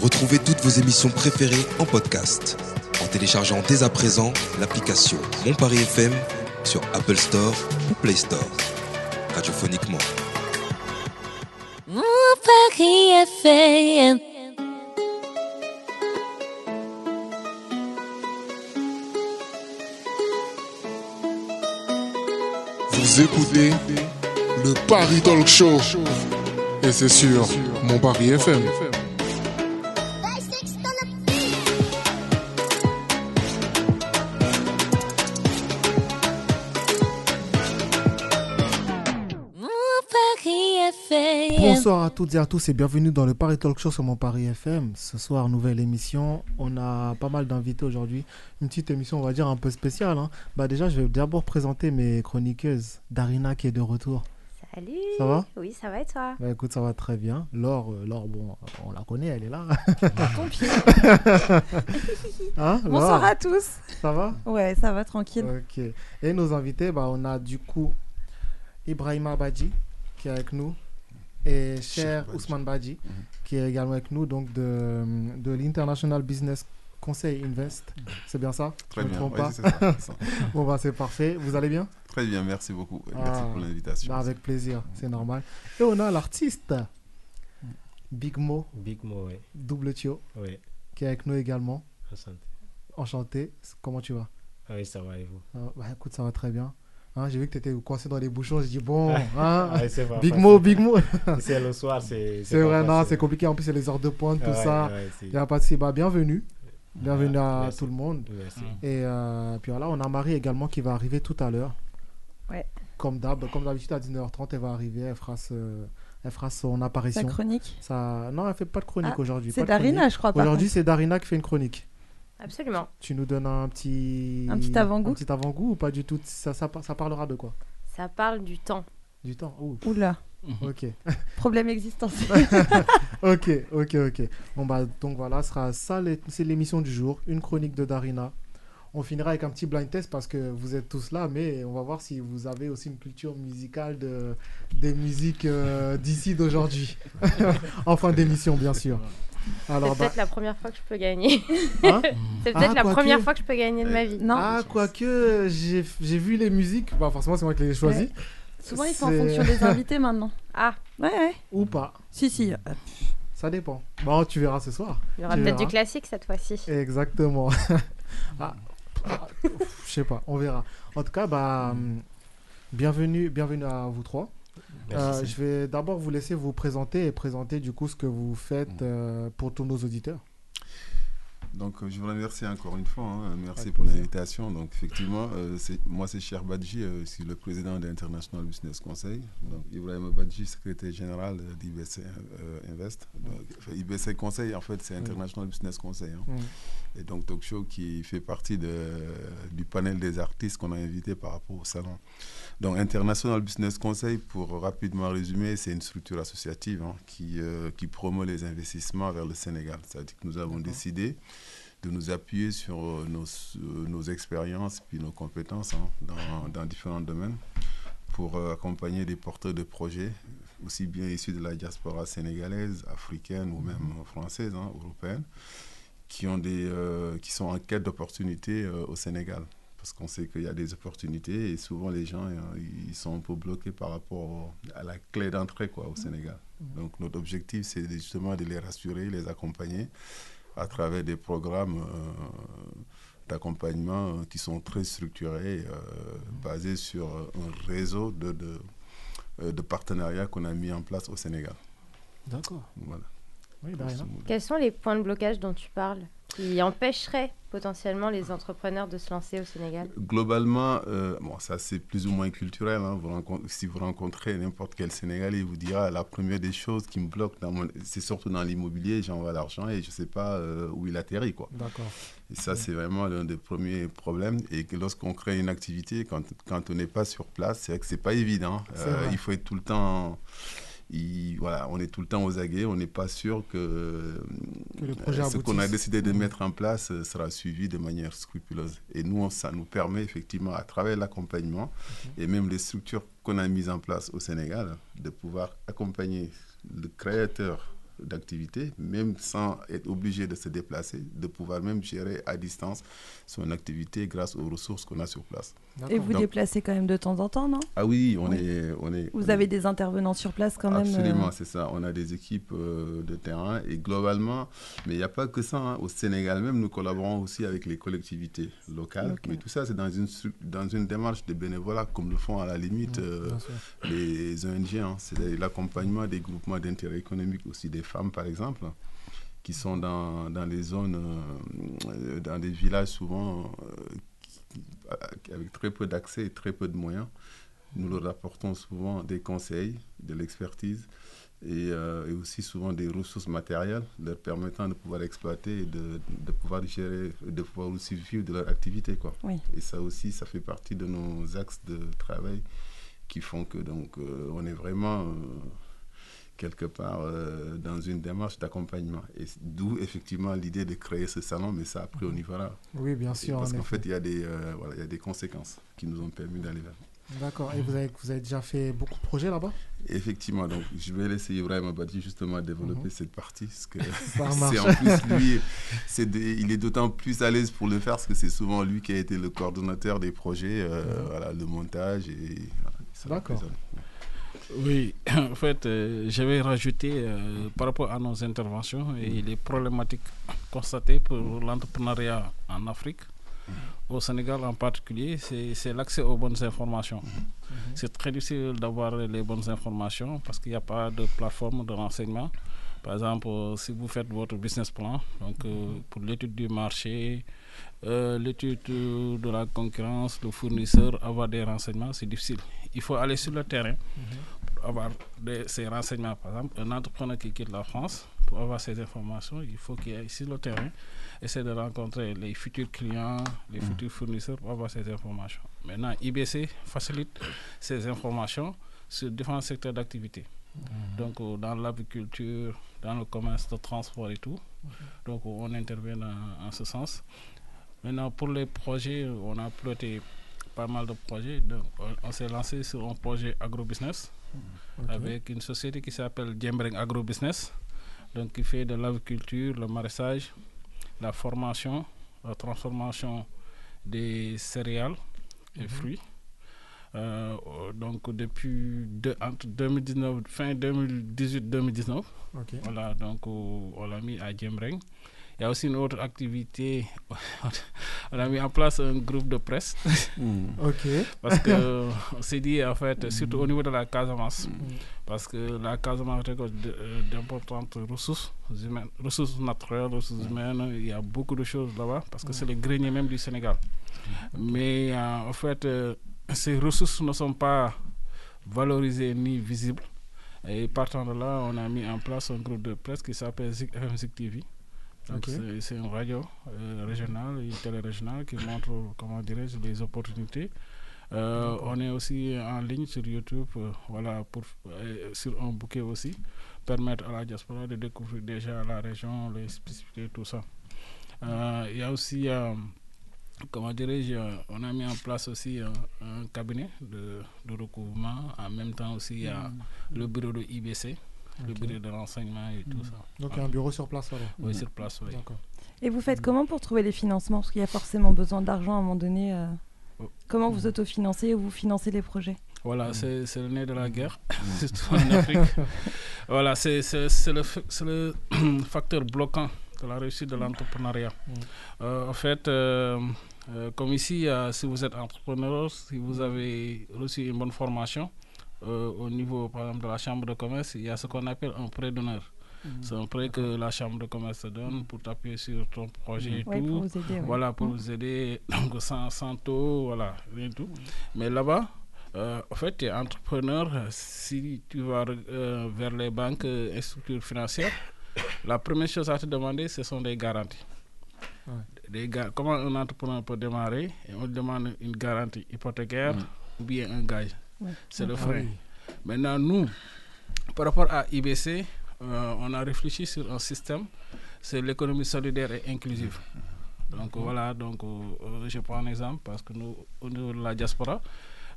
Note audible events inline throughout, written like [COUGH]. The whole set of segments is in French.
Retrouvez toutes vos émissions préférées en podcast en téléchargeant dès à présent l'application Mon Paris FM sur Apple Store ou Play Store. Radiophoniquement. Mon Paris FM. Vous écoutez le Paris Talk Show. Et c'est sur Mon Paris FM. Toutes et à tous et bienvenue dans le Paris Talk Show sur mon Paris FM. Ce soir, nouvelle émission. On a pas mal d'invités aujourd'hui. Une petite émission, on va dire, un peu spéciale. hein. Bah déjà, je vais d'abord présenter mes chroniqueuses. Darina qui est de retour. Salut Ça va? Oui, ça va et toi? Bah écoute, ça va très bien. Laure, euh, Laure, bon, on la connaît, elle est là. [LAUGHS] Hein, Bonsoir à tous. Ça va? Ouais, ça va tranquille. Ok. Et nos invités, bah, on a du coup Ibrahima Badji qui est avec nous et Cher. Ousmane Badji Mhm. qui est également avec nous donc de, de l'International Business Conseil Invest. C'est bien ça? Très Je me bien, trompe ouais, pas? c'est ça, c'est ça. [LAUGHS] Bon bah c'est parfait. Vous allez bien? Très bien, merci beaucoup. Ah. Merci pour l'invitation. Bah, Avec plaisir, c'est normal. Et on a l'artiste Big Mo, Big Mo, oui. double Tio, Oui, qui est avec nous également. enchanté. Enchanté. Comment tu vas? Ah oui, ça va et vous? Ah, Bah écoute, ça va très bien. Hein, J'ai vu que tu étais coincé dans les bouchons. J'ai dit bon, [LAUGHS] hein, Big facile. Mo, Big Mo. C'est le soir, c'est. [LAUGHS] C'est vrai, non, c'est compliqué. En plus, c'est les heures de pointe, tout Ouais, ça. Il n'y a pas de bah, Bienvenue. Bienvenue Ah, à merci. tout le monde. Merci. Et euh, puis voilà, on a Marie également qui va arriver tout à l'heure. Ouais. Comme d'hab, comme d'habitude à 19h30, elle va arriver, elle fera, ce- elle fera son apparition. chronique. Ça... Non, elle fait pas de chronique Ah, aujourd'hui. C'est Darina, chronique. je crois pas. Aujourd'hui, c'est Darina qui fait une chronique. Absolument. Tu nous donnes un petit... Un petit avant-goût Un petit avant-goût ou pas du tout? Ça, ça, ça parlera de quoi? Ça parle du temps. Du temps? Ouh, Oula, Ok. [LAUGHS] problème existentiel. [LAUGHS] ok, ok, ok. Bon bah donc voilà, ce sera ça, c'est l'émission du jour, une chronique de Darina. On finira avec un petit blind test parce que vous êtes tous là, mais on va voir si vous avez aussi une culture musicale de, des musiques euh, d'ici d'aujourd'hui. [LAUGHS] en fin d'émission, bien sûr. C'est Alors, bah, peut-être la première fois que je peux gagner. hein [LAUGHS] C'est Ah, peut-être la quoique. première fois que je peux gagner de ma vie. non, ah, quoique, j'ai j'ai vu les musiques, bah, forcément c'est moi qui les ai choisies, souvent ils font en fonction des [LAUGHS] invités maintenant. Ah, Ouais, ouais. ou pas, Si, si. euh, ça dépend. Bon, tu verras ce soir. il y aura Tu peut-être verras. du classique cette fois-ci. Exactement. [LAUGHS] ah, ah, je sais pas, on verra. En tout cas, bah, hum, bienvenue, bienvenue à vous trois. Merci. Euh, je vais d'abord vous laisser vous présenter et présenter du coup ce que vous faites euh, pour tous nos auditeurs. Donc, euh, je vous remercie encore une fois. hein. Merci pour l'invitation. Donc, effectivement, euh, moi, c'est Cher Badji, euh, je suis le président de l'International Business Conseil. Donc, Ibrahim Badji, secrétaire général d'IBC euh, Invest. Donc, IBC Conseil, en fait, c'est International Business Conseil. hein. Et donc, Talk Show qui fait partie de, du panel des artistes qu'on a invités par rapport au salon. Donc, International Business Conseil, pour rapidement résumer, c'est une structure associative hein, qui, qui promeut les investissements vers le Sénégal. C'est-à-dire que nous avons décidé de nous appuyer sur euh, nos, euh, nos expériences puis nos compétences hein, dans, dans différents domaines pour euh, accompagner des porteurs de projets, aussi bien issus de la diaspora sénégalaise, africaine ou même euh, française, hein, européenne, qui, ont des, euh, qui sont en quête d'opportunités euh, au Sénégal. Parce qu'on sait qu'il y a des opportunités et souvent les gens ils sont un peu bloqués par rapport au- à la clé d'entrée quoi, au Sénégal. Donc notre objectif c'est justement de les rassurer, les accompagner à travers des programmes euh, d'accompagnement euh, qui sont très structurés, euh, basés sur un réseau de, de, de partenariats qu'on a mis en place au Sénégal. D'accord. Voilà. Oui. Quels sont les points de blocage dont tu parles? Qui empêcheraient potentiellement les entrepreneurs de se lancer au Sénégal Globalement, euh, bon, ça c'est plus ou moins culturel. hein. Vous si vous rencontrez n'importe quel Sénégalais, il vous dira la première des choses qui me bloque, mon- c'est surtout dans l'immobilier, j'envoie l'argent et je ne sais pas euh, où il atterrit. Quoi. D'accord. Et ça, c'est vraiment l'un des premiers problèmes. Et que lorsqu'on crée une activité, quand, quand on n'est pas sur place, c'est vrai que ce n'est pas évident. C'est Euh, vrai. il faut être tout le temps. Il- voilà, on est tout le temps aux aguets, on n'est pas sûr que, Que le projet euh, ce qu'on a décidé de mettre en place euh, sera suivi de manière scrupuleuse. Et nous, ça nous permet effectivement, à travers l'accompagnement et même les structures qu'on a mises en place au Sénégal, de pouvoir accompagner le créateur d'activité, même sans être obligé de se déplacer, de pouvoir même gérer à distance son activité grâce aux ressources qu'on a sur place. Et vous Donc- déplacez quand même de temps en temps, non? Ah oui, on Oui. est... On est Vous on est- avez des intervenants sur place quand même Absolument, euh, c'est ça. On a des équipes euh, de terrain et globalement, mais il n'y a pas que ça. hein. Au Sénégal même, nous collaborons aussi avec les collectivités locales. Mais tout ça, c'est dans une, dans une démarche de bénévolat, comme le font à la limite euh, les ONG. hein. C'est l'accompagnement des groupements d'intérêt économique, aussi des femmes, par exemple, qui sont dans, dans les zones, euh, dans des villages souvent euh, avec très peu d'accès et très peu de moyens. Nous leur apportons souvent des conseils, de l'expertise et, euh, et aussi souvent des ressources matérielles leur permettant de pouvoir exploiter et de, de pouvoir gérer, de pouvoir aussi vivre de leur activité. Quoi. Oui. Et ça aussi, ça fait partie de nos axes de travail qui font que donc, euh, on est vraiment euh, quelque part euh, dans une démarche d'accompagnement. Et d'où effectivement l'idée de créer ce salon, mais ça après on y verra. Oui, bien Et sûr. Parce en qu'en fait, il y, a des, euh, voilà, il y a des conséquences qui nous ont permis d'aller vers. D'accord. Et vous avez, vous avez déjà fait beaucoup de projets là-bas? Effectivement, donc je vais laisser Ibrahim Abadi justement développer Mhm. cette partie. Parce que [LAUGHS] Ça marche. c'est en plus lui, des- il est d'autant plus à l'aise pour le faire parce que c'est souvent lui qui a été le coordonnateur des projets, euh, Mhm. voilà, le montage et. voilà, D'accord. Oui, [LAUGHS] en fait, euh, je vais rajouter euh, par rapport à nos interventions et les problématiques constatées pour l'entrepreneuriat en Afrique, au Sénégal en particulier, c'est c'est l'accès aux bonnes informations. C'est très difficile d'avoir les bonnes informations parce qu'il n'y a pas de plateforme de renseignement. Par exemple, si vous faites votre business plan, donc euh, pour l'étude du marché, euh, l'étude euh, de la concurrence, le fournisseur, avoir des renseignements, c'est difficile. Il faut aller sur le terrain pour avoir des- ces renseignements. Par exemple, un entrepreneur qui quitte la France, pour avoir ces informations, il faut qu'il aille sur le terrain, essayer de rencontrer les futurs clients, les futurs fournisseurs pour avoir ces informations. Maintenant, IBC facilite ces informations sur différents secteurs d'activité. Donc, euh, dans l'agriculture, dans le commerce, le transport et tout. Donc, euh, on intervient dans- en ce sens. Maintenant, pour les projets, on a ploté pas mal de projets. Donc, on, on s'est lancé sur un projet agrobusiness Ok. avec une société qui s'appelle Djembreng Agrobusiness, donc qui fait de l'agriculture, le maraîchage, la formation, la transformation des céréales et Mhm. fruits. Euh, donc depuis deux- entre 2019, fin 2018-2019, Ok. voilà, donc euh, on l'a mis à Djembreng. Il y a aussi une autre activité, [LAUGHS] on a mis en place un groupe de presse. Ok. parce que [LAUGHS] on s'est dit en fait, surtout au niveau de la Casamance, parce que la Casamance récolte euh, d'importantes ressources humaines, ressources naturelles, ressources humaines, il y a beaucoup de choses là-bas, parce que c'est le grenier même du Sénégal. Mais euh, en fait, euh, ces ressources ne sont pas valorisées ni visibles. Et partant de là, on a mis en place un groupe de presse qui s'appelle Zik TV. C'est- une radio euh, régionale, une télé régionale qui montre, comment dirais-je, les opportunités. Euh, on est aussi en ligne sur YouTube, euh, voilà, pour, euh, sur un bouquet aussi, permettre à la diaspora de découvrir déjà la région, les spécificités, tout ça. Il y a aussi, comment dirais-je, euh, on a mis en place aussi euh, un cabinet de, de recouvrement. En même temps aussi, il y a le bureau de IBC, le bureau de renseignement et tout ça. Donc, il y a un bureau sur place alors. Oui, sur place, oui. D'accord. Et vous faites comment pour trouver les financements? Parce qu'il y a forcément besoin d'argent à un moment donné. euh, Oh. Comment vous autofinancez ou vous financez les projets? Voilà, c'est c'est le nez de la guerre, [LAUGHS] surtout en Afrique. [LAUGHS] voilà, c'est c'est- c'est le, fa- c'est le [CLEARS THROAT] facteur bloquant de la réussite de l'entrepreneuriat. Euh, en fait, euh, euh, comme ici, si vous êtes entrepreneur, si vous avez reçu une bonne formation, au niveau, par exemple, de la chambre de commerce, il y a ce qu'on appelle un prêt d'honneur. C'est un prêt que la chambre de commerce te donne pour t'appuyer sur ton projet et tout. pour vous aider. Voilà, pour Mm. vous aider, [LAUGHS] donc sans, sans taux, voilà, rien du tout. Mais là-bas, euh, en fait, tu es entrepreneur. Si tu vas euh, vers les banques euh, et structures financières, la première chose à te demander, ce sont des garanties. Ouais. Des ga- comment un entrepreneur peut démarrer et On lui demande une garantie hypothécaire ou bien un gage. Ouais. C'est le Ah frein. oui. Maintenant, nous, par rapport à IBC, euh, on a réfléchi sur un système, c'est l'économie solidaire et inclusive. Donc voilà, donc euh, euh, je prends un exemple parce que nous, au niveau de la diaspora,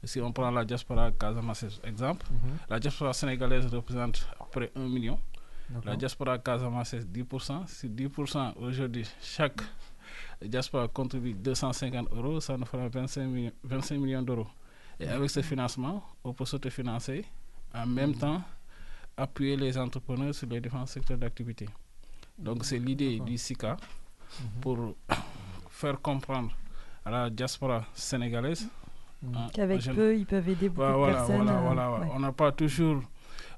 si on prend la diaspora Casamance exemple, Mhm. la diaspora sénégalaise représente à peu près 1 million. La diaspora Casamance, c'est 10%. Si 10% aujourd'hui, chaque diaspora contribue 250 euros, ça nous fera 25 millions, 25 millions d'euros. Et avec ce financement, on peut s'autofinancer, en même temps appuyer les entrepreneurs sur les différents secteurs d'activité. Donc c'est l'idée du SICA Mhm. pour [COUGHS] faire comprendre à la diaspora sénégalaise Mhm. hein, Qu'avec peu, ils peuvent aider beaucoup voilà, de personnes. voilà, euh, voilà, ouais. ouais. On n'a pas toujours.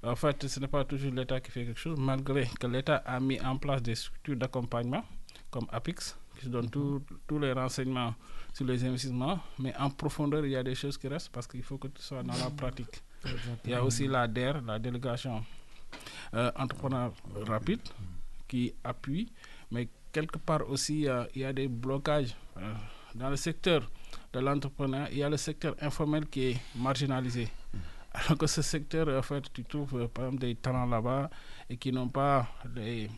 En fait, ce n'est pas toujours l'État qui fait quelque chose, malgré que l'État a mis en place des structures d'accompagnement, comme APIX, qui donne tout- tous les renseignements sur les investissements. Mais en profondeur, il y a des choses qui restent parce qu'il faut que tu sois dans la pratique. Il y a aussi la DER, la délégation euh, entrepreneur rapide, qui appuie, mais quelque part aussi, euh, il y a des blocages euh, dans le secteur de l'entrepreneuriat. Il y a le secteur informel qui est marginalisé. Alors que ce secteur, en fait, tu trouves euh, par exemple des talents là-bas et qui n'ont pas les,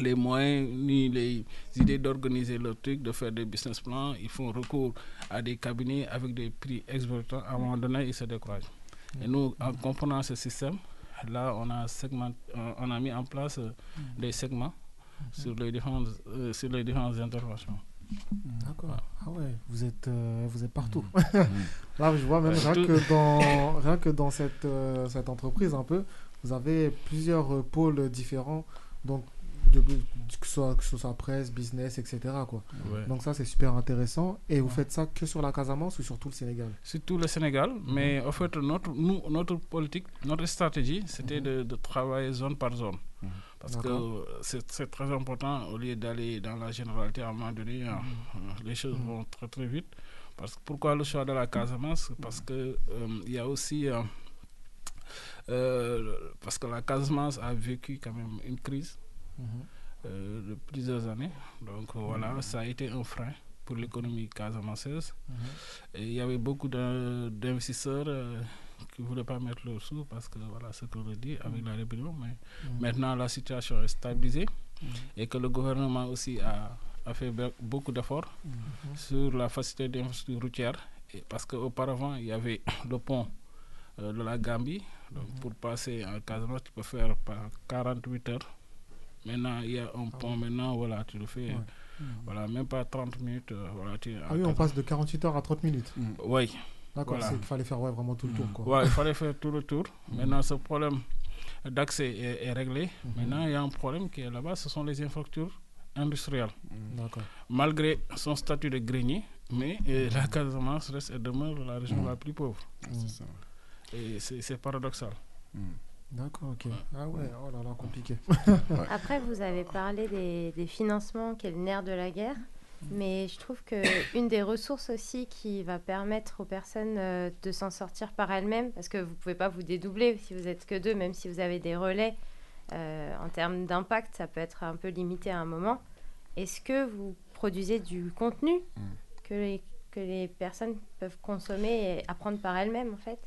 les moyens ni les idées d'organiser leur truc, de faire des business plans. Ils font recours à des cabinets avec des prix exorbitants. À un moment donné, ils se découragent. Et nous, en comprenant ce système, là, on a, segment, on a mis en place euh, des segments sur, les différentes, euh, sur les différentes interventions. D'accord. Ah ouais, vous êtes, euh, vous êtes partout. Mm. [LAUGHS] Là, je vois même rien que dans, rien que dans cette, euh, cette entreprise un peu, vous avez plusieurs euh, pôles différents, donc de- que, ce soit, que ce soit presse, business, etc. Quoi. Ouais. Donc ça, c'est super intéressant. Et vous Ouais. faites ça que sur la Casamance ou sur tout le Sénégal? Surtout le Sénégal, mais en fait, notre, nous, notre politique, notre stratégie, c'était Mhm. de, de travailler zone par zone. Mhm. Parce que euh, c'est très important, au lieu d'aller dans la généralité, à un moment donné, euh, euh, les choses Mhm. vont très très vite. Parce que, pourquoi le choix de la Casamance? Parce que euh, il y a aussi... parce que la Casamance a vécu quand même une crise Mhm. de plusieurs années. Donc voilà, ça a été un frein pour l'économie casamanceuse. Mhm. Et il y avait beaucoup d'investisseurs euh, qui ne voulaient pas mettre leur sous parce que voilà ce qu'on a dit avec la rébellion. Mais Mhm. maintenant, la situation est stabilisée Mhm. et que le gouvernement aussi a, a fait be- beaucoup d'efforts Mhm. sur la facilité d'infrastructure routière. Et parce qu'auparavant, il y avait [COUGHS] le pont euh, de la Gambie. Donc, pour passer en Casamance, tu peux faire par 48 heures. Maintenant, il y a un pont. Maintenant, voilà, tu le fais. Ouais. Voilà, même pas 30 minutes. euh, voilà, tu Ah oui, on passe de 48 heures à 30 minutes. Oui, D'accord, Voilà. c'est qu'il fallait faire ouais, vraiment tout le tour. Quoi. Ouais, il fallait faire tout le tour. Maintenant, ce problème d'accès est, est réglé. Mhm. Maintenant, il y a un problème qui est là-bas, ce sont les infrastructures industrielles. D'accord. Malgré son statut de grenier, mais euh, la Casamance reste et demeure la région Mhm. la plus pauvre. Ça. Et c'est paradoxal. Mm. D'accord, ok. Ah ouais, oh là là, compliqué. [LAUGHS] Après, vous avez parlé des, des financements, qui est le nerf de la guerre. Mais je trouve que une des ressources aussi qui va permettre aux personnes euh, de s'en sortir par elles-mêmes, parce que vous pouvez pas vous dédoubler si vous êtes que deux, même si vous avez des relais, euh, en termes d'impact, ça peut être un peu limité à un moment. Est-ce que vous produisez du contenu Mm. que, les, que les personnes peuvent consommer et apprendre par elles-mêmes, en fait?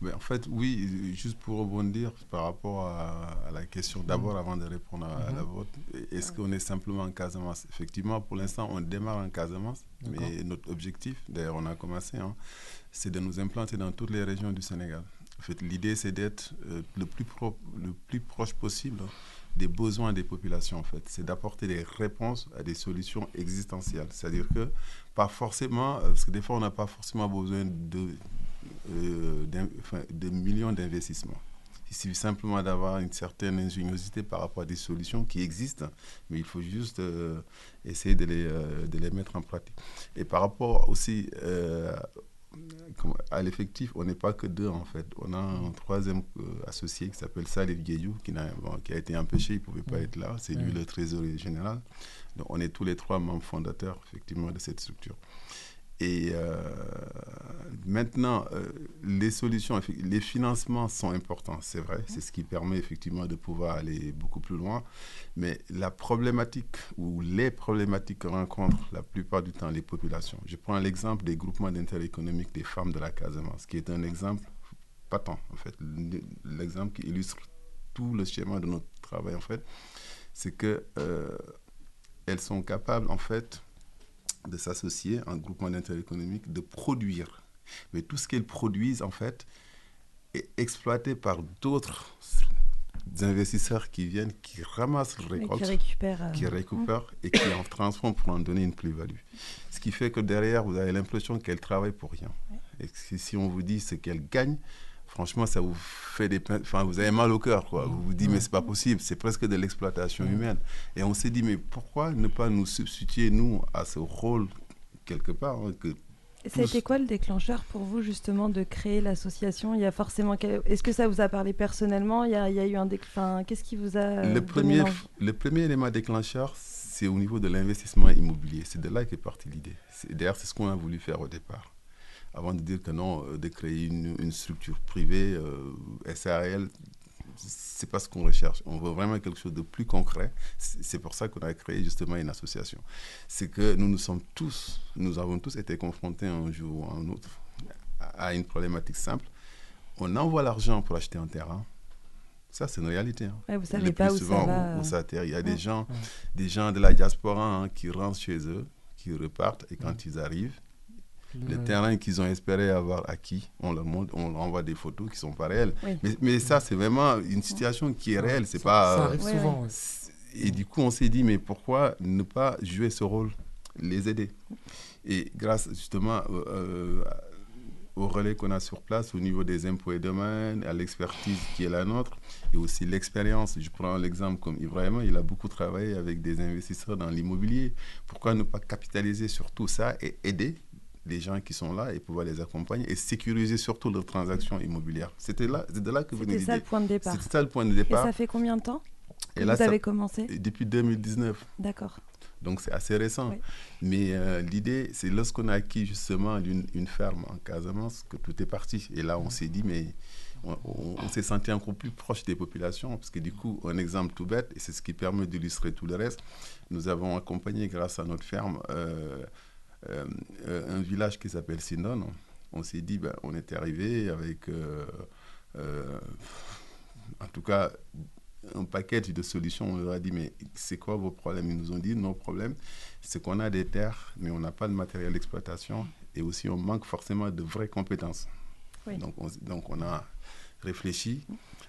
Mais en fait, oui, juste pour rebondir par rapport à, à la question, d'abord avant de répondre à, à la Mhm. vôtre, est-ce qu'on est simplement en Casamance? Effectivement, pour l'instant, on démarre en Casamance, mais notre objectif, d'ailleurs, on a commencé, hein, c'est de nous implanter dans toutes les régions du Sénégal. En fait, l'idée, c'est d'être euh, le, plus pro- le plus proche possible des besoins des populations, en fait. C'est d'apporter des réponses à des solutions existentielles. C'est-à-dire que, pas forcément, euh, parce que des fois, on n'a pas forcément besoin de, euh, de millions d'investissements. Il suffit simplement d'avoir une certaine ingéniosité par rapport à des solutions qui existent, mais il faut juste euh, essayer de les, euh, de les mettre en pratique. Et par rapport aussi à l'effectif, on n'est pas que deux en fait. On a un troisième associé qui s'appelle Salif Guédiou, qui, bon, qui a été empêché, il ne pouvait pas être là. C'est lui le trésorier général. Donc on est tous les trois membres fondateurs effectivement de cette structure. Et euh, maintenant, euh, les solutions, les financements sont importants, c'est vrai. C'est ce qui permet effectivement de pouvoir aller beaucoup plus loin. Mais la problématique ou les problématiques que rencontrent la plupart du temps les populations. Je prends l'exemple des groupements d'intérêt économique des femmes de la Casamance, qui est un exemple patent, en fait. L'exemple qui illustre tout le schéma de notre travail, en fait, c'est que euh, elles sont capables, en fait, de s'associer en groupement d'intérêt économique, de produire. Mais tout ce qu'elles produisent, en fait, est exploité par d'autres investisseurs qui viennent, qui ramassent Et qui récupèrent, euh, qui récupèrent et qui en transforment pour en donner une plus-value. Ce qui fait que derrière, vous avez l'impression qu'elle travaille pour rien. Et si on vous dit ce qu'elle gagne, franchement, ça vous fait des... pein- Enfin, vous avez mal au cœur, quoi. Vous vous dites, mais c'est pas possible, c'est presque de l'exploitation humaine. Et on s'est dit, mais pourquoi ne pas nous substituer, nous, à ce rôle, quelque part, hein, que Et ça a été quoi le déclencheur pour vous justement de créer l'association? Il y a forcément Est-ce que ça vous a parlé personnellement? Il y a, il y a eu un décl... enfin, qu'est-ce qui vous a le, premier, le premier élément déclencheur, c'est au niveau de l'investissement immobilier. C'est de là qu'est partie l'idée. D'ailleurs, c'est ce qu'on a voulu faire au départ. Avant de dire que non, euh, de créer une, une structure privée, euh, SARL, c'est pas ce qu'on recherche. On veut vraiment quelque chose de plus concret. C'est pour ça qu'on a créé justement une association. C'est que nous nous sommes tous, nous avons tous été confrontés un jour ou un autre à une problématique simple. On envoie l'argent pour acheter un terrain. Ça, c'est une réalité. hein. Ouais, vous savez Le pas plus où ça souvent, va, où ça atterrit. Il y a Ouais. des gens, Ouais. des gens de la diaspora hein, qui rentrent chez eux, qui repartent, et quand ils arrivent, le terrain qu'ils ont espéré avoir acquis, on leur montre, on leur envoie des photos qui sont pas réelles. Oui. Mais, mais ça, c'est vraiment une situation qui est réelle. C'est pas. ça euh, arrive souvent, Et du coup, on s'est dit, mais pourquoi ne pas jouer ce rôle, les aider? Et grâce justement euh, euh, au relais qu'on a sur place au niveau des impôts et domaines, à l'expertise qui est la nôtre, et aussi l'expérience. Je prends l'exemple comme Ibrahima, il a beaucoup travaillé avec des investisseurs dans l'immobilier. Pourquoi ne pas capitaliser sur tout ça et aider les gens qui sont là et pouvoir les accompagner et sécuriser surtout leurs transactions immobilières. C'était là, c'est de là que venait C'était ça le point de départ. C'était ça le point de Et départ. ça fait combien de temps que Et là, vous ça- avez commencé Depuis 2019. D'accord. Donc c'est assez récent. Mais euh, l'idée, c'est lorsqu'on a acquis justement une, une ferme en Casamance que tout est parti. Et là, on s'est dit, mais on, on- on s'est senti encore plus proche des populations. Parce que du coup, un exemple tout bête, et c'est ce qui permet d'illustrer tout le reste, nous avons accompagné grâce à notre ferme euh, euh, euh, un village qui s'appelle Sinon. On s'est dit, ben, on était arrivé avec, euh, euh, en tout cas, un paquet de solutions. On leur a dit, mais c'est quoi vos problèmes? Ils nous ont dit, nos problèmes, c'est qu'on a des terres, mais on n'a pas de matériel d'exploitation et aussi on manque forcément de vraies compétences. Oui. Donc, on, donc on a réfléchi,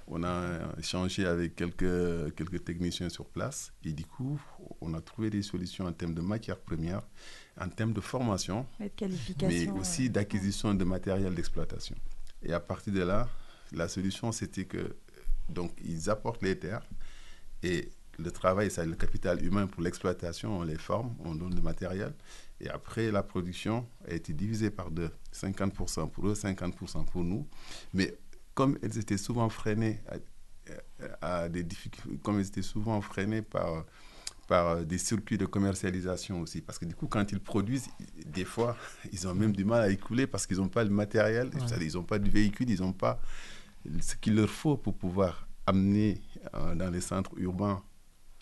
on a échangé avec quelques, quelques techniciens sur place et du coup, on a trouvé des solutions en termes de matières premières, en termes de formation, de mais ouais. aussi d'acquisition de matériel d'exploitation. Et à partir de là, la solution, c'était que donc ils apportent les terres et le travail, c'est le capital humain pour l'exploitation, on les forme, on donne le matériel. Et après, la production a été divisée par deux. 50% pour eux, 50% pour nous. Mais comme elles étaient souvent freinées à, à des difficultés, comme elles étaient souvent freinées par, par des circuits de commercialisation aussi. Parce que du coup, quand ils produisent, des fois, [LAUGHS] ils ont même du mal à écouler parce qu'ils n'ont pas le matériel, Ouais. ils n'ont pas de véhicule, ils n'ont pas ce qu'il leur faut pour pouvoir amener euh, dans les centres urbains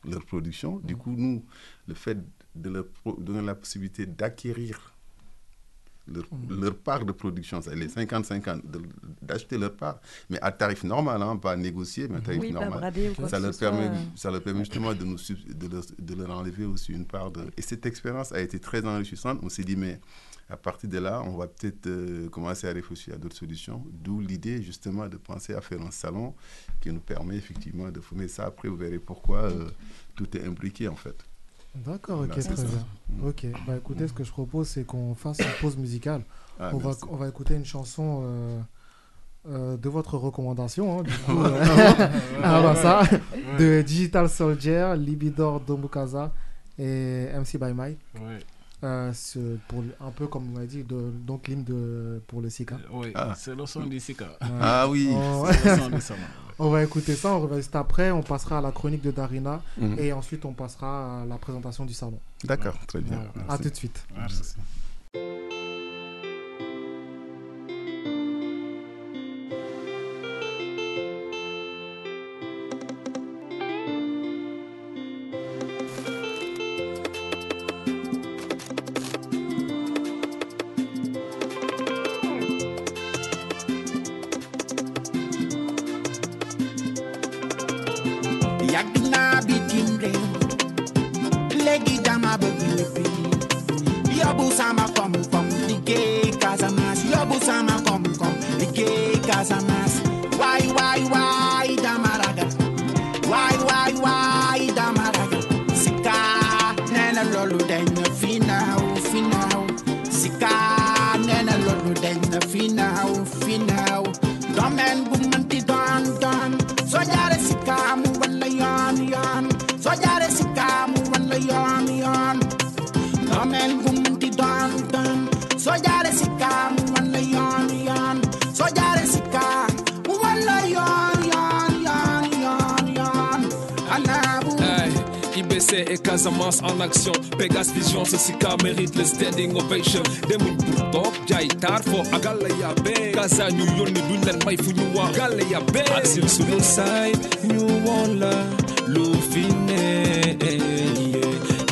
leur production. Du coup, nous, le fait de leur donner la possibilité d'acquérir leur, leur part de production, c'est les 50-50, de- d'acheter leur part, mais à tarif normal, hein, pas négocié, mais à tarif Oui, normal. ça, leur soit, permet, ça leur permet justement de, nous, de, leur, de leur enlever aussi une part de... Et cette expérience a été très enrichissante. On s'est dit, mais à partir de là, on va peut-être euh, commencer à réfléchir à d'autres solutions. D'où l'idée justement de penser à faire un salon qui nous permet effectivement de former ça. Après, vous verrez pourquoi euh, tout est imbriqué en fait. D'accord, ok, très bien. Ok, bah écoutez, ce que je propose, c'est qu'on fasse une pause musicale. Ah, on, va, on va écouter une chanson euh, euh, de votre recommandation, hein, du coup. [LAUGHS] Ah bah [LAUGHS] ça, de Digital Soldier, Libidor Domukaza et MC by Mike. Ouais. Euh, pour, un peu comme on m'a dit, de, donc l'hymne de, pour le Sika. Oui, Ah. c'est le son du Sika. Ah oui. On- C'est le son du Sama. On va écouter ça, on revient juste après, on passera à la chronique de Darina Mhm. et ensuite on passera à la présentation du salon. D'accord, très bien. Voilà. À tout de suite. Merci. Mérite le standing ovation. Casa ñu duñ leen may fu ñu gàlla sunu ñu la lu fi ne.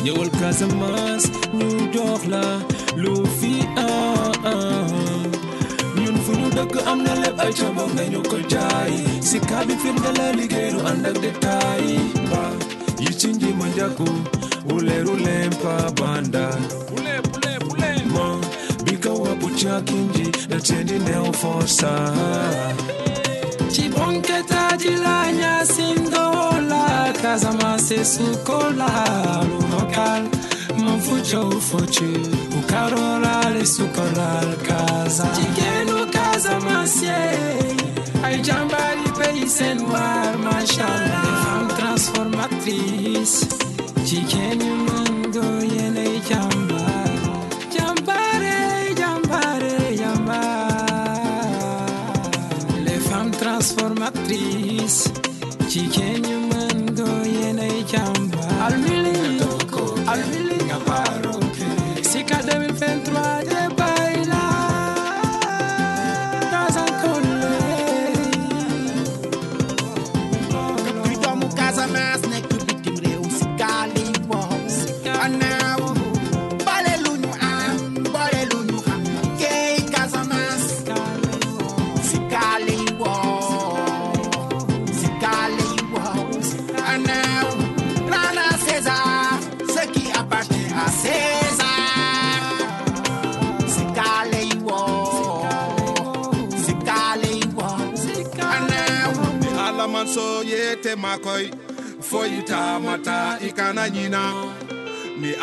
ñëwal Casamance ñu jox la lu fi am. dëkk am na lépp ay càmboog nañu ko jaay si la liggéey ànd ak détail ba yi ci nji ma uleru lempa banda na chendi neo forsa Chibonketa jilanya sindola Kazama se sukola Lokal Manfucho fuchu Ukarola le sukola Kaza Chikenu casa. Se Ai jambari peisen war Mashallah Femme transformatrice Chikenu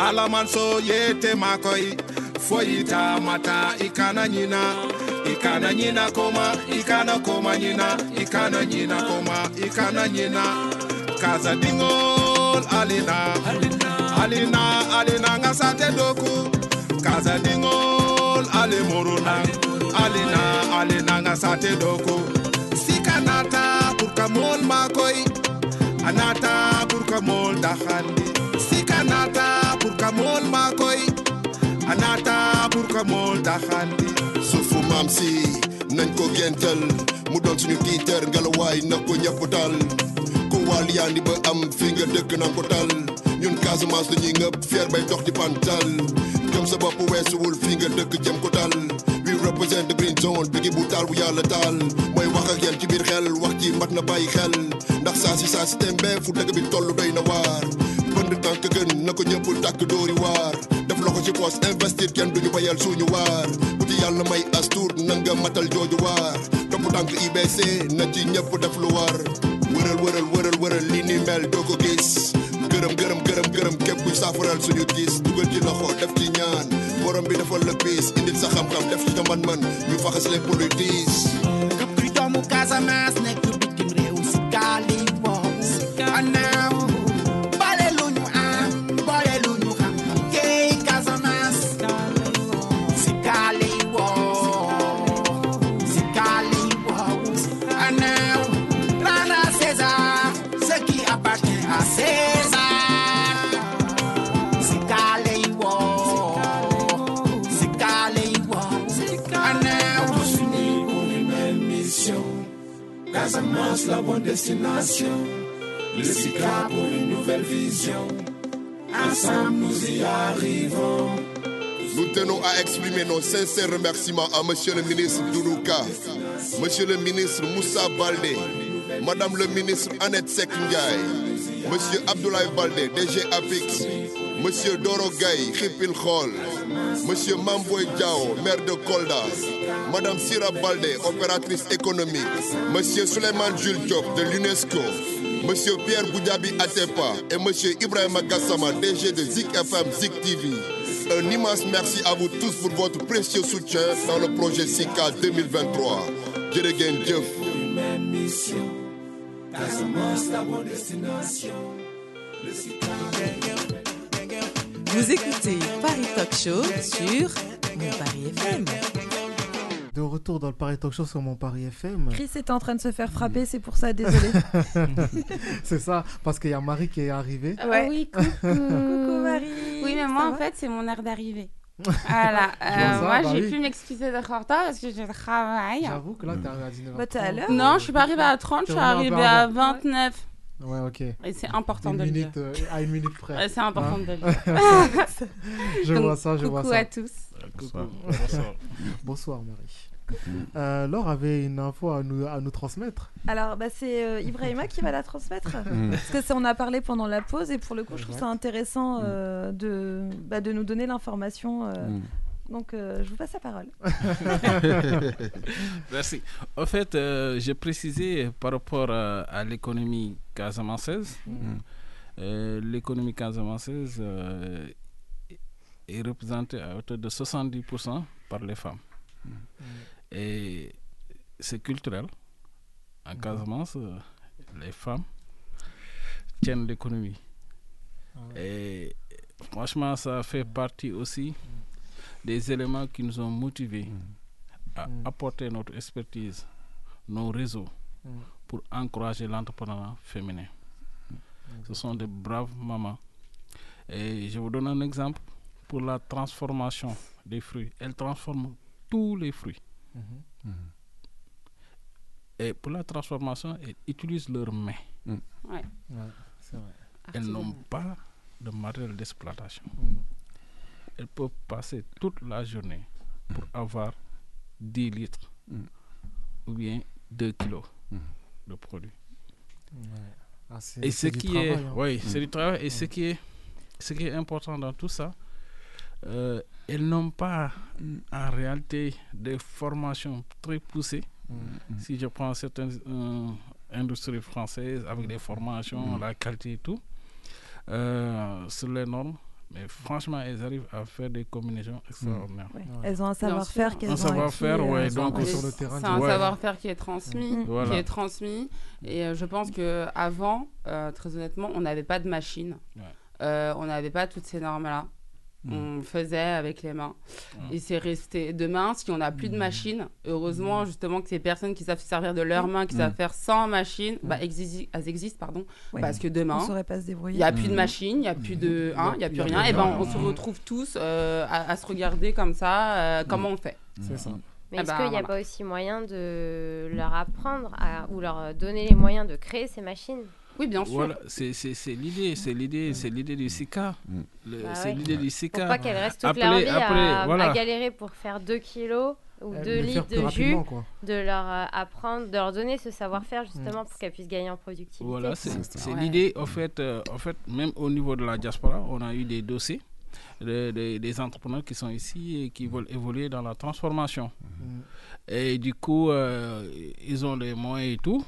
ni alaman so yete makoy foyita mata ikana nyina. Ikana nyina koma ikana koma nyina. Ikana nyina koma ikana nyina. Kaza dingol alina. Alina. Alina ngasate doku. Kaza dingol ale moruna. Alina alina ngasate doku. Sikanata pour kamol makoy anata pour kamol dakhandi sikanata pour kamol makoy anata pour kamol dakhandi suufu maam si nañ ko gental mu doon suñu tiitër ngelawaay na ko ñëpp dal ku wàll yaandi ba am fi nga dëkk nan ko tal. Ñun Casamance dañuy ngëpp fier bay dox di pantal. Gëm sa bopp weesuwul fi nga dëkk jëm ko dal we represent the green zone bigi bu taal bu yàlla taal. Mooy wax ak yéen ci biir xel wax ji mat na bàyyi xel. Ndax saa si saa si tembe fu dëkk bi toll doy na waar. Bënd tànk gën na ko ñëpp tàkk dóori waar. Def loxo ci poos investir kenn duñu bayal suñu waar. Bu ci yàlla may as tuut na nga matal jooju waar. Topp tànk IBC na ci ñëpp def lu war. Wëral wëral wëral wëral li ni mel doo ko gis. Gërëm gërëm gërëm gërëm képp kuy saafaral suñu gis dugal ci loxo def ci ñaan. Borom bi defal la piis indil sa xam-xam def ci sa man-man. Ñu faxas les politis kuy doomu Casamance nekk bitim réew si gaali La bonne destination. Le SICA pour une nouvelle vision. Ensemble, nous y arrivons. Nous tenons à exprimer nos sincères remerciements à Monsieur le ministre Doudouka, Monsieur le ministre Moussa Baldé, Madame le ministre Annette Sekingay, Monsieur Abdoulaye Baldé, DG APIX, Monsieur Doro Gaye, Khipil Khol, Monsieur Mamboy Diao, maire de Kolda, Madame Sira Baldé, opératrice économique, Monsieur Suleiman Jules de l'UNESCO, Monsieur Pierre Boudjabi Atepa et Monsieur Ibrahim Gassama, DG de Zik FM, Zik TV. un immense merci à vous tous pour votre précieux soutien dans le projet SICA 2023. Jërë ngeen jëf. Même mission, Casamance, la bonne destination. Le Sika. Vous écoutez Paris Talk Show sur Mon Paris FM. De retour dans le Paris Talk Show sur mon Paris FM. Chris était en train de se faire frapper, c'est pour ça, désolé. [LAUGHS] c'est ça, parce qu'il y a Marie qui est arrivée. Ah oui, coucou. [LAUGHS] Coucou Marie. Oui, mais moi, Ça en fait, c'est mon heure d'arrivée. [LAUGHS] Voilà. Euh, ça, moi, bah j'ai oui. pu m'excuser d'être en retard parce que je travaille. J'avoue que là, t'es arrivé à 19h. Bah, t'es à l'heure. Non, je suis pas arrivée à 30, je suis arrivée à avant. 29. Ouais, ok. Et c'est important Une de le dire. euh, à une minute près. Ouais, c'est important Hein de le dire. [LAUGHS] je Donc, vois ça, je vois coucou ça. à tous. Bonsoir. Bonsoir. [LAUGHS] Bonsoir, Marie. Euh, Laure avait une info à nous, à nous transmettre. Alors, bah, c'est euh, Ibrahima qui va la transmettre. [LAUGHS] Mm. Parce que ça, on a parlé pendant la pause et pour le coup, je trouve ça intéressant euh, de, bah, de nous donner l'information. Mm. Donc, euh, je vous passe la parole. [LAUGHS] Merci. En fait, euh, j'ai précisé par rapport à, à l'économie casamanceaise. Euh, l'économie casamanceaise est représentée à hauteur de 70% par les femmes. Et c'est culturel. En Casamance, les femmes tiennent l'économie. Et franchement, ça fait partie aussi des éléments qui nous ont motivés à apporter notre expertise, nos réseaux, Mm. pour encourager l'entrepreneuriat féminin. Ce sont des braves mamans. Et je vous donne un exemple pour la transformation des fruits. Elles transforment tous les fruits. Mhm. Et pour la transformation, elles utilisent leurs mains. Ouais. Ouais, c'est vrai. Elles n'ont pas de matériel d'exploitation. Mm. Elles peuvent passer toute la journée pour avoir 10 litres ou bien 2 kilos de produits. Ouais. Ah, c'est- Et ce qui est, travail, hein. oui, c'est Mm. du travail. Et ce Mm. qui est, ce qui est important dans tout ça, euh, elles n'ont pas en réalité des formations très poussées. Mm. Si je prends certaines euh, industries françaises avec des formations, Mm. la qualité et tout, euh, sur les normes, mais franchement, elles arrivent à faire des combinaisons extraordinaires. Ouais. Elles ont un savoir-faire qu'elles Un ont savoir-faire, donc sur le c'est un ouais. savoir-faire qui est transmis, Mm. Voilà. qui est transmis. Et euh, je pense que avant, euh, très honnêtement, on n'avait pas de machine. Ouais. Euh, on n'avait pas toutes ces normes-là. Mm. On faisait avec les mains. Et c'est resté. Demain, si on n'a plus de Mm. machine, heureusement justement que ces personnes qui savent se servir de leurs mains, qui Mm. savent faire sans machine, bah, exisi- elles existent, pardon. Ouais. Parce que demain, On saurait pas se débrouiller. il n'y a plus de Mm. machine, il n'y a plus de. hein, Il n'y a plus y a rien. Et ben, rien. on se retrouve tous euh, à, à se regarder comme ça. euh, comment on fait C'est ça. Mais Eh est-ce ben, qu'il n'y a voilà. pas aussi moyen de leur apprendre à- ou leur donner les moyens de créer ces machines? Oui, bien sûr. Voilà, c'est l'idée, c'est l'idée, c'est l'idée du SICA. Bah c'est ouais. l'idée du SICA. Pour pas qu'elles restent toute vie après, à, voilà. à galérer pour faire 2 kilos ou Eh, 2 mais faire litres de jus, quoi. de leur euh, apprendre, de leur donner ce savoir-faire justement pour qu'elles puissent gagner en productivité. Voilà, c'est l'idée. En fait, euh, en fait, même au niveau de la diaspora, on a eu des dossiers de- de- des entrepreneurs qui sont ici et qui veulent évoluer dans la transformation. Et du coup, euh, ils ont les moyens et tout.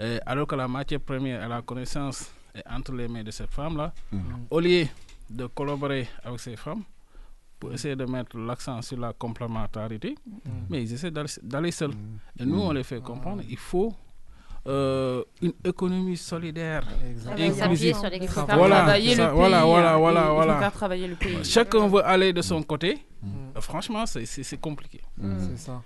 Euh, alors que la matière première et la connaissance est entre les mains de cette femme-là, au lieu de collaborer avec ces femmes pour essayer de mettre l'accent sur la complémentarité, mais ils essaient d'aller- seuls. Et nous, on les fait comprendre, il faut euh, une économie solidaire, inclusive. sur les- Il faut faire Voilà, travailler ça, le voilà, pays, voilà, voilà, voilà. faire travailler le pays. Chacun veut aller de son côté. Euh, Franchement, c'est compliqué. C'est ça.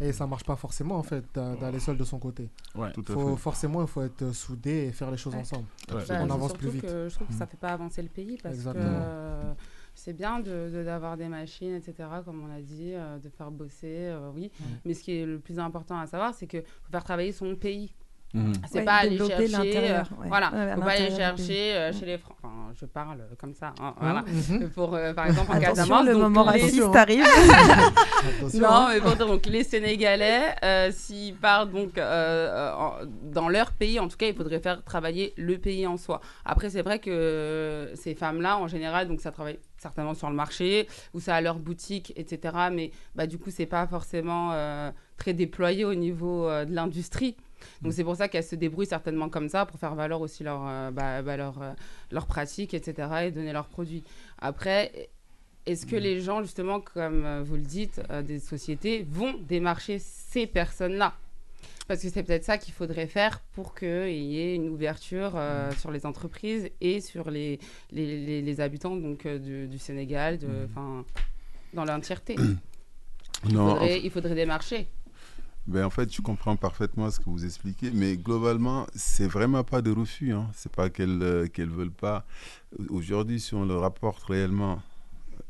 Et ça marche pas forcément en fait d'a- d'aller seul de son côté. Ouais. Tout à faut, fait. Forcément, il faut être soudé et faire les choses Ouais. ensemble. Bah, On avance plus vite. que je trouve que ça Mm. fait pas avancer le pays parce Exactement. que euh, c'est bien de de- d'avoir des machines, etc., comme on a dit, euh, de faire bosser, euh, oui. Mais ce qui est le plus important à savoir, c'est que faut faire travailler son pays. Mhm. C'est Ouais, pas aller chercher, l'intérieur, euh, ouais. voilà, Ouais, faut pas aller chercher euh, chez les Français. Enfin, je parle comme ça, hein, Hein voilà. Mhm. Pour, euh, par exemple, en Casamance, le donc moment les- raciste arrive. Attention, [LAUGHS] non, hein. mais pour donc les Sénégalais, euh, s'ils partent donc euh, en- dans leur pays, en tout cas, il faudrait faire travailler le pays en soi. Après, c'est vrai que ces femmes-là, en général, donc ça travaille certainement sur le marché ou ça a leur boutique, etc. Mais bah, du coup, c'est pas forcément euh, très déployé au niveau euh, de l'industrie. Donc c'est pour ça qu'elles se débrouillent certainement comme ça pour faire valoir aussi leur, euh, bah, bah, leur, euh, leurs pratiques, etc. et donner leurs produits. Après, est-ce que les gens, justement, comme euh, vous le dites, euh, des sociétés, vont démarcher ces personnes-là? Parce que c'est peut-être ça qu'il faudrait faire pour qu'il y ait une ouverture euh, sur les entreprises et sur les, les, les- les habitants donc, euh, du, du Sénégal, de, enfin, dans l'entièreté. Il, faudrait- en- il faudrait démarcher. Ben, en fait, je comprends parfaitement ce que vous expliquez, mais globalement, c'est vraiment pas de refus. Hein. C'est pas qu'elles euh, qu'elles veulent pas. Aujourd'hui, si on leur apporte réellement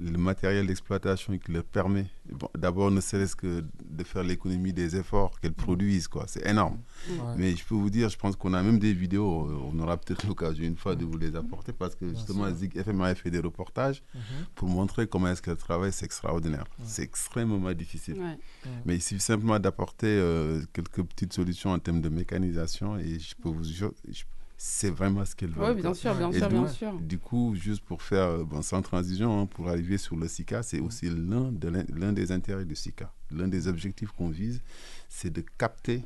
le matériel d'exploitation qui leur permet, bon, d'abord, ne serait-ce que de faire l'économie des efforts qu'elles produisent, quoi. C'est énorme. Ouais. Mais je peux vous dire, je pense qu'on a même des vidéos. On aura peut-être l'occasion une fois de vous les apporter parce que justement. Zig FM a fait des reportages Mhm. pour montrer comment est-ce qu'elles travaillent. C'est extraordinaire. C'est extrêmement difficile. Ouais. Mais il suffit simplement d'apporter euh, quelques petites solutions en termes de mécanisation et je peux vous dire, je- c'est vraiment ce qu'elles veulent. Oui, bien sûr, bien Et sûr, du- bien sûr. Du coup, juste pour faire, euh, bon, sans transition, hein, pour arriver sur le SICA, c'est aussi l'un de l'un des intérêts du SICA. L'un des objectifs qu'on vise, c'est de capter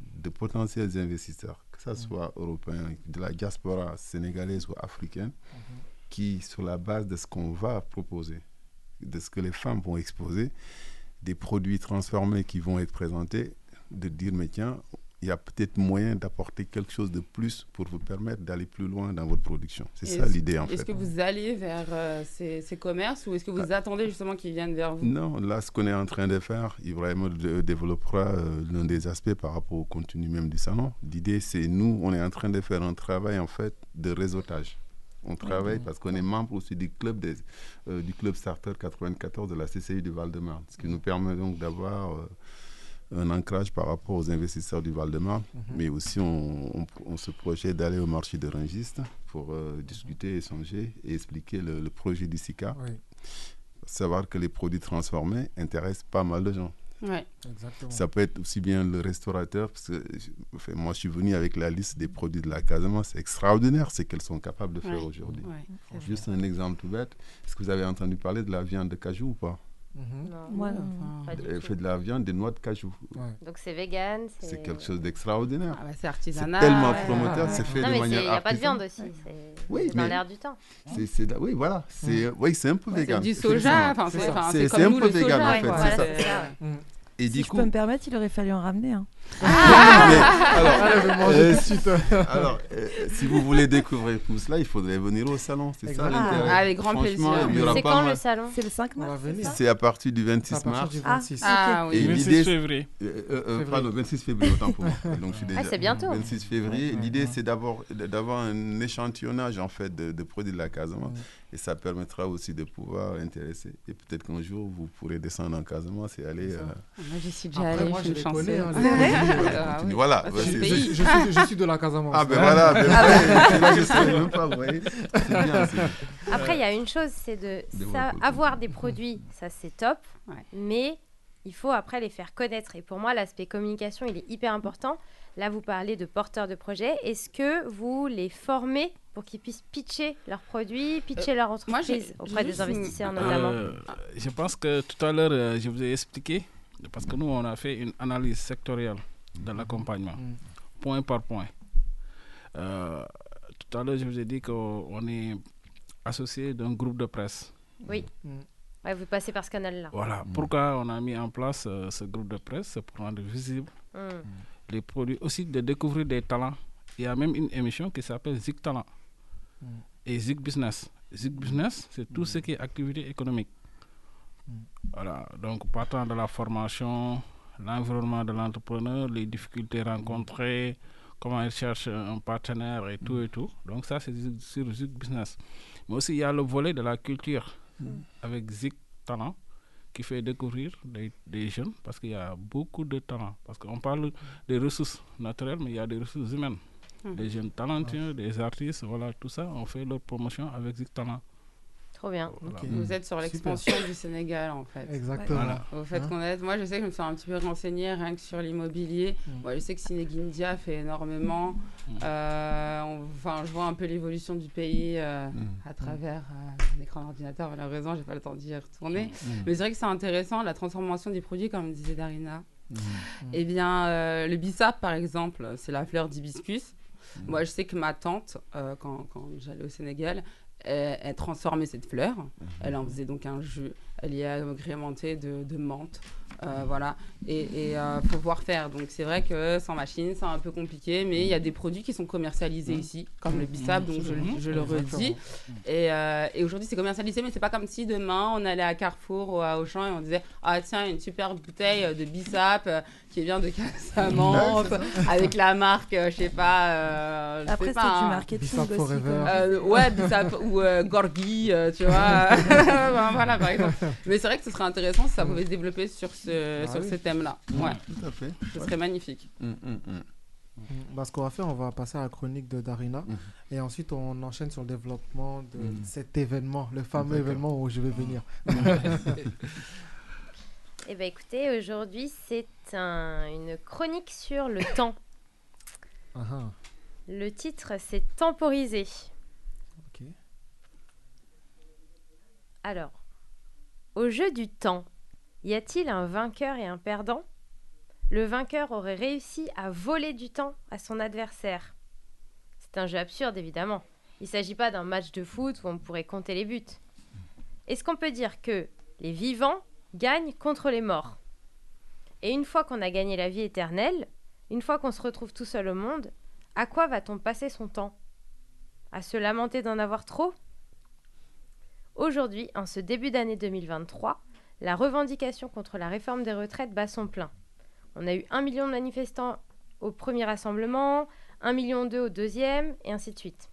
de potentiels investisseurs, que ce soit européens, de la diaspora sénégalaise ou africaine, qui, sur la base de ce qu'on va proposer, de ce que les femmes vont exposer, des produits transformés qui vont être présentés, de dire, mais tiens, il y a peut-être moyen d'apporter quelque chose de plus pour vous permettre d'aller plus loin dans votre production. C'est ça Est-ce- l'idée, en Est-ce fait. que vous allez vers euh, ces, ces commerces ou est-ce que vous attendez justement qu'ils viennent vers vous? Non, là, ce qu'on est en train de faire, Ibrahim développera euh, l'un des aspects par rapport au contenu même du salon. L'idée, c'est nous, on est en train de faire un travail en fait de réseautage. On travaille parce qu'on est membre aussi du club, des, euh, du club Starter 94 de la CCI du Val-de-Marne, ce qui nous permet donc d'avoir euh, un ancrage par rapport aux investisseurs du Val-de-Marne, mais aussi on, on- on se projette d'aller au marché de Rungiste pour euh, discuter, échanger et expliquer le, le projet du SICA. Oui. Savoir que les produits transformés intéressent pas mal de gens. Ouais. Ça peut être aussi bien le restaurateur, parce que enfin, moi je suis venu avec la liste des produits de la Casamance, c'est extraordinaire ce qu'elles sont capables de faire Ouais. aujourd'hui. Ouais, c'est vrai. Juste un exemple tout bête, est-ce que vous avez entendu parler de la viande de cajou ou pas? Non, Moi, non. enfin, pas du Elle fait de la viande des noix de cajou. Donc c'est vegan. C'est quelque chose d'extraordinaire. Ah bah, c'est c'est artisanal. tellement ouais. promoteur, c'est fait Non, de manière il n'y a pas de viande aussi. C'est Oui, c'est dans mais- l'air du temps. C'est, c'est oui, voilà. C'est, oui, c'est un peu Ouais, c'est vegan. du soja, c'est- c'est comme un nous, peu le soja, vegan, en ouais, fait. voilà, c'est ça. c'est ça, ouais. Et si du je coup, peux me permettre, il aurait fallu en ramener. Hein. Oui, mais alors, Ah, euh, tout de suite. alors, euh, si vous voulez découvrir tout cela, il faudrait venir au salon. C'est ça l'intérêt. Ah, avec grand plaisir. C'est quand mal- le salon C'est le 5 On va mars. C'est à partir du C'est à 26 partir mars. du Ah, 26. Ah Et oui. 26 l'idée, février. Euh, euh, euh, Février. pardon, 26 février, autant pour moi. Donc, je suis Ah, déjà- c'est bientôt. 26 février. Ouais, L'idée, ouais. c'est d'avoir, d'avoir un échantillonnage en fait, de, de produits de la Casamance. Ouais. Et ça permettra aussi de pouvoir intéresser. Et peut-être qu'un jour, vous pourrez descendre en Casamance et aller. Euh, Moi, j'y suis déjà Après, allée, moi, je suis chanceuse. Ah, oui. Voilà, Ah, c'est- le Je, suis, je suis de la Casamance. Ah ben voilà, ben là je même pas, vous voyez. Bien. Après, il y a une chose, c'est de ça- le avoir des produits, ça c'est top, Ouais. mais il faut après les faire connaître. Et pour moi, l'aspect communication, il est hyper important. Là, vous parlez de porteurs de projets. Est-ce que vous les formez pour qu'ils puissent pitcher leurs produits, pitcher leur Euh, moi, j'ai- entreprise auprès des une- investisseurs notamment Euh, je pense que tout à l'heure, euh, je vous ai expliqué, parce que nous, on a fait une analyse sectorielle de l'accompagnement, Mm. point par point. Euh, tout à l'heure, je vous ai dit qu'on on est associé d'un groupe de presse. Oui. Mm. Ouais, vous passez par ce canal-là. Voilà. Pourquoi on a mis en place euh, ce groupe de presse? C'est pour rendre visible Mm. les produits, aussi de découvrir des talents. Il y a même une émission qui s'appelle Zig Talent Mm. et Zig Business. Zig Business, c'est tout ce qui est activité économique. Voilà, donc partant de la formation, l'environnement de l'entrepreneur, les difficultés rencontrées, comment il cherche un partenaire et tout et tout. Donc ça, c'est sur Zig Business. Mais aussi, il y a le volet de la culture avec Zig Talent qui fait découvrir des, des jeunes parce qu'il y a beaucoup de talents. Parce qu'on parle des ressources naturelles, mais il y a des ressources humaines. Mhm. Des jeunes talentueux, des artistes, voilà, tout ça, on fait leur promotion avec Zig Talent. Trop bien. Vous êtes sur l'expansion du Sénégal, en fait. Exactement. Voilà. Au fait Hein qu'on est, moi je sais que je me suis un petit peu renseignée rien que sur l'immobilier. Mm. Moi je sais que Sénéguindia fait énormément. Mm. Euh, on- Enfin, je vois un peu l'évolution du pays euh, Mm. à travers euh, un écran d'ordinateur. Malheureusement, j'ai pas le temps d'y retourner. Mm. Mais c'est vrai que c'est intéressant la transformation des produits, comme disait Darina. Mm. Eh bien, euh, le bissap, par exemple, c'est la fleur d'hibiscus. Mm. Moi, je sais que ma tante, euh, quand, quand j'allais au Sénégal, elle, elle transformait cette fleur. Elle en faisait donc un jus. Elle y a agrémenté de, de menthe. Euh, voilà, et il faut voir faire. Donc c'est vrai que sans machine, c'est un peu compliqué, mais il y a des produits qui sont commercialisés ici, comme le bissap, donc je, le- je le redis. Et, euh, et aujourd'hui, c'est commercialisé, mais c'est pas comme si demain on allait à Carrefour ou à Auchan et on disait Ah, tiens, une super bouteille euh, de bissap euh, qui vient de Casamance, avec la marque, euh, je sais pas. euh, Après, c'est pas, du hein. marketing Bissap aussi, Forever. Euh, ouais, bissap ou euh, Gorgui, euh, tu vois. [LAUGHS] [LAUGHS] Ben, voilà, par exemple. Mais c'est vrai que ce serait intéressant si ça pouvait se développer sur ce, Ah sur oui. ce thème-là. Mm, Ouais. tout à fait. Ce Ouais. serait magnifique. Mm, mm. Bah, ce qu'on va faire, on va passer à la chronique de Darina. Et ensuite, on enchaîne sur le développement de cet événement, le fameux événement où je vais venir. [LAUGHS] Eh bien, écoutez, aujourd'hui, c'est un- une chronique sur le temps. [COUGHS] Ah ah. Le titre, c'est Temporiser. Ok. Alors, au jeu du temps, y a-t-il un vainqueur et un perdant? Le vainqueur aurait réussi à voler du temps à son adversaire. C'est un jeu absurde, évidemment. Il ne s'agit pas d'un match de foot où on pourrait compter les buts. Est-ce qu'on peut dire que les vivants gagnent contre les morts? Et une fois qu'on a gagné la vie éternelle, une fois qu'on se retrouve tout seul au monde, à quoi va-t-on passer son temps? À se lamenter d'en avoir trop? Aujourd'hui, en ce début d'année 2023, la revendication contre la réforme des retraites bat son plein. On a eu un million de manifestants au premier rassemblement, un million deux au deuxième, et ainsi de suite.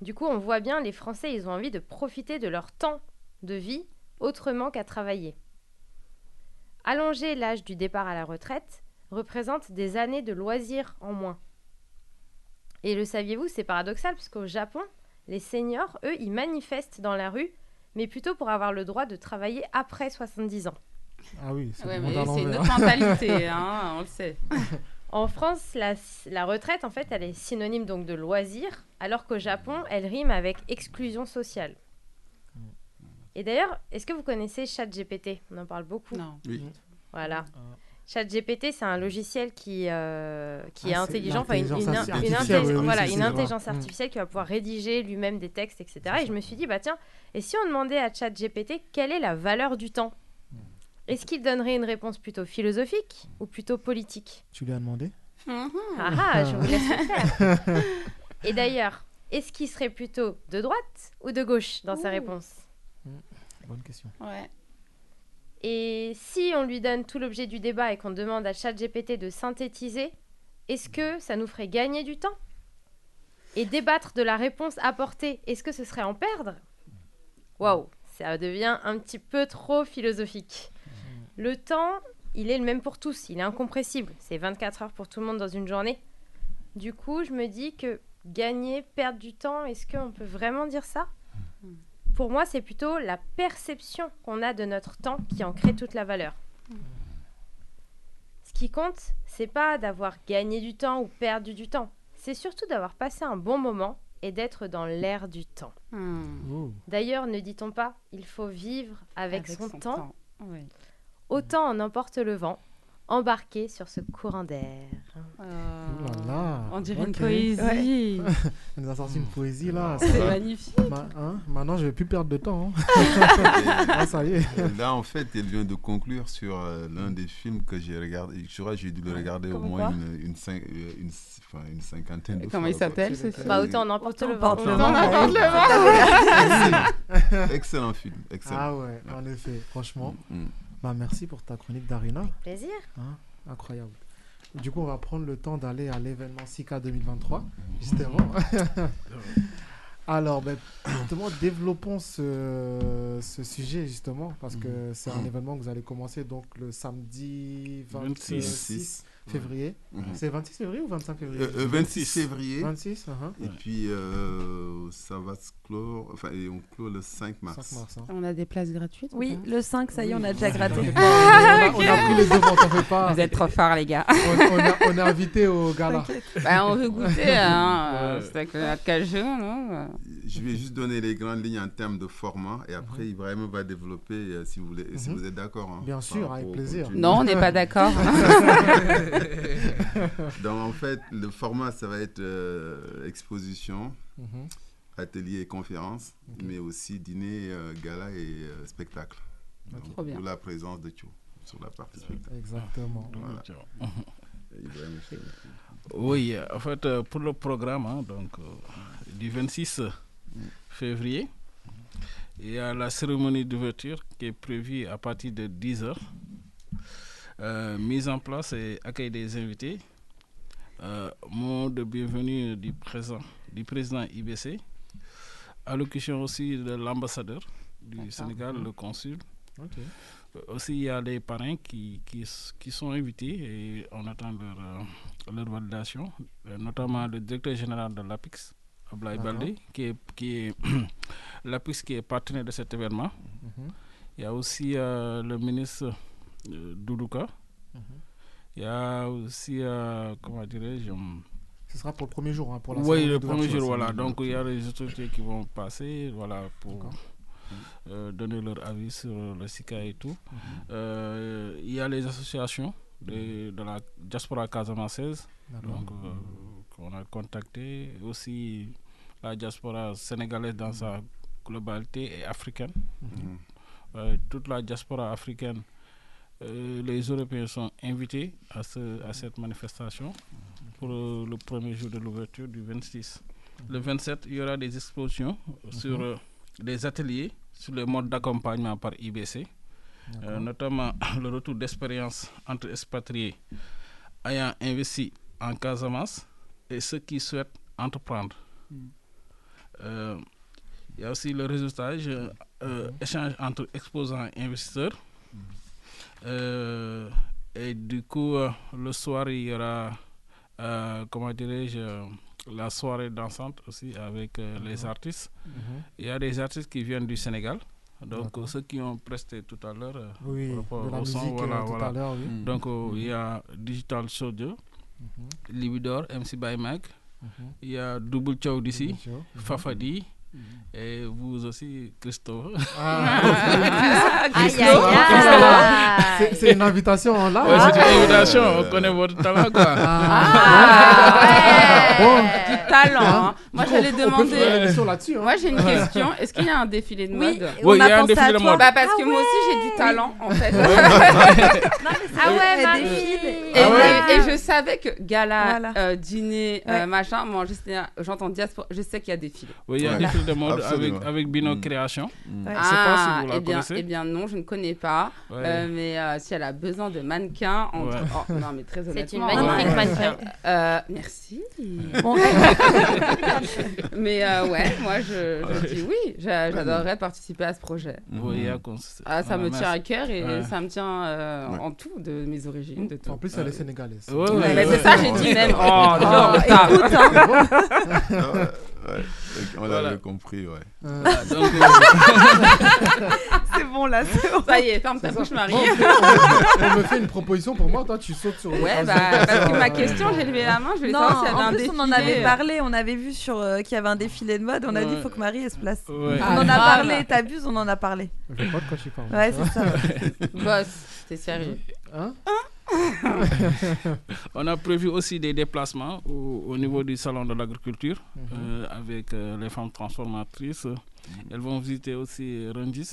Du coup, on voit bien, les Français, ils ont envie de profiter de leur temps de vie autrement qu'à travailler. Allonger l'âge du départ à la retraite représente des années de loisirs en moins. Et le saviez-vous, c'est paradoxal, puisqu'au Japon, les seniors, eux, ils manifestent dans la rue, mais plutôt pour avoir le droit de travailler après 70 ans. Ah oui, c'est Ouais, autre mentalité, [LAUGHS] hein, on le sait. [LAUGHS] En France, la, la retraite, en fait, elle est synonyme donc de loisir, alors qu'au Japon, elle rime avec exclusion sociale. Et d'ailleurs, est-ce que vous connaissez ChatGPT? On en parle beaucoup. Non. Oui. Voilà. ChatGPT, c'est un logiciel qui, euh, qui Ah, est intelligent, enfin une, l'intelligence une- artificielle, une oui, intelli- oui, oui, voilà, une intelligence. Mm. artificielle qui va pouvoir rédiger lui-même des textes, etc. Et je me suis dit, bah tiens, et si on demandait à ChatGPT quelle est la valeur du temps Mm. Est-ce qu'il donnerait une réponse plutôt philosophique ou plutôt politique? Tu lui as demandé? Ah ah, je vous laisse le faire. [LAUGHS] Et d'ailleurs, est-ce qu'il serait plutôt de droite ou de gauche dans sa réponse? Bonne question. Ouais. Et si on lui donne tout l'objet du débat et qu'on demande à ChatGPT de synthétiser, est-ce que ça nous ferait gagner du temps Et débattre de la réponse apportée, est-ce que ce serait en perdre? Waouh, ça devient un petit peu trop philosophique. Le temps, il est le même pour tous, il est incompressible. C'est 24 heures pour tout le monde dans une journée. Du coup, je me dis que gagner, perdre du temps, est-ce qu'on peut vraiment dire ça? Pour moi, c'est plutôt la perception qu'on a de notre temps qui en crée toute la valeur. Ce qui compte, c'est pas d'avoir gagné du temps ou perdu du temps. C'est surtout d'avoir passé un bon moment et d'être dans l'air du temps. Hmm. D'ailleurs, ne dit-on pas, il faut vivre avec, Avec son, son temps, temps, oui. Autant en emporte le vent, embarqué sur ce courant d'air. Là là. On dirait une poésie. [LAUGHS] Elle nous a sorti une poésie là. C'est magnifique. Ma- hein, Maintenant, je vais plus perdre de temps. hein. [LAUGHS] ah, ça y est. Euh, Là, en fait, elle vient de conclure sur euh, l'un des films que j'ai regardé. Je crois que j'ai dû le regarder au Comment moins une, une, cin- euh, une, enfin, une cinquantaine de Comment fois. il s'appelle, ce Euh, film Bah, autant en emporte le vent. Excellent. Excellent film. Excellent. Ah ouais, en effet, franchement. Mm. Bah, merci pour ta chronique, Darina. Plaisir. Hein, incroyable. Du coup, on va prendre le temps d'aller à l'événement SICA 2023, justement. [LAUGHS] Alors, ben, justement, développons ce, ce sujet, justement, parce que c'est un événement que vous allez commencer donc le samedi 26, 26, février. Mhm. C'est 26 février ou 25 février? Euh, euh, 26 février. 26, uh-huh. Et puis, euh, ça va se clore. Enfin, et on clôt le 5 mars. 5 mars. hein. On a des places gratuites ou Oui, le 5, ça y est, on a déjà gratté. on, a, [LAUGHS] on a pris les devants, t'en fais pas. Vous êtes trop forts, les gars. On, on a- on est invité au gala. Bah, on veut goûter, hein. euh, C'est avec la cajou, non? Je vais juste donner les grandes lignes en termes de format et après Ibrahim va développer euh, si vous voulez, si Mhm. vous êtes d'accord. hein, Bien sûr, avec plaisir. Non, on n'est pas d'accord. [LAUGHS] [LAUGHS] Donc en fait, le format ça va être euh, exposition, Mhm. ateliers et conférences, mais aussi dîner, euh, gala et euh, spectacle. Donc, Trop bien. d'où la présence de Tcho sur la partie spectacle. Exactement. Voilà. Oui, en fait, pour le programme, hein, donc, euh, du 26 février, il y a la cérémonie d'ouverture qui est prévue à partir de 10h. Mise en place et accueil des invités. Euh, mot de bienvenue du, présent, du président IBC. Allocution aussi de l'ambassadeur du Sénégal, le consul. Euh, Aussi, il y a des parrains qui, qui, qui sont invités et on attend leur, euh, leur validation, euh, notamment le directeur général de l'APIX, Ablaï. Baldé, qui est, qui est [CLEARS THROAT] l'APIX qui est partenaire de cet événement. Mhm. Il y a aussi euh, le ministre Doudouka. Mhm. Il y a aussi, euh, comment dirais-je, hum, Ce sera pour le premier jour, hein, pour la oui, le premier jour, voilà. Donc, il y a les autorités qui vont passer, voilà, pour euh, donner leur avis sur le SICA et tout. Mhm. Euh, il y a les associations de, de la diaspora casamançaise, D'accord. donc, euh, qu'on a contacté. Aussi, la diaspora sénégalaise dans sa globalité et africaine. Mhm. Toute la diaspora africaine, euh, les Européens sont invités à, ce, à cette manifestation pour euh, le premier jour de l'ouverture du 26. Le 27, il y aura des expositions sur euh, des ateliers sur le mode d'accompagnement par IBC, notamment [CLEARS THROAT] le retour d'expérience entre expatriés ayant investi en Casamance et ceux qui souhaitent entreprendre. Euh, il y a aussi le euh, échange entre exposants et investisseurs. Euh, et du coup, euh, le soir, il y aura, euh, comment dirais-je, la soirée dansante aussi avec euh, les artistes. Mhm. Il y a des artistes qui viennent du Sénégal. Donc, ceux qui ont presté tout à l'heure Oui, au son, voilà, tout à voilà. l'heure, oui. Mhm. Donc, il y a Digital Soldier, Libidor, MC by Mag. Mhm. Il y a Double Chow d'ici. Mhm. Fafadi. Et vous aussi, Christophe. Ah. [LAUGHS] Christophe. C'est- une invitation live. Ouais, c'est une invitation, on connaît votre talent quoi. Ah, ouais. Bon. Talent. hein. Moi, Du coup, j'allais on on demander. une hein. Moi, j'ai une question. Est-ce qu'il y a un défilé de mode Oui, il y a un défilé de mode. Bah, parce Ah que moi aussi, j'ai du talent, en fait. [LAUGHS] Ah ouais, Marie. Et, Ah ouais. et- et je savais que gala, Voilà. euh, dîner, euh, Ouais. machin, moi j'entends diaspora, je sais qu'il y a défilé. Oui, il y a un Ouais. défilé de mode avec, avec Bino Mm. Création. Mm. Ouais. Je sais pas si Ah, vous la eh bien, connaissez. eh bien non, je ne connais pas. Ouais. Euh, mais euh, si elle a besoin de mannequins, entre... Ouais. oh, non mais très honnêtement. C'est une magnifique mannequin. Merci. Bon, [LAUGHS] mais euh, ouais, moi je, je dis oui, j'a- j'adorerais participer à ce projet. Oui, il y a cons- Ah, ça me tient à cœur et Ouais. ça me tient euh, Ouais. en tout de mes origines, de tout. En plus, elle est sénégalaise. Ouais, Ouais, ouais, mais ouais. c'est ça, j'ai dit même. Oh, [LAUGHS] Ah, non, retard. écoute, hein. Ah ouais, On Voilà. l'avait compris, ouais. Euh, Ah, donc, euh, [LAUGHS] c'est bon là, c'est bon. Ça y est, ferme ta bouche, Marie. bon, on, me, on me fait une proposition pour moi, toi tu sautes sur le Ouais, bah, parce que ma question, j'ai levé la main, je voulais Non, savoir s'il y avait en un plus défilé. on en avait parlé, on avait vu sur euh, qu'il y avait un défilé de mode, on a dit faut que Marie elle se place. Ouais. On en a Ah, parlé, t'abuses, on en a parlé. Je sais pas de quoi tu parles. Ouais, c'est ça. Boss, t'es [LAUGHS] sérieux. Hein [LAUGHS] on a prévu aussi des déplacements au, au niveau du salon de l'agriculture Mhm. euh, avec euh, les femmes transformatrices. Elles vont visiter aussi Rungis.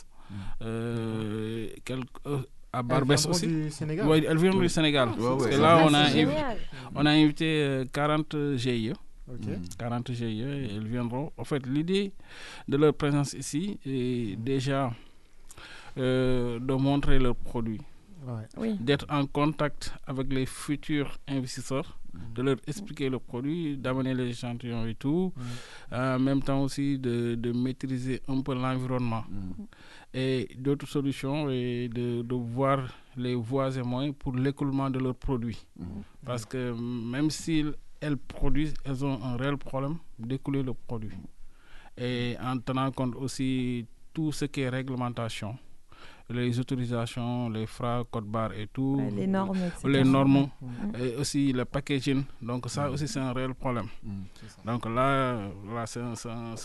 euh, quelques- euh, à Barbès aussi. du Sénégal Oui, elles viennent Oui. du Sénégal. Ouais, Parce ouais, que là, on a, c'est invi- génial. on a invité euh, 40 GIE. Ok. Mm. 40 GIE, elles viendront. En fait, l'idée de leur présence ici est déjà euh, de montrer leurs produits, Ouais. Oui. d'être en contact avec les futurs investisseurs, de leur expliquer le produit, d'amener les échantillons et tout, en même temps aussi de, de maîtriser un peu l'environnement Mm. et d'autres solutions et de, de voir les voies et moyens pour l'écoulement de leurs produits. Mm. Parce que même si elles produisent, elles ont un réel problème d'écouler le produit. Et en tenant compte aussi tout ce qui est réglementation, les autorisations, les FRA, code barre et tout. Ouais, les normes, etc. Les normes. Mhm. Et aussi le packaging. Donc ça aussi, c'est un réel problème. Donc là, là c'est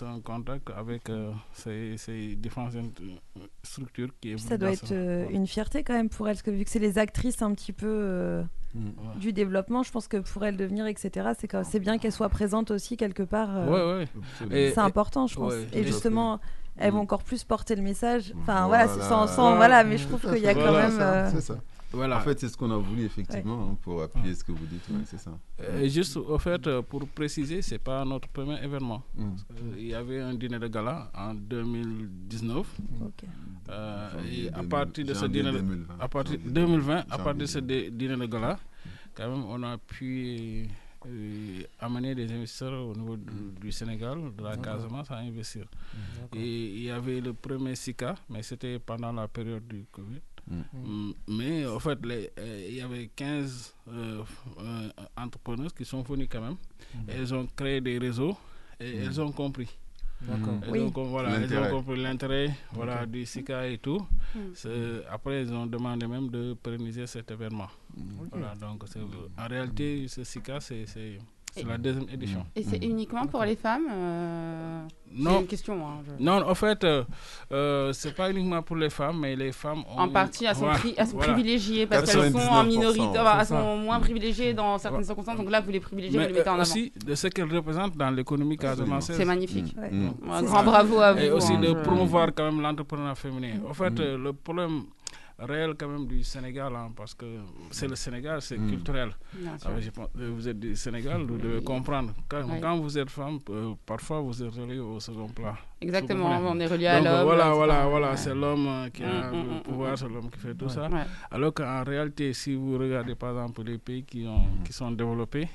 un, contact avec euh, ces, ces différentes euh, structures qui évoluent Ça doit être ce- euh, une fierté quand même pour elles, parce que vu que c'est les actrices un petit peu euh, Mm. du développement, je pense que pour elles devenir, etc., c'est bien qu'elles soient présentes aussi quelque part. euh, Ouais, ouais. C'est important, je pense. ouais, et justement, elles vont Mm. encore plus porter le message. Enfin, voilà, c'est sans, sans- Voilà. voilà, mais je trouve qu'il y a quand Voilà, même. euh, C'est ça. Voilà. En fait, c'est ce qu'on a voulu effectivement hein, pour appuyer ce que vous dites. ouais, c'est ça. Et juste au fait, euh, pour préciser, c'est pas notre premier événement. Mm. Euh, Il y avait un dîner de gala en 2019. Ok. Euh, et à 2000, partir de ce dîner, 2020, à partir janvier 2020, à 2020, partir de ce dîner de gala, quand même, on a pu euh, amener des investisseurs au niveau du, du Sénégal, de la. Casamance, à investir. Et il y avait le premier SICA, mais c'était pendant la période du Covid. Mm, Mais en fait, les- euh, il y avait 15 euh, euh, entrepreneurs qui sont venus quand même. Elles ont créé des réseaux et elles ont compris. D'accord. Elles, Oui. com- voilà, elles ont compris l'intérêt voilà, du SICA et tout. C'est- Après, ils ont demandé même de pérenniser cet événement. Voilà, donc en réalité, ce SICA, c'est c'est- la deuxième édition. Et c'est uniquement pour les femmes euh, Non. C'est une question. hein, je- Non, en fait, euh, euh, c'est pas uniquement pour les femmes, mais les femmes ont. En partie, elles sont, pri- elles sont voilà. privilégiées parce qu'elles sont en minorité, enfin, elles sont moins privilégiées dans certaines circonstances. Donc là, vous les privilégiez, vous les mettez en euh, avant. aussi de ce qu'elle représente dans l'économie casamançaise. C'est magnifique. Mm. Ouais. Mm. Mm. Un grand bravo à Et vous, aussi hein, de je- promouvoir quand même l'entrepreneuriat féminin. En fait, Mm. euh, le problème réel quand même du Sénégal, hein, parce que c'est le Sénégal, c'est Mm. culturel. Ah, je pense- vous êtes du Sénégal, vous devez comprendre. Quand, Oui. quand vous êtes femme, euh, parfois vous êtes relié au second plan. Exactement, on est relié à l'homme, Voilà, voilà, voilà, Ouais. c'est l'homme euh, qui a Mm, mm, le mm, pouvoir, mm. c'est l'homme qui fait tout Ouais. ça. Ouais. Alors qu'en réalité, si vous regardez par exemple les pays qui, ont, qui sont développés,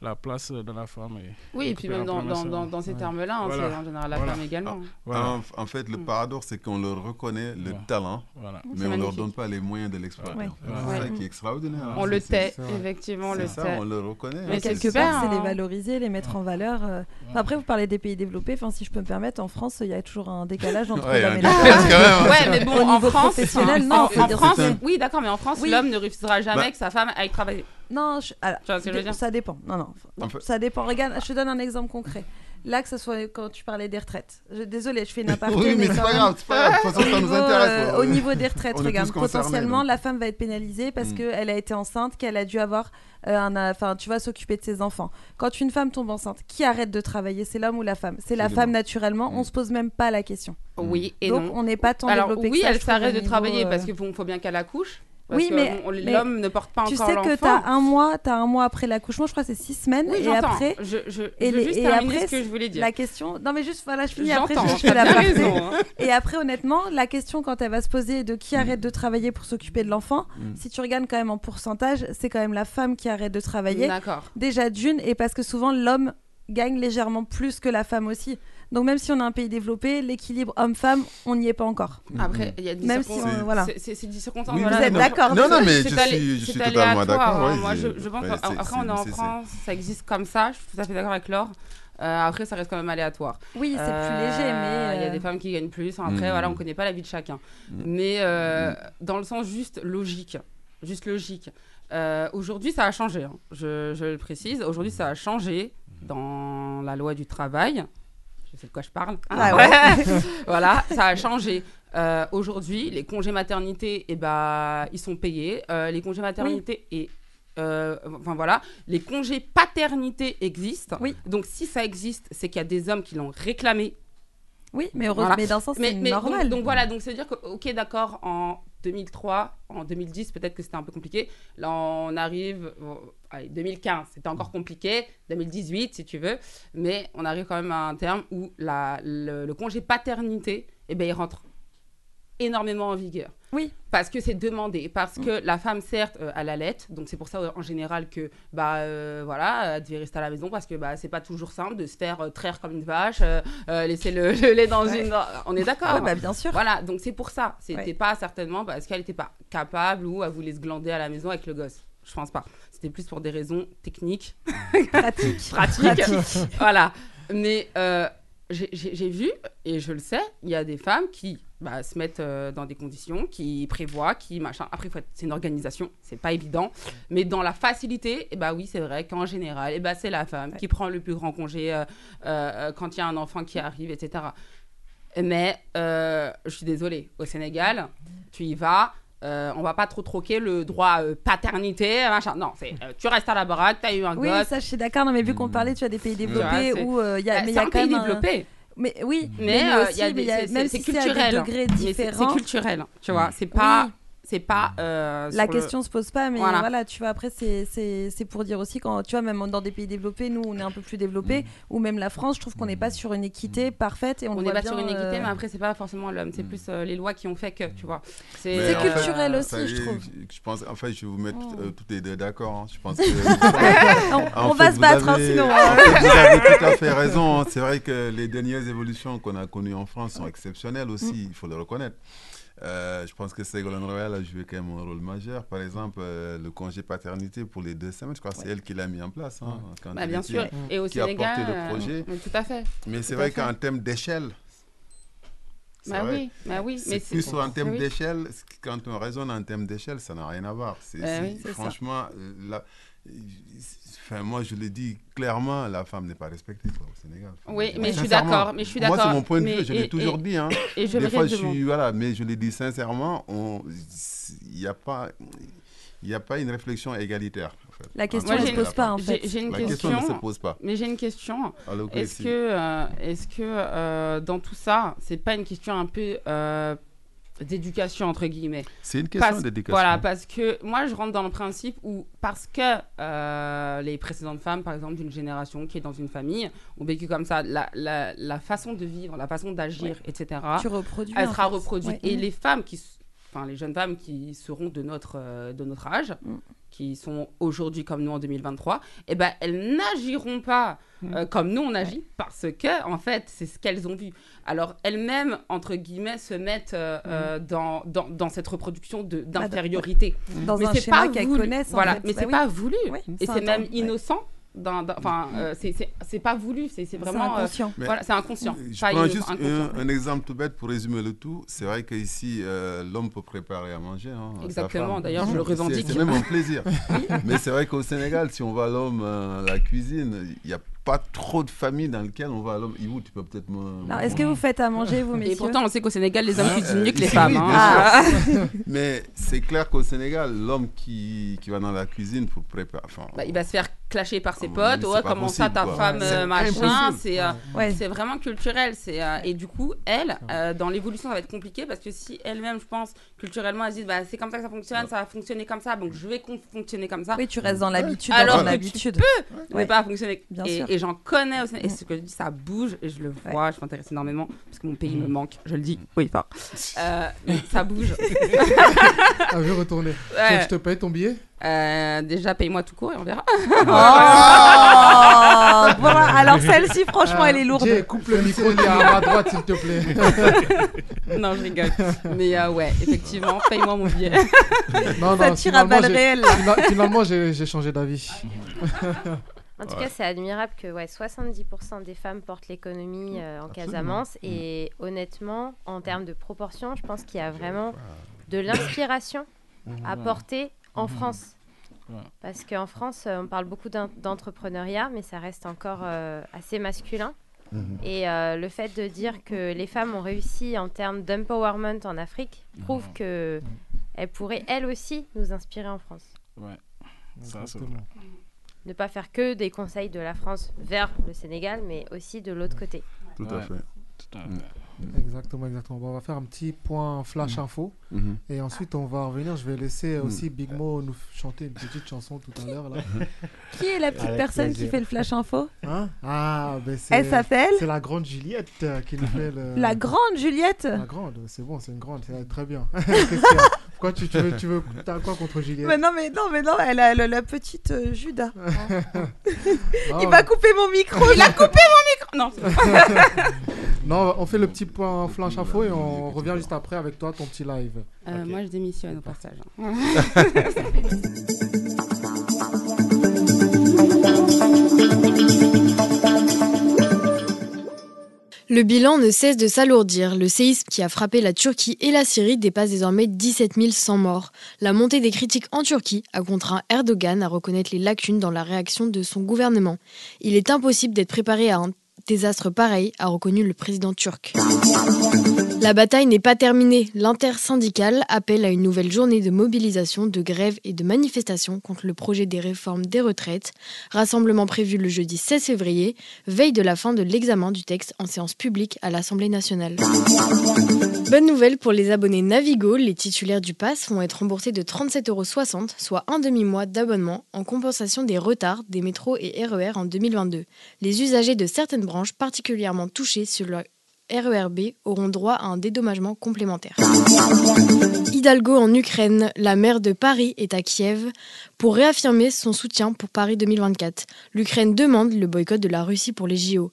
la place de la femme est. Oui, et puis même dans, dans, dans, dans ces termes-là, hein, c'est en général la Voilà. femme également. Voilà. En, en fait, le paradoxe, c'est qu'on leur reconnaît le talent, Voilà. Mais on leur magnifique. donne pas les moyens de l'exploiter. Ouais. C'est Ouais. ça qui est extraordinaire. hein. On le tait, effectivement, le ça, tait. on le reconnaît. Mais hein. quelque part, c'est les valoriser, les mettre en valeur. euh. Après, vous parlez des pays développés. Si je peux me permettre, en France, il y a toujours un décalage entre Ouais, l'homme et la femme. hein. Ouais, mais bon, en France, non. en, France, oui, d'accord, mais en France, Oui. l'homme ne refusera jamais Bah- que sa femme aille travailler. Non, je- alors, Tu vois ce que je veux dire? ça dépend. Non, non, ça dépend. Regarde, je te donne un exemple concret. Là, que ce soit quand tu parlais des retraites. Je, désolée, je fais une [LAUGHS] aparté. Oui, mais c'est pas grave, c'est pas grave. De toute façon, au ça nous niveau, intéresse, euh, au niveau des retraites, regarde, potentiellement, donc. la femme va être pénalisée parce Mm. qu'elle a été enceinte, qu'elle a dû avoir euh, un, enfin, tu vas s'occuper de ses enfants. Quand une femme tombe enceinte, qui arrête de travailler? C'est l'homme ou la femme? C'est la femme naturellement. On se pose même pas la question. Oui et Donc, non. on n'est pas tant Alors développé oui, que ça, elle s'arrête de travailler euh, parce qu'il faut, faut bien qu'elle accouche. Parce oui, que mais, l'homme ne porte pas tu encore sais que l'enfant. tu as un mois, as un mois après l'accouchement, je crois que c'est six semaines, Oui, et après, Je- je- et je les- juste et après, ce que je voulais dire. La question, non mais juste voilà, je finis après, J'entends, je, t'as la raison, hein. [LAUGHS] Et après, honnêtement, la question quand elle va se poser de qui arrête de travailler pour s'occuper de l'enfant, Mm. si tu regardes quand même en pourcentage, c'est quand même la femme qui arrête de travailler. D'accord. Déjà d'une, et parce que souvent l'homme gagne légèrement plus que la femme aussi. Donc même si on a un pays développé, l'équilibre homme-femme, on n'y est pas encore. Après, il y a des même si circonstances. on- voilà. c'est- des circonstances. Oui, voilà, vous êtes d'accord Non, non, mais c'est je suis- je c'est suis totalement aléatoire, d'accord, hein. ouais, Moi, je, pense ouais, qu'après, c'est- on est en France, ça existe comme ça. Je suis tout à fait d'accord avec Laure. Euh, après, ça reste quand même aléatoire. Oui, c'est plus Euh, léger, mais, Il y a euh, des femmes qui gagnent plus. Après, Mm. voilà, on connaît pas la vie de chacun. Mm. Mais euh, dans le sens juste logique, juste logique. euh, Aujourd'hui, ça a changé. hein. Je, je le précise. Aujourd'hui, ça a changé dans la loi du travail. Sais de quoi je parle. Ah ouais. [LAUGHS] voilà, ça a changé. Euh, Aujourd'hui, les congés maternité, eh ben, ils sont payés. Euh, les congés maternité et euh, enfin voilà, les congés paternité existent. Donc si ça existe, c'est qu'il y a des hommes qui l'ont réclamé. Oui, mais heureusement, mais dans le sens, c'est mais, normal. Donc, donc voilà, donc c'est dire que ok d'accord en 2003, en 2010 peut-être que c'était un peu compliqué. Là on arrive, allez, 2015 c'était encore compliqué, 2018 si tu veux, mais on arrive quand même à un terme où la, le, le congé paternité, eh ben il rentre énormément en vigueur. Oui. Parce que c'est demandé, parce Mm. que la femme, certes, euh, elle allait, donc c'est pour ça en général que, bah, euh, voilà, elle devait rester à la maison parce que, bah, c'est pas toujours simple de se faire euh, traire comme une vache, euh, laisser le, [LAUGHS] le lait dans Ouais. une. On est d'accord Ouais, bah, bien sûr. Voilà, donc c'est pour ça. C'était Ouais. pas certainement parce qu'elle n'était pas capable ou elle voulait se glander à la maison avec le gosse. Je pense pas. C'était plus pour des raisons techniques. [LAUGHS] Pratiques. Pratiques. Voilà. Mais euh, j'ai- vu, et je le sais, il y a des femmes qui bah, se mettent euh, dans des conditions qui prévoient, qui machin. Après, c'est une organisation, c'est pas évident. Mais dans la facilité, eh bah oui, c'est vrai qu'en général, eh bah, c'est la femme qui prend le plus grand congé euh, quand il y a un enfant qui arrive, etc. Mais je suis désolée, au Sénégal, tu y vas. Euh, on va pas trop troquer le droit euh, paternité, machin. Non, c'est euh, tu restes à la baraque, t'as eu un Oui, gosse. ça je suis d'accord, non, mais vu qu'on parlait, tu as des pays développés Ouais, où euh, il y a, Bah, mais il y a un quand pays même un- développé. Mais oui, Mais mais, euh, aussi, il y a mais des- il y a- c'est- si culturel. C'est culturel, tu vois. C'est pas, c'est pas. euh, La sur le- question se pose pas, mais Voilà. voilà, tu vois, après, c'est- c'est c'est pour dire aussi, quand tu vois, même dans des pays développés, nous, on est un peu plus développés, ou même la France, je trouve qu'on n'est pas sur une équité parfaite et on, n'est pas sur une équité, euh, mais après, c'est pas forcément l'homme. C'est plus euh, les lois qui ont fait que, tu vois. C'est fait, culturel aussi, ça y je trouve. Je, je pense, en fait, je vais vous mettre Oh. euh, toutes les deux d'accord. hein. Je pense que. [LAUGHS] On- En on va se battre, hein, avez- sinon, en [LAUGHS] hein. fait, vous avez tout à fait raison. hein. C'est vrai que les dernières évolutions qu'on a connues en France sont exceptionnelles aussi, Mm. il faut le reconnaître. Euh, je pense que Ségolène Royal a joué quand même un rôle majeur. Par exemple, euh, le congé paternité pour les deux semaines, je crois que c'est elle qui l'a mis en place. hein, quand Bah, bien sûr. Et au qui a porté euh, le projet. oui, tout à fait. Mais c'est vrai qu'en termes d'échelle, Bah oui, bah oui, mais C'est plus sur un terme oui. d'échelle. Quand on raisonne en termes d'échelle, ça n'a rien à voir. Bah oui, franchement, euh, là, euh, enfin, moi, je le dis clairement, la femme n'est pas respectée quoi, au Sénégal. Oui, mais je suis d'accord, mais je suis Moi, c'est d'accord, mon point de vue. Je l'ai toujours et- dit. Hein. et je Des fois, je suis voilà, mais je le dis sincèrement. on- Il n'y a pas. Il a pas une réflexion égalitaire. en fait, La question ne se pose pas, en j'ai une La question. question ne se pose pas. Mais j'ai une question. Ok, Est-ce que, euh, est-ce que euh, dans tout ça, c'est pas une question un peu euh, d'éducation entre guillemets C'est une question d'éducation. Voilà, parce que moi je rentre dans le principe où parce que euh, les précédentes femmes, par exemple d'une génération qui est dans une famille, ont vécu comme ça, la, la, la façon de vivre, la façon d'agir, Ouais. etc. Tu reproduis, Elle sera reproduite. Ouais. Et Mhm. les femmes qui, enfin les jeunes femmes qui seront de notre euh, de notre âge, Mm. Qui sont aujourd'hui comme nous en 2023, eh ben elles n'agiront pas Mm. euh, comme nous on agit parce que en fait c'est ce qu'elles ont vu. Alors elles-mêmes entre guillemets se mettent euh, euh, dans, dans, dans cette reproduction Mm. Bah, d'infériorité. dans Mais un schéma pas qu'elles voulu. connaissent, en Voilà, fait. mais Bah c'est oui. pas voulu Oui, et c'est même innocent. D'un- Enfin, euh, c'est- pas voulu, c'est vraiment. euh, inconscient. Mais voilà, c'est inconscient. Je pas prends juste inconscient. un, un exemple tout bête pour résumer le tout. C'est vrai qu'ici, euh, l'homme peut préparer à manger. hein, Exactement, d'ailleurs, je le revendique. C'est même un plaisir. [LAUGHS] Mais c'est vrai qu'au Sénégal, si on va à l'homme euh, à la cuisine, il n'y a pas trop de familles dans lesquelles on va à l'homme. Yvou, tu peux peut-être me. Est-ce que vous faites à manger, vous, messieurs Et pourtant, on sait qu'au Sénégal, les hommes Hein, cuisinent euh, mieux que les femmes. oui, hein. Ah. [LAUGHS] Mais c'est clair qu'au Sénégal, l'homme qui, qui va dans la cuisine pour préparer. Enfin, Bah, il va se faire clasher par ses mais potes. Ouais, comment ça, ta quoi. femme, euh, machin. C'est euh, Ouais. c'est vraiment culturel. C'est euh, et du coup, elle, euh, dans l'évolution, ça va être compliqué parce que si elle-même, je pense, culturellement, elle se dit, bah, c'est comme ça que ça fonctionne, ça va fonctionner comme ça, donc je vais fonctionner comme ça. Oui, tu restes dans l'habitude, dans Alors ton que tu peux ne Ouais. pas fonctionner. Bien et sûr. Et j'en connais aussi. Et ce que je dis, ça bouge et je le vois. Je m'intéresse énormément parce que mon pays me manque. Je le dis. Oui, fort. [LAUGHS] Euh, mais ça bouge. [LAUGHS] Ah, je vais retourner. Ouais. Je te paye ton billet? Euh, déjà, paye-moi tout court et on verra. [LAUGHS] Oh Voilà, alors celle-ci, franchement, elle est lourde. Jay, coupe le micro à ma droite, s'il te plaît. non, je rigole. Mais euh, ouais, effectivement, paye-moi mon billet. Non, Ça non, tire à finalement, balles réelles, Finalement, j'ai changé d'avis. En tout Ouais. cas, c'est admirable que ouais, 70% des femmes portent l'économie euh, en Casamance. Et honnêtement, en termes de proportion, je pense qu'il y a vraiment de l'inspiration à Ouais. porter en. France. Ouais. Parce qu'en France, euh, on parle beaucoup d'en- d'entrepreneuriat, mais ça reste encore euh, assez masculin. Mhm. Et euh, le fait de dire que les femmes ont réussi en termes d'empowerment en Afrique prouve Mhm. que elles pourraient elles aussi nous inspirer en France. Ouais. Ça, c'est. Ne pas faire que des conseils de la France vers le Sénégal, mais aussi de l'autre côté. Tout à Ouais. fait. Tout à Mm. fait. Exactement, exactement. Bon, on va faire un petit point flash info. Mhm. Et ensuite, on va revenir. Je vais laisser aussi Big Mo nous chanter une petite chanson tout à l'heure. [LAUGHS] Qui est la petite Avec personne qui fait le flash info? Hein? Ah, ben c'est. Elle s'appelle C'est la grande Juliette euh, qui nous [LAUGHS] fait le. La grande Juliette? La grande, c'est bon, c'est une grande, c'est très bien. [LAUGHS] Pourquoi tu, tu veux, tu veux, t'as quoi contre Juliette mais non, mais non, mais non, elle a la petite euh, Judas. [LAUGHS] Ah, Il va couper mon micro. Il a coupé mon micro. Non. [LAUGHS] Non, on fait le petit point flash info et on revient juste après avec toi, ton petit live. Euh, Moi, je démissionne au passage. hein. [LAUGHS] Le bilan ne cesse de s'alourdir. Le séisme qui a frappé la Turquie et la Syrie dépasse désormais 17 100 morts. La montée des critiques en Turquie a contraint Erdogan à reconnaître les lacunes dans la réaction de son gouvernement. Il est impossible d'être préparé à un désastre pareil, a reconnu le président turc. La bataille n'est pas terminée. L'intersyndicale appelle à une nouvelle journée de mobilisation, de grève et de manifestation contre le projet des réformes des retraites. Rassemblement prévu le jeudi 16 février, veille de la fin de l'examen du texte en séance publique à l'Assemblée nationale. Bonne nouvelle pour les abonnés Navigo, les titulaires du pass vont être remboursés de 37,60 euros, soit un demi-mois d'abonnement en compensation des retards des métros et RER en 2022. Les usagers de certaines branches particulièrement touchées sur le RERB auront droit à un dédommagement complémentaire. Hidalgo en Ukraine, la maire de Paris est à Kiev pour réaffirmer son soutien pour Paris 2024. L'Ukraine demande le boycott de la Russie pour les JO.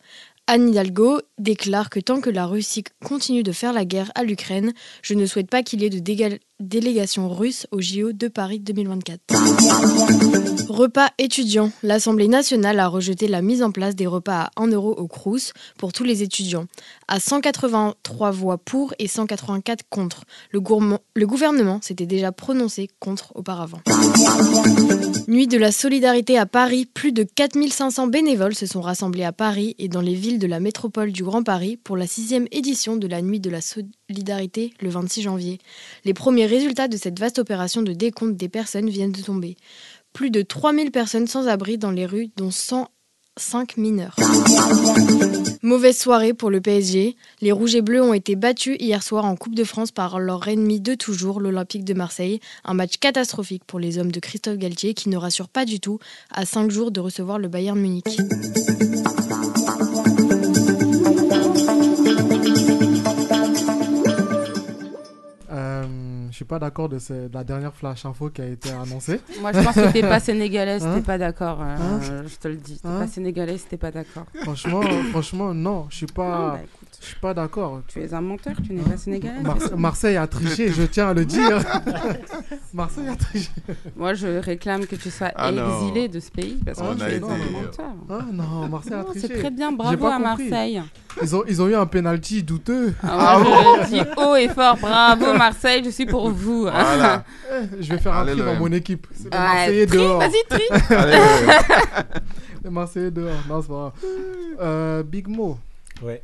Anne Hidalgo déclare que tant que la Russie continue de faire la guerre à l'Ukraine, je ne souhaite pas qu'il y ait de déga- délégation russe au JO de Paris 2024. Repas étudiants. L'Assemblée nationale a rejeté la mise en place des repas à 1 euro au Crous pour tous les étudiants, à 183 voix pour et 184 contre. Le, le gouvernement s'était déjà prononcé contre auparavant. Nuit de la solidarité à Paris, plus de 4500 bénévoles se sont rassemblés à Paris et dans les villes de la métropole du Grand Paris pour la sixième édition de la Nuit de la solidarité le 26 janvier. Les premiers résultats de cette vaste opération de décompte des personnes viennent de tomber. Plus de 3000 personnes sans abri dans les rues, dont 105 mineurs. Mauvaise soirée pour le PSG. Les Rouges et Bleus ont été battus hier soir en Coupe de France par leur ennemi de toujours, l'Olympique de Marseille. Un match catastrophique pour les hommes de Christophe Galtier qui ne rassure pas du tout à 5 jours de recevoir le Bayern Munich. Suis pas d'accord de, de la dernière flash info qui a été annoncée. [LAUGHS] Moi, je pense que t'es pas sénégalais, si Hein t'es pas d'accord. euh, Hein je te le dis. T'es Hein pas sénégalais, si t'es pas d'accord. Franchement, franchement, non, je suis Non, pas, bah, écoute. je suis pas d'accord. Tu es un menteur, tu n'es pas sénégalais. Mar-. Marseille a triché, je tiens à le dire. [LAUGHS] Marseille a triché. Moi, je réclame que tu sois Ah exilé de ce pays parce que tu a es un menteur. Ah non, Marseille a Non, triché. c'est très bien, bravo à compris. Marseille. Ils ont, ils ont eu un penalty douteux. Ah, moi, je dis haut et fort, bravo Marseille, je suis pour vous. [LAUGHS] Voilà. Eh, je vais faire un Allez, tri dans mon équipe. C'est les Ouais, Marseillais dehors. vas-y, tri. [LAUGHS] Allez, les Marseillais dehors. Non, c'est pas grave. Euh, Big Mo, Ouais.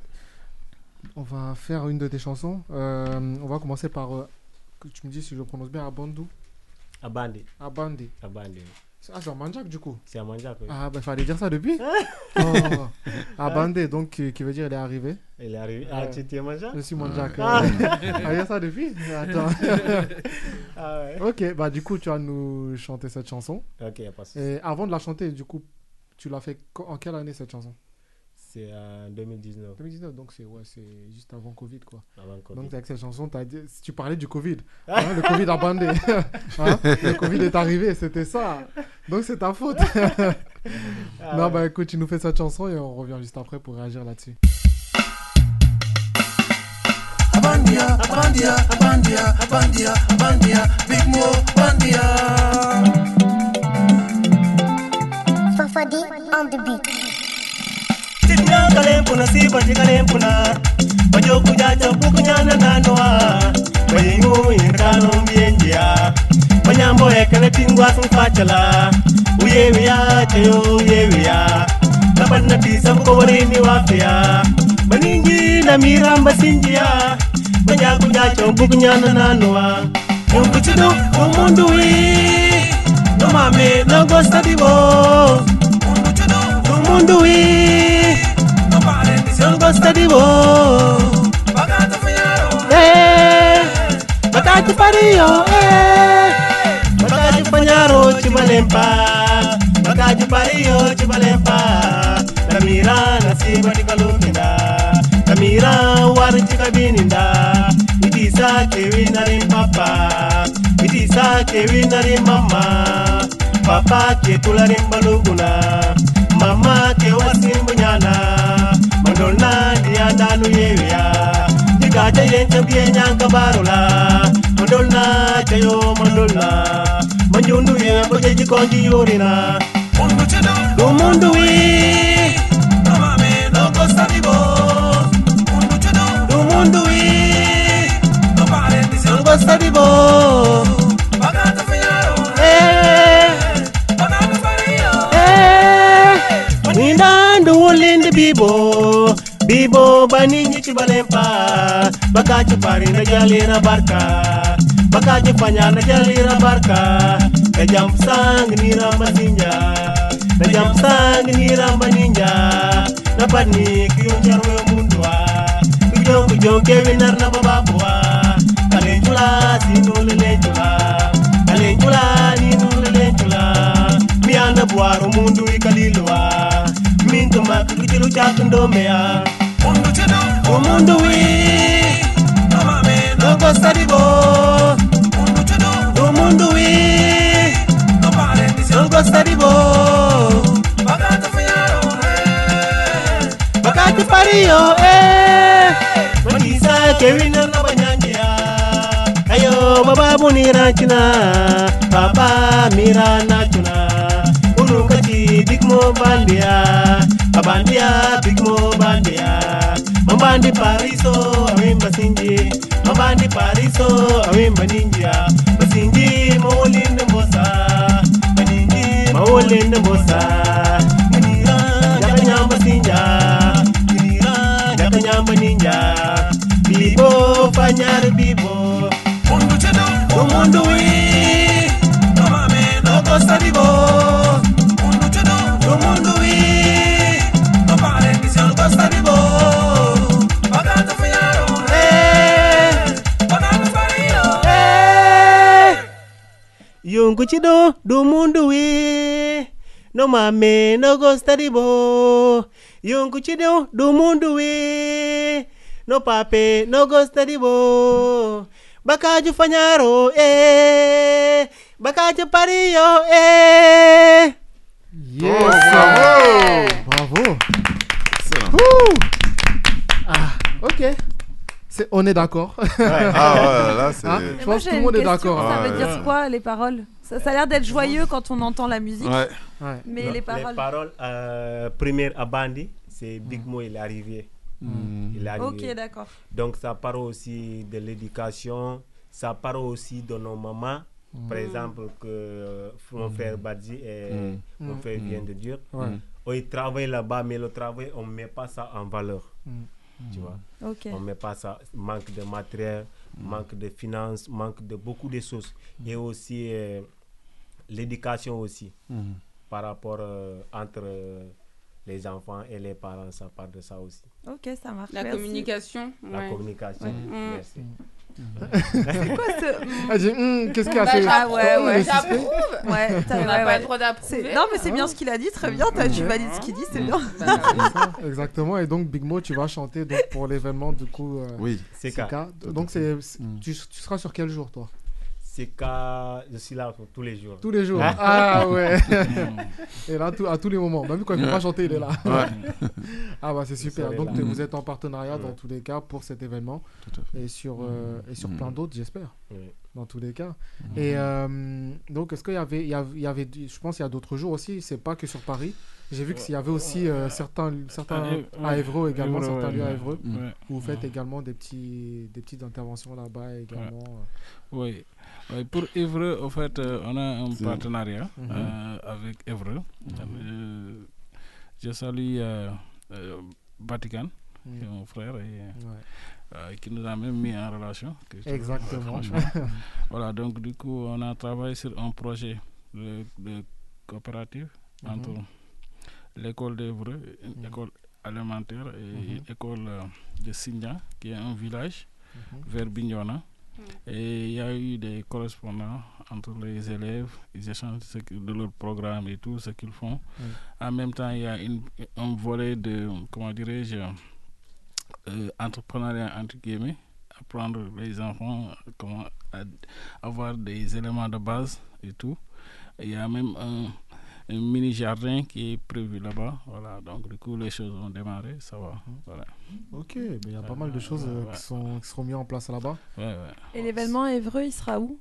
On va faire une de tes chansons. Euh, on va commencer par. euh, que tu me dis si je prononce bien Abandou. Abandi. Abandi. Abandi. Ah, c'est en Manjak du coup. C'est à Manjak, oui. Ah, bah fallait dire ça depuis. [LAUGHS] oh. Abandé, donc qui, qui veut dire elle est arrivée. Il est arrivé. Ah, Ouais. tu étais Manjak? Je suis Manjak. Ah. Ah, [LAUGHS] dire ça depuis? Attends. Ah ouais. [LAUGHS] ok, bah du coup, tu vas nous chanter cette chanson. Ok, pas de. Et avant de la chanter, du coup, tu l'as fait en quelle année cette chanson? C'est en 2019. 2019, donc c'est ouais, c'est juste avant Covid quoi. Avant Covid. Donc avec cette chanson, t'as dit, si tu parlais du Covid, [LAUGHS] hein, le Covid a bandé. [LAUGHS] Hein, le Covid est arrivé, c'était ça. Donc c'est ta faute. [LAUGHS] Ah non, ouais. bah écoute, tu nous fais cette chanson et on revient juste après pour réagir là-dessus. Abandia, Abandia, Abandia, Abandia, Abandia, Big Mo, Abandia. Fafadi on the beat. kuja kalempuna siba jikalempuna bajo kuja chapukunyana nanoa. Bayingu yirkano mbienjia. Banyambo ekele tingwa sumfachala uyewiya chayo uyewiya tabanna tisa mukowarini wafya baningi namiramba sinjiya banya kuja nanoa. Nomame non gosta di voi pagato figliaro eh batati pario eh batati pagliaro ci malempa batati pario ci malempa la mira la siba di galumina la mira wari ci cabininda idi sa che winari papa iti sa che winari mama. papa ke tularin baluguna mama che wasimbunyana tolna ya danu yeya diga te yen tabye nyang kabarula mandolna chayo mandolna manjundu ye boje jikonji yorina. Mundu chedo do mundu wi amame no kosanibo mundu chedo mundu wi amame no kosanibo bibo bibo bani ni ci balempa baka ci pari na jalira barka baka ci fanya na jalira barka na jam sang ni ramba ninja na jam sang ni ramba ninja na pani ki yo jarwe mundwa ki jong ki jong ke winar na baba bua kale jula si tulah. le jula kale jula ni no le jula mi anda buaru mundu ikalilwa chituma kuchiru chakundomea omundu wi. Nokosalibo omundu wi. Nokosalibo pakati paliyo matisa kewina nabanyanjea kayo bababuniracina papa mira na chuna. Unu kati dikmo bandia Abandia big mo bandia. Mambandi pariso awimba sinji. Mambandi pariso awimba ninja. Basinji mawolinde mbosa Baninji mawolinde mbosa Ngira jaka nyamba sinja. Ngira jaka nyamba ninja. Bibo fanyar bibo. Mundu chedo Umundu wi Nogo sadibo Mundu Yungu chido du mundu wi No mame no go study bo Yungu chido du mundu wi No pape no go study bo Bakaju fanyaro eh Bakaju pario eh Yes. bravo. Bravo. Excellent. Ouh. Ah, ok. On est d'accord. Ah ouais, là, c'est- Hein, Je Moi, pense que tout le monde est d'accord. Ça hein. veut dire quoi les paroles? Ça, ça a l'air d'être joyeux quand on entend la musique. Ouais. Mais Non, les paroles. paroles, euh, première à Bandi, c'est Big Mo, il est arrivé. Mm. Il est arrivé. Ok, d'accord. Donc ça parle aussi de l'éducation, ça parle aussi de nos mamans. Par Mm. exemple, que mon frère Badji et Mm. mon Mm. frère Mm. vient de dire. Ouais. Oh, ils travaillent là-bas, mais le travail, on ne met pas ça en valeur. Mm. Tu vois Ok. On ne met pas ça. Manque de matériel, manque de finances, manque de beaucoup de choses. Et aussi euh, l'éducation aussi. Mhm. Par rapport euh, entre euh, les enfants et les parents, ça part de ça aussi. Ok, ça marche. La merci. communication. La ouais. communication. Mm. Merci. C'est quoi ce. Elle dit, Hum, qu'est-ce qu'il y a Bah, c'est- j'approuve, ouais, ouais. j'approuve. Ouais, t'as- On n'a ouais, pas ouais. le droit d'approuver. C'est- Non, mais c'est bien ce qu'il a dit, très bien. t'as- Tu valides ce qu'il dit, c'est Mm. bien. Bah, C'est ça, [LAUGHS] Exactement. Et donc, Big Mo, tu vas chanter donc, pour l'événement du coup. euh, Oui. Sika. Sika. Donc, c'est, c'est- tu, tu seras sur quel jour, toi? C'est quand je suis là tous les jours. Tous les jours. Ah ouais. [LAUGHS] Et là, tout- à tous les moments. Même quand il ne peut pas chanter, il est là. Ouais. [LAUGHS] Ah bah c'est super. Donc là. vous êtes en partenariat dans Ouais. tous les cas pour cet événement Tout à fait. et sur euh, et sur plein d'autres, j'espère. Oui. Dans tous les cas. Mhm. Et euh, donc est-ce qu'il y avait il y avait, il y avait je pense qu'il y a d'autres jours aussi. C'est pas que sur Paris. J'ai vu qu'il y avait aussi euh, certains certains à ouais. Évreux également Évreux, certains ouais, lieux à ouais. Évreux Ouais. où vous faites également des petits des petites interventions là-bas également. Oui. Oui, Pour Évreux, en fait, euh, on a un partenariat euh, avec Évreux. Euh, je salue Vatican, qui est mon frère, et, qui nous a même mis en relation. Exactement. [LAUGHS] voilà, donc du coup, on a travaillé sur un projet de, de coopérative Mhm. entre l'école d'Évreux, une Mhm. école alimentaire et une école euh, de Signa, qui est un village vers Bignona. Et il y a eu des correspondants entre les élèves, ils échangent de leur programme et tout, ce qu'ils font. Mm. En même temps, il y a une- un volet de, comment dirais-je, euh, entrepreneuriat entre guillemets, apprendre les enfants comment à- avoir des éléments de base et tout. Il y a même un, un mini jardin qui est prévu là-bas. Voilà, donc du coup, les choses ont démarré, ça va. Voilà. Ok, mais il y a pas mal de choses euh, Ouais, qui, sont, qui seront mises en place là-bas. ouais, ouais. Et l'événement Évreux, il sera où?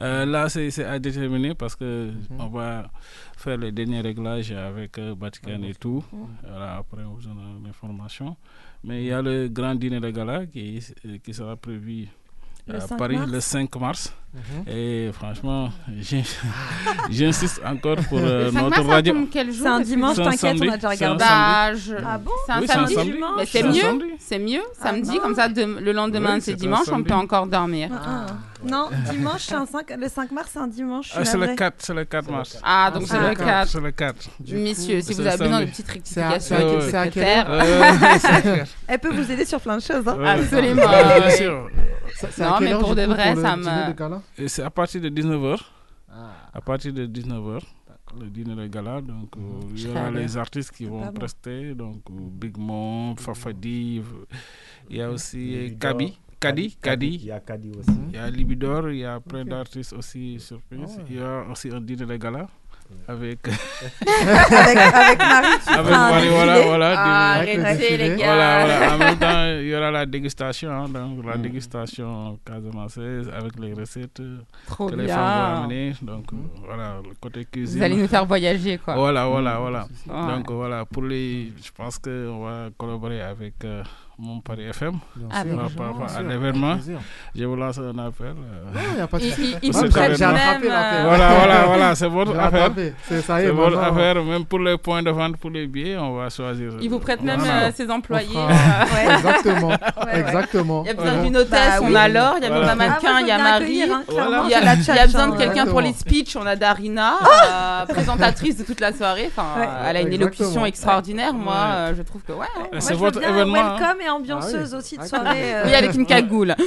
Euh, là, c'est c'est à déterminer parce que Mhm. on va faire les derniers réglages avec euh, Vatican et tout. Mhm. Voilà, après, on vous donne l'information. Mais il y a le grand dîner de gala qui, euh, qui sera prévu à 5 Paris mars? le 5 mars. Mhm. Et franchement, j'insiste [LAUGHS] encore pour euh, Le 5 notre radio. C'est un dimanche, t'inquiète, on samedi. a déjà regardé. Bah, samedi. je- Ah bon C'est un Oui, samedi. samedi. Mais C'est mieux. samedi. C'est mieux. Ah Samedi, non. comme ça, de- le lendemain, Oui, c'est dimanche, on samedi. peut encore dormir. Ah, ah. Non, [LAUGHS] dimanche, c'est un 5... le 5 mars, c'est un dimanche. Ah, c'est le navrée. 4, c'est le 4 mars. Ah, donc c'est le 4. C'est le 4. Messieurs, si vous avez besoin de samedi. petites rectifications avec quelle secrétaire. Elle peut vous aider sur plein de choses. Hein. Absolument. Non, mais pour de vrai, ça me. C'est à partir de 19h. Ah. À partir de 19h, le dîner de gala. Donc, euh, il y aura les artistes qui vont prester. Donc, euh, Big Mom, Fafadi. Il y a aussi Libidor. Kabi. Kadi, Kadi. Il y a Kadi aussi. Il y a Libidor, il y a plein d'artistes aussi surprises. Il y a aussi un dîner de gala avec. avec, avec Marie, tu Avec feras un Marie, voilà, voilà. Ah, arrêtez, les gars. Voilà, voilà. En même temps, il y aura la dégustation, hein, donc la dégustation casamançaise avec les recettes Trop que les bien. femmes vont amener. Donc euh, voilà, le côté cuisine. Vous allez nous faire voyager, quoi. Voilà, voilà, voilà. Ouais. Donc voilà, pour les, je pense qu'on va collaborer avec euh, mon Paris FM Ah, à l'événement. Je vous lance un appel. euh, Non, il n'y a pas de souci. il- il J'ai attrapé l'affaire. Voilà, voilà, voilà, c'est [LAUGHS] votre affaire. C'est votre affaire, même pour les points de vente, pour les billets, on va choisir. Il vous prête même Voilà. euh, ses On employés. [LAUGHS] euh, Exactement. [LAUGHS] ouais. Exactement. Il y a besoin d'une hôtesse, Bah on oui. a Laure, il y a besoin d'un mannequin, Ah, il y a Marie. hein, Il y a, besoin de hein. quelqu'un pour les speeches, on a Darina, Ah euh, présentatrice de toute la soirée. Enfin, elle a une élocution extraordinaire. Moi, euh, je trouve que ouais. Euh, C'est votre événement. Ambianceuse Ah oui. aussi de Ah, soirée. euh, Oui, avec une cagoule. [LAUGHS]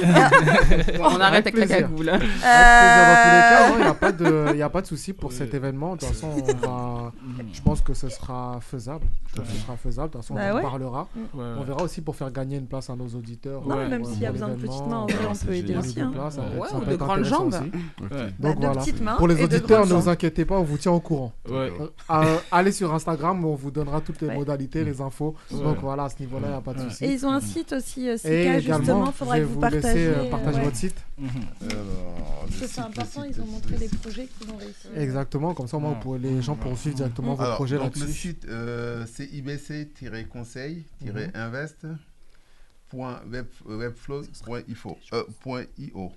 On arrête avec la cagoule. Avec plaisir, dans tous les cas, Euh, il n'y a pas de, il y a pas de souci pour cet événement. De toute façon, on va, je pense que ce sera faisable. Je pense que ce sera faisable. De toute façon, Bah on en ouais. parlera. Ouais. On verra aussi pour faire gagner une place à nos auditeurs. Non, Ouais. même s'il y a besoin de petites mains, en on peut aider aussi. de hein. place, ça peut- Ouais, ça ou de grandes jambes. Bah, Donc de voilà. petites mains Pour les auditeurs, ne vous inquiétez pas, on vous tient au courant. Euh, euh, allez sur Instagram, on vous donnera toutes les modalités, les infos. Donc voilà, à ce niveau-là, il n'y a pas de souci. Un site aussi, euh, Sika, justement, il je faudra vais que vous vous partagiez. laisser euh, partager ouais. votre site. Mhm. Alors, Parce que c'est important, site, ils ont montré site. projets qu'ils ont réussi. Exactement, comme ça, moi, pourrez- les gens pourront suivre directement vos projets donc le là-dessus. site, euh, c'est ibc-conseil-invest.webflow.info. Euh, point .io.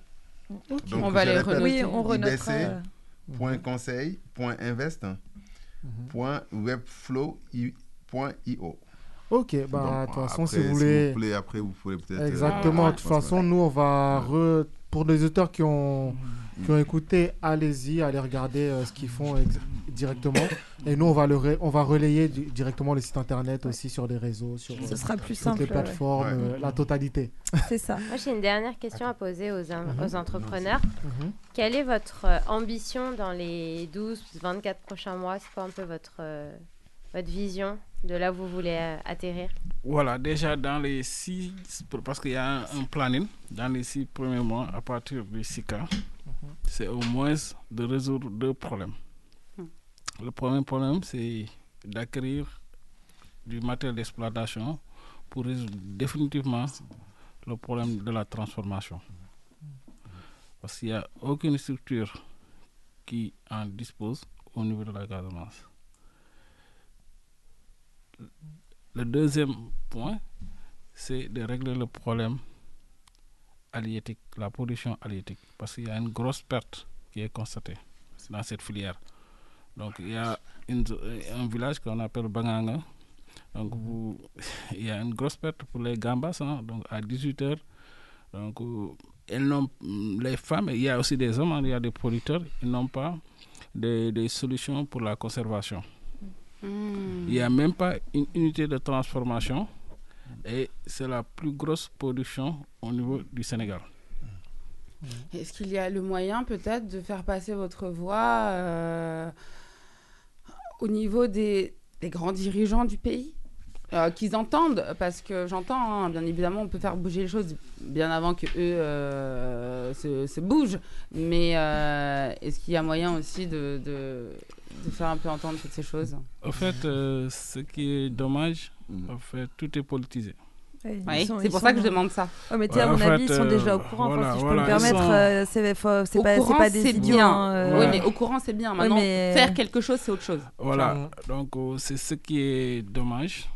Ok. Donc, On va les renoter. Oui, on renotera. ibc.conseil.invest.webflow.io. Ok, bah, Donc, de toute façon, si après, vous voulez. vous voulez, après, vous pouvez peut-être. euh, Exactement, ouais, de toute façon, nous, on va. re- Pour les auteurs qui ont, qui ont écouté, allez-y, allez regarder euh, ce qu'ils font ex- directement. Et nous, on va, le re- on va relayer di- directement le site internet aussi sur les réseaux, sur Ce euh, sera plus toutes simple. les plateformes, Ouais. euh, la totalité. C'est ça. Moi, j'ai une dernière question à poser aux, in- Mhm. aux entrepreneurs. Mhm. Quelle est votre euh, ambition dans les 12-24 prochains mois? C'est quoi un peu votre, euh, votre vision de là où vous voulez euh, atterrir? Voilà, déjà dans les six, parce qu'il y a un, un planning, dans les six premiers mois, à partir du SICA, c'est au moins de résoudre deux problèmes. Le premier problème, c'est d'acquérir du matériel d'exploitation pour résoudre définitivement le problème de la transformation. Parce qu'il n'y a aucune structure qui en dispose au niveau de la Casamance. Le deuxième point, c'est de régler le problème halieutique, la pollution halieutique, parce qu'il y a une grosse perte qui est constatée dans cette filière. Donc il y a un village qu'on appelle Banganga. Donc [LAUGHS] il y a une grosse perte pour les gambas, hein, donc à 18 heures. Donc euh, elles n'ont- les femmes, il y a aussi des hommes, hein, il y a des producteurs, ils n'ont pas de, de solutions pour la conservation. Il n'y a même pas une unité de transformation et c'est la plus grosse production au niveau du Sénégal. Est-ce qu'il y a le moyen peut-être de faire passer votre voix euh, au niveau des, des grands dirigeants du pays? Euh, qu'ils entendent, parce que j'entends, hein, bien évidemment, on peut faire bouger les choses bien avant que eux euh, se, se bougent, mais euh, est-ce qu'il y a moyen aussi de, de, de faire un peu entendre toutes ces choses? En fait, euh, ce qui est dommage, en fait, tout est politisé. Oui, c'est pour ça que je demande ça. Mais tu sais, à Ouais, mon avis, ils sont déjà au euh, courant. voilà, si je peux me permettre, sont- euh, c'est pas, pas des idiots. bien. euh, Oui, mais au courant, c'est bien. Maintenant, mais- faire quelque chose, c'est autre chose. Voilà, donc euh, c'est ce qui est dommage.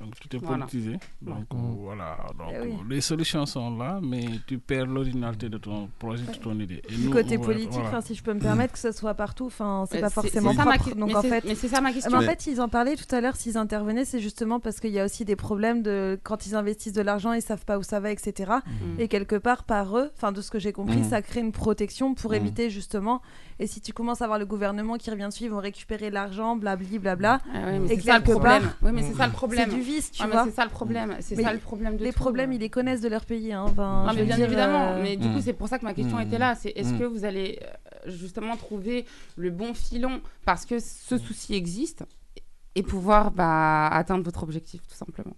Donc tout est Voilà. politisé. Donc euh, voilà. Donc Eh oui. les solutions sont là, mais tu perds l'originalité de ton projet, de ton idée. Et Du nous, côté on politique, voilà. si je peux me permettre, que ce soit partout, enfin, c'est Euh, pas forcément c'est ça ma propre. Donc mais en c'est- fait, mais c'est ça ma question. Mais en fait, ils en parlaient tout à l'heure s'ils intervenaient, c'est justement parce qu'il y a aussi des problèmes de quand ils investissent de l'argent, ils savent pas où ça va, etc. Mm. Et quelque part, par eux, enfin de ce que j'ai compris, Mm. ça crée une protection pour Mm. éviter justement. Et si tu commences à voir le gouvernement qui revient dessus, ils vont récupérer l'argent, blabli, blabla. Ah ouais, mais et c'est ça le quelque problème. part, Oui, mais c'est ça le problème. Tu mais vois. c'est ça le problème. C'est ça le problème de Les tout. problèmes, ils les connaissent de leur pays. Hein. Enfin, mais bien dire, évidemment. euh, Mais du coup, Mm. c'est pour ça que ma question Mm. était là. C'est est-ce Mm. que vous allez euh, justement trouver le bon filon parce que ce souci existe et pouvoir bah, atteindre votre objectif, tout simplement?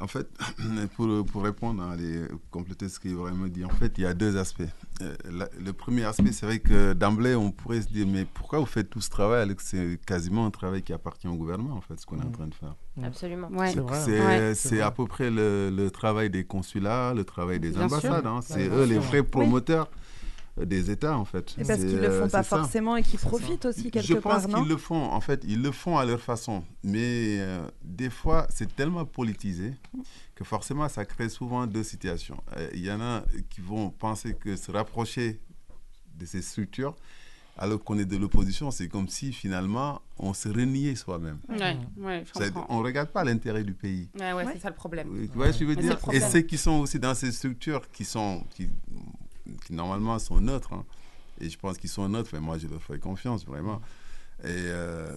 En fait, [CLEARS THROAT] pour, pour répondre, hein, les- compléter ce qu'Ibrahim me dit, en fait, il y a deux aspects. Euh, la- le premier aspect, c'est vrai que d'emblée, on pourrait se dire, mais pourquoi vous faites tout ce travail alors que c'est quasiment un travail qui appartient au gouvernement, en fait, ce qu'on est en train de faire? Absolument. Ouais. C'est Ouais, à peu près le, le travail des consulats, le travail des Bien ambassades. hein. Bien C'est sûr. eux les vrais promoteurs des États, en fait. Et parce qu'ils le euh, font pas c'est ça. forcément et qu'ils profitent aussi quelque Je part, pense non qu'ils le font, en fait, ils le font à leur façon. Mais euh, des fois, c'est tellement politisé que forcément, ça crée souvent deux situations. Euh, Il y en a qui vont penser que se rapprocher de ces structures, alors qu'on est de l'opposition, c'est comme si finalement, on se reniait soi-même. Ouais, je on ne regarde pas l'intérêt du pays. Ouais, ouais, c'est ça le problème. Tu vois ce que je veux dire? le problème. Et ceux qui sont aussi dans ces structures qui sont qui, qui normalement sont neutres, hein, et je pense qu'ils sont neutres, mais moi je leur fais confiance vraiment. Et euh,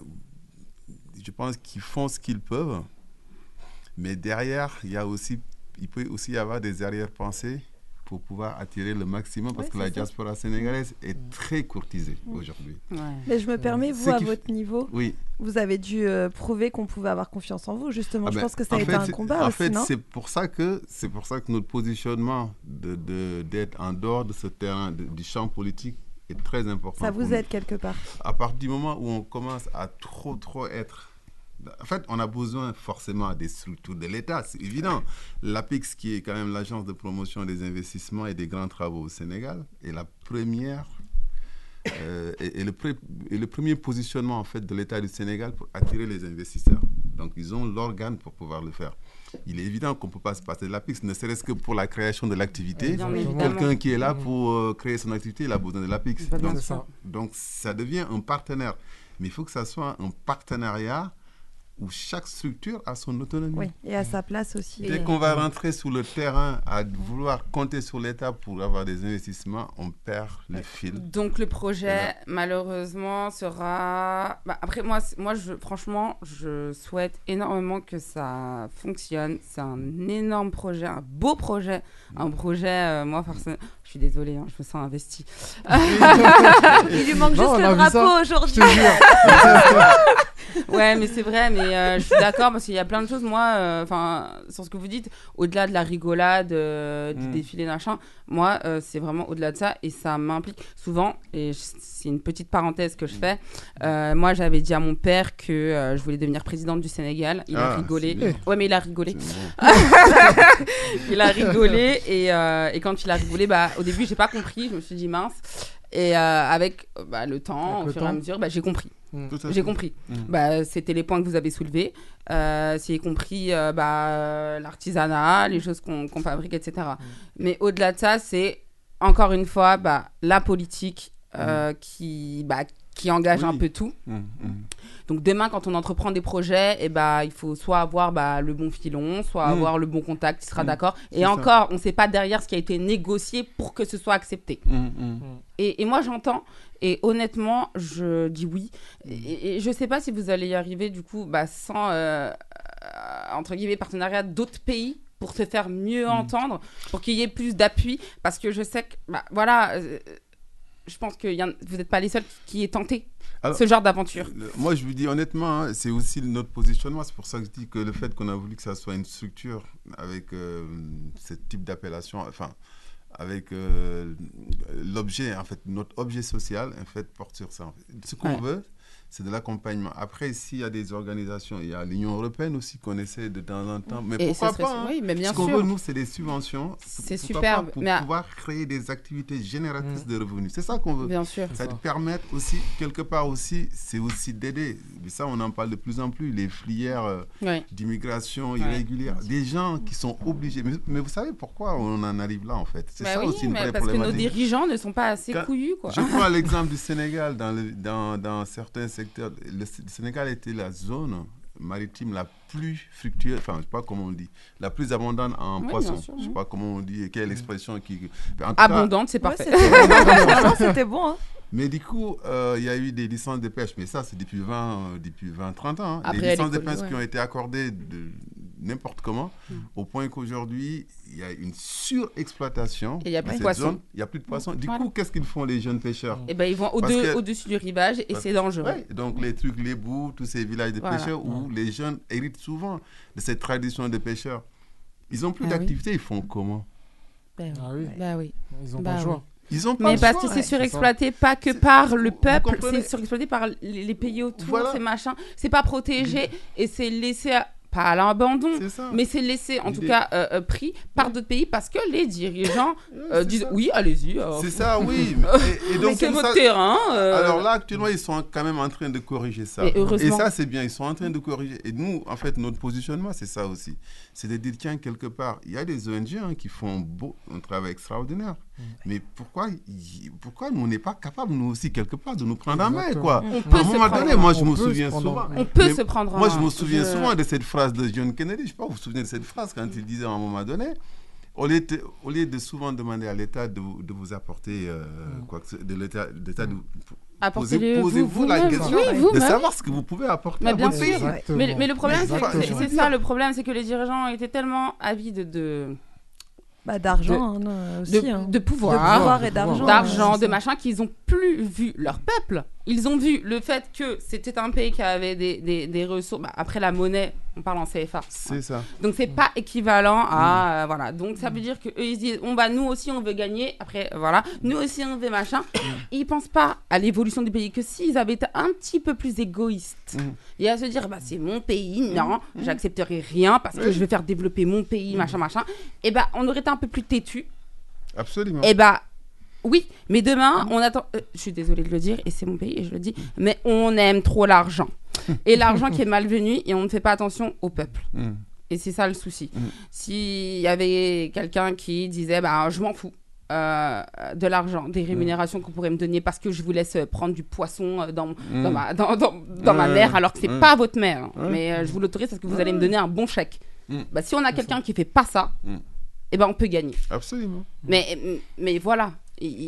je pense qu'ils font ce qu'ils peuvent, mais derrière, il y a aussi, il peut aussi y avoir des arrière-pensées pour pouvoir attirer le maximum, parce Oui, que la ça. diaspora sénégalaise est très courtisée Mm. aujourd'hui. Mais je me permets, vous, à votre niveau, Oui. vous avez dû euh, prouver qu'on pouvait avoir confiance en vous, justement. Ah je ben, pense que ça a été un combat En aussi, fait, non c'est pour ça que c'est pour ça que notre positionnement de de- d'être en dehors de ce terrain de- du champ politique est très important. Ça vous nous. aide quelque part. À partir du moment où on commence à trop trop être en fait, on a besoin forcément des structures de l'État, c'est évident. L'APIX, qui est quand même l'agence de promotion des investissements et des grands travaux au Sénégal, est la première euh, et, et le pré- et le premier positionnement en fait de l'État du Sénégal pour attirer les investisseurs. Donc ils ont l'organe pour pouvoir le faire. Il est évident qu'on ne peut pas se passer de l'APIX, ne serait-ce que pour la création de l'activité. Quelqu'un qui est là Mhm. pour euh, créer son activité, il a besoin de l'APIX. Donc, donc ça devient un partenaire. Mais il faut que ça soit un partenariat où chaque structure a son autonomie. Oui, et à sa place aussi. Dès qu'on va rentrer sur le terrain à vouloir compter sur l'État pour avoir des investissements, on perd le fil. Donc le projet, Et malheureusement, sera... bah, après, moi, moi je, franchement, je souhaite énormément que ça fonctionne. C'est un énorme projet, un beau projet. Un projet, euh, moi, forcément... Je suis désolée, hein, je me sens investie. [LAUGHS] Il lui manque Non, juste le drapeau aujourd'hui. [LAUGHS] ouais, mais c'est vrai, mais euh, je suis d'accord parce qu'il y a plein de choses, moi, euh, enfin, sur ce que vous dites, au-delà de la rigolade, euh, du Mm. défilé, machin, moi, euh, c'est vraiment au-delà de ça et ça m'implique souvent, et c'est une petite parenthèse que je fais. euh, moi, j'avais dit à mon père que je voulais devenir présidente du Sénégal. Il a Ah, rigolé. Ouais, mais il a rigolé. [LAUGHS] Il a rigolé et, et quand il a rigolé, bah, au début, j'ai pas compris. Je me suis dit mince. Et euh, avec euh, bah, le temps, Avec au le fur et à mesure, bah, j'ai compris. Mm. À J'ai compris. Mm. Bah, c'était les points que vous avez soulevés. Euh, c'est compris euh, bah, l'artisanat, les choses qu'on qu'on fabrique, etc. Mm. Mais au-delà de ça, c'est encore une fois bah, la politique euh, qui, bah, qui engage un peu tout. Mm, mm. Donc demain, quand on entreprend des projets, eh bah, il faut soit avoir bah, le bon filon, soit Mm. avoir le bon contact qui sera d'accord. Et ça. encore, on ne sait pas derrière ce qui a été négocié pour que ce soit accepté. Et, et moi, j'entends. Et honnêtement, je dis oui. Et, et je ne sais pas si vous allez y arriver, du coup, bah, sans, euh, euh, entre guillemets, partenariat d'autres pays pour se faire mieux entendre, pour qu'il y ait plus d'appui. Parce que je sais que, bah, voilà, euh, je pense que y en- vous n'êtes pas les seuls qui est tenté Alors, ce genre d'aventure. Moi, je vous dis honnêtement, hein, c'est aussi notre positionnement. C'est pour ça que je dis que le fait qu'on a voulu que ça soit une structure avec euh, ce type d'appellation, enfin, avec euh, l'objet, en fait, notre objet social, en fait, porte sur ça. en fait. Ce qu'on Ouais. veut, c'est de l'accompagnement. Après, s'il y a des organisations, il y a l'Union européenne aussi qu'on essaie de temps en temps. Mais Et pourquoi ce serait- pas hein? oui, mais bien Ce qu'on veut, nous, c'est des subventions. C'est superbe, pas Pour mais à- pouvoir créer des activités génératrices de revenus. C'est ça qu'on veut. Bien sûr. Ça C'est te ça. permettre aussi, quelque part aussi, c'est aussi d'aider. Mais ça, on en parle de plus en plus, les filières euh, d'immigration Ouais, irrégulière. Des gens qui sont obligés. Mais, mais vous savez pourquoi on en arrive là, en fait? C'est Bah ça oui, aussi une vraie parce que nos problématique. dirigeants ne sont pas assez Quand- couillus, quoi. Je prends [LAUGHS] l'exemple du Sénégal. Dans, le- dans, dans certains secteurs, le, Sénégal était la zone maritime la plus fructueuse, enfin, je sais pas comment on dit, la plus abondante en Oui, poissons. sûr, je sais oui. pas comment on dit, quelle expression qui... en Abondante, c'est Ouais, parfait. c'était [LAUGHS] bon. Non, c'était bon, hein. Mais du coup, euh, il y a eu des licences de pêche, mais ça, c'est depuis 20, euh, depuis 20, 30 ans. hein. Après, elle licences de pêche qui ouais. ont été accordées de n'importe comment, Mm. au point qu'aujourd'hui, il y a une surexploitation. Et il y a plus de cette poissons. zone. Il n'y a plus de poissons. Du Voilà. coup, qu'est-ce qu'ils font les jeunes pêcheurs Eh ben, ils vont au-dessus du rivage et c'est dangereux. Ouais, donc les trucs, les bouts, tous ces villages de Voilà. pêcheurs où les jeunes héritent souvent de cette tradition de pêcheurs. Ils n'ont plus Ah oui. d'activité, ils font comment Ben Ah oui. Bah oui. Ils ont Bah pas le oui. choix. Ils ont pas Mais parce choix. que c'est Ouais, surexploité pas que par le peuple, c'est surexploité par les, les pays autour, Voilà. ces machins. C'est pas protégé et c'est laissé à- pas à l'abandon, mais c'est laissé en tout cas euh, euh, pris par d'autres pays parce que les dirigeants [LAUGHS] euh, disent ça. oui, allez-y. euh, C'est ça, oui. [LAUGHS] Et, et donc, c'est votre ça- terrain. euh, Alors là, actuellement, ils sont quand même en train de corriger ça. Et ça, c'est bien. Ils sont en train de corriger. Et nous, en fait, notre positionnement, c'est ça aussi. C'est de dire, tiens, quelque part, il y a des ONG hein, qui font beau, un travail extraordinaire. Mm. Mais pourquoi, pourquoi nous, on n'est pas capable, nous aussi, quelque part, de nous prendre en main, quoi? On À peut un se moment prendre donné, moi, main. je On me peut se souviens souvent. main. On peut se prendre en Moi, je main. me souviens souvent de cette phrase de John Kennedy. Je ne sais pas, vous vous souvenez de cette phrase quand il disait à un moment donné au lieu, de, au lieu de souvent demander à l'État de, vous- de vous apporter euh, quoi que ce- de l'État d'État de Apportez-le posez- vous- posez-vous la question Oui, vous, de savoir ce que vous pouvez apporter Mais à bien votre sûr. pays. Mais, mais le problème, c'est ça le problème, c'est que les dirigeants étaient tellement avides de. Bah, d'argent, de, hein, de- hein. de pouvoir, De pouvoir et d'argent, d'argent, ouais, c'est de machin, qu'ils ont plus vu leur peuple. Ils ont vu le fait que c'était un pays qui avait des, des, des ressources. bah, après la monnaie, on parle en CFA. C'est ça. Donc c'est pas équivalent à euh, voilà. Donc ça veut dire que eux ils se disent on va nous aussi on veut gagner. Après voilà, nous aussi on veut machin. ils pensent pas à l'évolution du pays que s'ils avaient été un petit peu plus égoïstes et à se dire bah c'est mon pays non j'accepterai rien parce que je vais faire développer mon pays machin machin. Et ben on aurait été un peu plus têtu. Absolument. Et bah oui, mais demain, on attend. euh, je suis désolée de le dire, et c'est mon pays, et je le dis, mais on aime trop l'argent. [LAUGHS] Et l'argent qui est malvenu, et on ne fait pas attention au peuple. Mm. Et c'est ça le souci. S'il y avait quelqu'un qui disait, bah, je m'en fous. euh, de l'argent, des rémunérations qu'on pourrait me donner parce que je vous laisse euh, prendre du poisson euh, dans, dans, Mm. ma, dans, dans- dans ma Ouais, mer alors que c'est ouais. pas votre mère. Mais euh, je vous l'autorise parce que vous allez me donner un bon chèque. Mm. Bah, si on a quelqu'un qui fait pas ça, Mm. eh ben, on peut gagner. Absolument. Mais, mais voilà.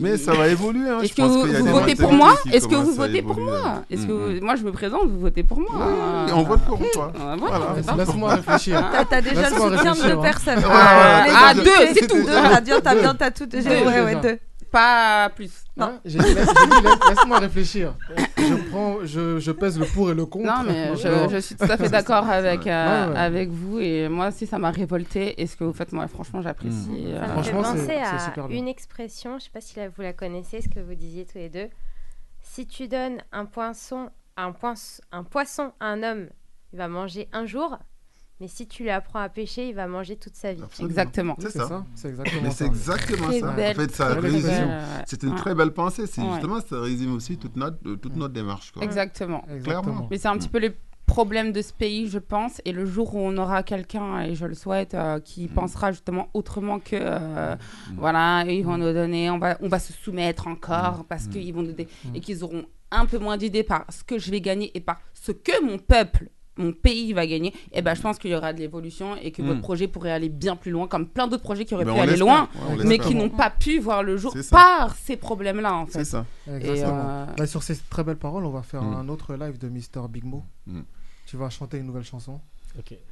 Mais ça va évoluer, hein. Est-ce que vous, vous votez pour moi qui Est-ce que vous commencent à votez pour moi Est-ce que vous- moi je me présente, vous votez pour moi Oui, on vote pour toi. Voilà, Voilà. c'est pas- Laisse-moi réfléchir. T'as t'as déjà le soutien de réfléchir, deux hein. personnes. Ouais, Ah. Ah, deux, c'est- tout. T'as bien, t'as Deux. bien, t'as tout. j'ai- Deux, Ouais, ouais, déjà. deux. Pas plus. Non. Ouais, j'ai dit, laisse- dit, laisse- laisse-moi réfléchir. [LAUGHS] Je prends, je, je pèse le pour et le contre. Non, mais je, je suis tout à fait d'accord [LAUGHS] avec, euh, Ouais, ouais. avec vous. Et moi aussi, ça m'a révolté. Et ce que vous faites, moi, franchement, j'apprécie. Mm. euh, Franchement, c'est- à super une expression, je sais pas si vous la connaissez, ce que vous disiez tous les deux. Si tu donnes un poisson, un, poinç- un poisson à un homme, il va manger un jour. Mais si tu lui apprends à pêcher, il va manger toute sa vie. Absolument. Exactement. C'est ça. ça, c'est exactement Mais ça. c'est exactement ça. belle, en fait, ça résume. C'est une Ouais. très belle pensée. C'est Ouais. justement, ça résume aussi toute notre, euh, toute notre démarche. Quoi. Exactement. Clairement. Mais c'est un petit peu le problème de ce pays, je pense. Et le jour où on aura quelqu'un, et je le souhaite, euh, qui pensera justement autrement que euh, voilà, ils vont nous donner, on va, on va se soumettre encore parce qu'ils vont nous donner, et qu'ils auront un peu moins d'idées par ce que je vais gagner et par ce que mon peuple. Mon pays va gagner, et ben je pense qu'il y aura de l'évolution et que Mm. votre projet pourrait aller bien plus loin, comme plein d'autres projets qui auraient Ben, pu aller loin, Ouais, mais qui n'ont pas pu voir le jour par ces problèmes-là en fait. C'est ça. Et, euh, Bah, sur ces très belles paroles, on va faire Mm. un autre live de Mister Big Mo. Mm. Tu vas chanter une nouvelle chanson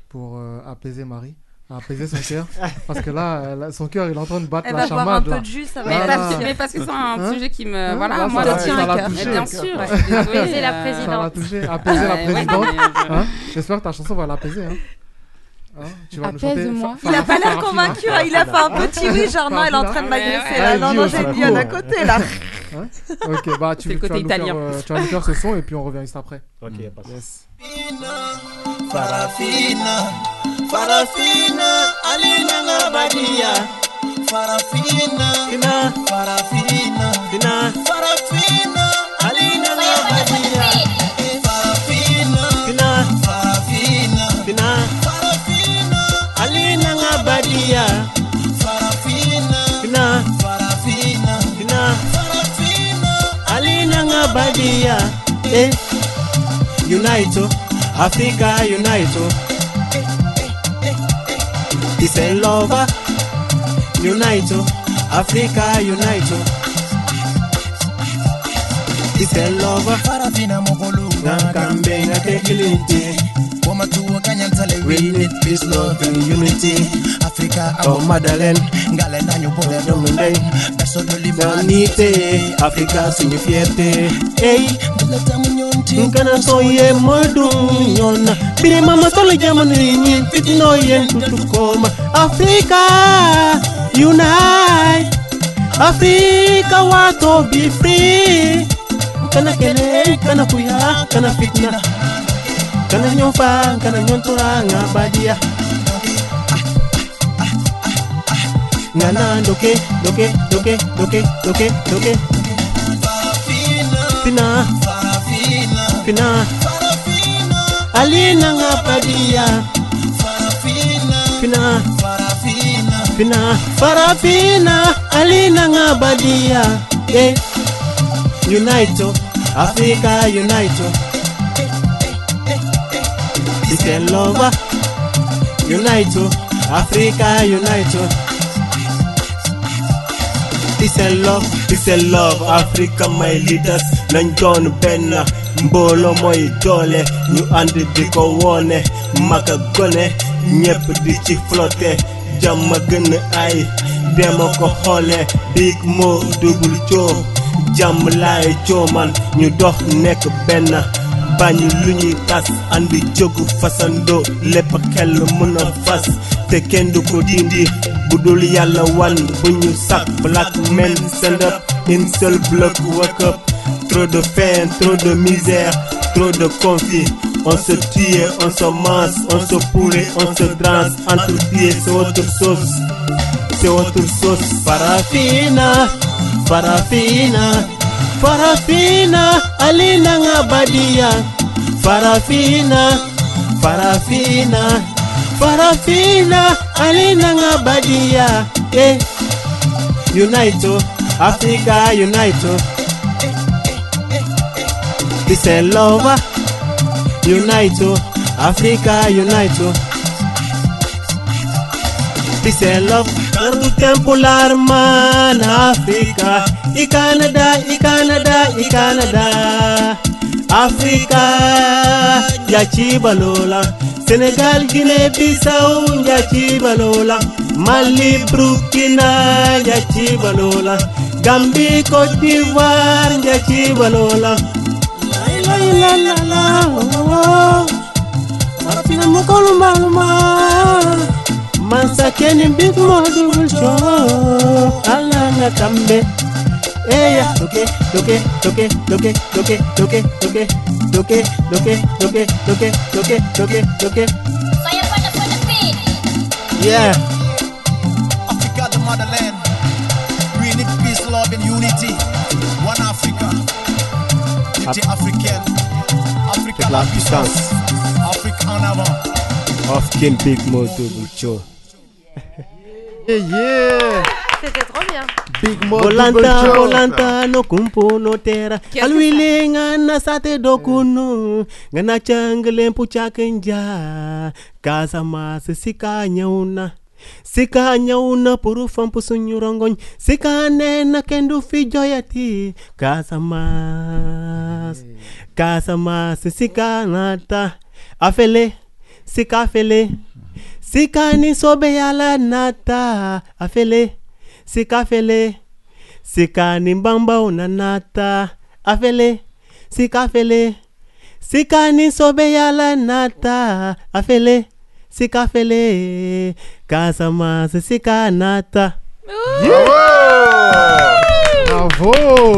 pour euh, apaiser Marie, apaiser son cœur. Parce que là, euh, là, son cœur, il est en train de battre Elle la va boire un chamade. peu là. de jus, ça va. Mais, parce, là. que- mais parce que c'est un Hein sujet qui me. Hein voilà, Là, moi, tient ça à cœur. touché. Mais bien sûr, je Apaiser la euh, présidente. Ça l'a touché, apaiser la présidente. je- Hein J'espère que ta chanson va l'apaiser. Hein Hein tu vas. Apaise-moi. Il a pas l'air convaincu, hein, il a fait un petit oui, genre non, elle est en train de m'agresser là. Non, non, j'ai lionne à côté là. Hein ok, bah tu, C'est le tu vas côté nous faire, italien. euh, tu vas nous faire ce son et puis on revient juste après. Ok, pas de yes. Farafina, Farafina alinanga badia Farafina ina Farafina. Ina Farafina alinanga badia Farafina ina Farafina. Ina Farafina alinanga badia Farafina ina Farafina. Ina Farafina alinanga badia eh. Unite oh. Africa Unite oh. It's a lover. Unite, oh, Africa Unite. oh. It's a lover. Farafina mogolu we need peace love and unity. Africa abo madalen ngalenda nyopole domunde dasodolimnite africa suñu do ey nkana soye modum ñolna biri mama solo jamanu ñi fitino yen tutukoma africa unite. Africa wato be free. Kana kele, kana kuya, kana fitna. Kana nyomfa, kana nyontora ngabadia. Ngana doke, doke, doke, doke, doke, doke. Fina, fina, alina ngabadia. Fina, fina, farafina, alina ngabadia. Eh, unite, Africa unite. Ikeloba, unite, Africa unite. It's a love, it's a love, Africa my leaders, Nanjon Benna, Mbolo Moi Dole, New Andy Makagone, Nyep Dichi Flotte, Jamagan Ai, Demoko Hole, Big Mo Double Joe. Jàmm laay cooman ñu dox nekk benn. Bañ lu ñuy tas andi jógu fasandoo. Lépp fas te kenn du ko dindi. Wan black men stand up in seul bloc wake up. Trop de faim trop de misère trop de conflit on se tue on se masse on se pourrit on se transe entre pieds. C'est autre chose c'est autre chose. Farafina Farafina, farafina, alina ngabadia. Farafina, farafina, farafina, alina ngabadia. Eh, Unito, oh, Africa Unito. Oh. Peace Unito, oh, Africa Unito. Biselov, Ardu Tempular Man Africa, I Canada, I Canada, I Canada. Africa, Yachibalola, Senegal, Guinea Bissau, ya Yachibalola, Mali, Burkina, ya Yachibalola, Gambia, Cote d'Ivoire, ya Yachibalola. La la la la la, Afina Mokolumbaluma. Mansakeni big modul show Alanga kambe Eya doke doke doke doke doke doke doke doke doke doke doke doke doke doke Yeah Africa the motherland We need peace, love and unity One Africa Unité africaine Africa la puissance Afrique en avant Of King Big Mo Double Show. Yeah, yeah. C'était trop bien. Big Mo Show. volanta, no kumpo no terra. Qu'est-ce que Alwile ngana sate dokuno. Ngana changle mas sika nyauna. Sika nyauna puru fampu sunyurongoñ. Sika nena kendu fi joyati. Kasa mas. Kasa mas sika nata. Afele. Sika afele. Sika ni sobe yala nata. Afele. Sika fele. Sika ni una nata. Afele. Sika fele. Sika nata. Afele. Sika fele. Kasa sika nata. Bravo. Bravo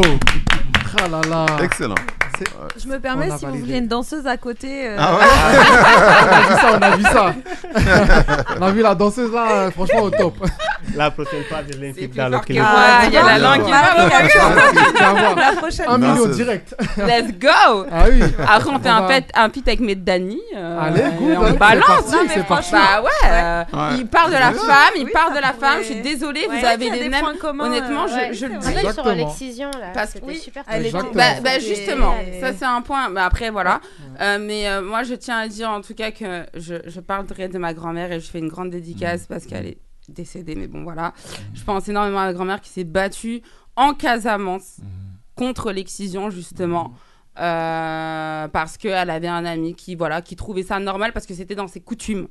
Ah là là Excellent. C'est- Je me permets, si vous voulez une danseuse à côté. euh, Ah [LAUGHS] on a vu ça, [LAUGHS] on a vu ça. on a vu la danseuse là, euh, franchement au top. La prochaine fois, je l'invite dans le que clip. Ah, il y a la langue qui va. Tu vas voir. La prochaine Un million direct. Let's go Ah oui. Après, on fait un, va- pet, un pit avec Medani. Euh, Allez, good, On hein, c'est balance. parti, c'est. Bah ouais, euh, Ouais. Il parle de la Ouais. femme, il parle de la femme. Je suis désolée, Ouais, vous avez des mêmes. Honnêtement, euh, je, Ouais, le on dis. sur Exactement. l'excision là, Parce- c'était oui. super. Bah, bah, justement, ça c'est un point. Mais après, voilà. Euh, mais euh, moi, je tiens à dire en tout cas que je, je parlerai de ma grand-mère et je fais une grande dédicace Mmh. parce qu'elle est décédée. Mais bon, voilà. Je pense énormément à ma grand-mère qui s'est battue en Casamance Mmh. contre l'excision, justement. Euh, parce qu'elle avait un ami qui voilà qui trouvait ça normal parce que c'était dans ses coutumes.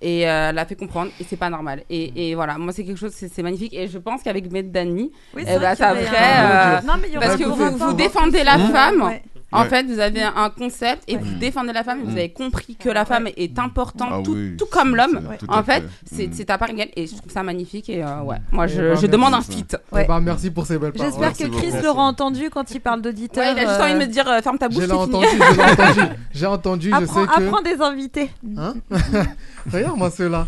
Et euh, elle l'a fait comprendre et c'est pas normal. Et, et voilà. Moi c'est quelque chose c'est magnifique. Et je pense qu'avec Medani Oui, eh vrai ben, ça un- euh, Non, mais parce que vous, vous défendez la Mmh. femme. Ouais. En Ouais. fait vous avez un, un concept et vous défendez la femme et vous avez compris que la femme est importante Ah tout, oui, tout comme l'homme en fait fait. c'est Mmh. c'est à part égale et je trouve ça magnifique et euh, ouais moi Eh je, ben, je demande un feat Eh ben, merci pour ces belles paroles. J'espère que Chris l'aura entendu quand il parle d'auditeur. ouais il a juste envie de me dire euh, ferme ta bouche Je l'ai c'est fini. entendu. [LAUGHS] J'ai entendu, je Apprends, sais que. apprends des invités. Hein [LAUGHS] Regarde-moi ceux-là.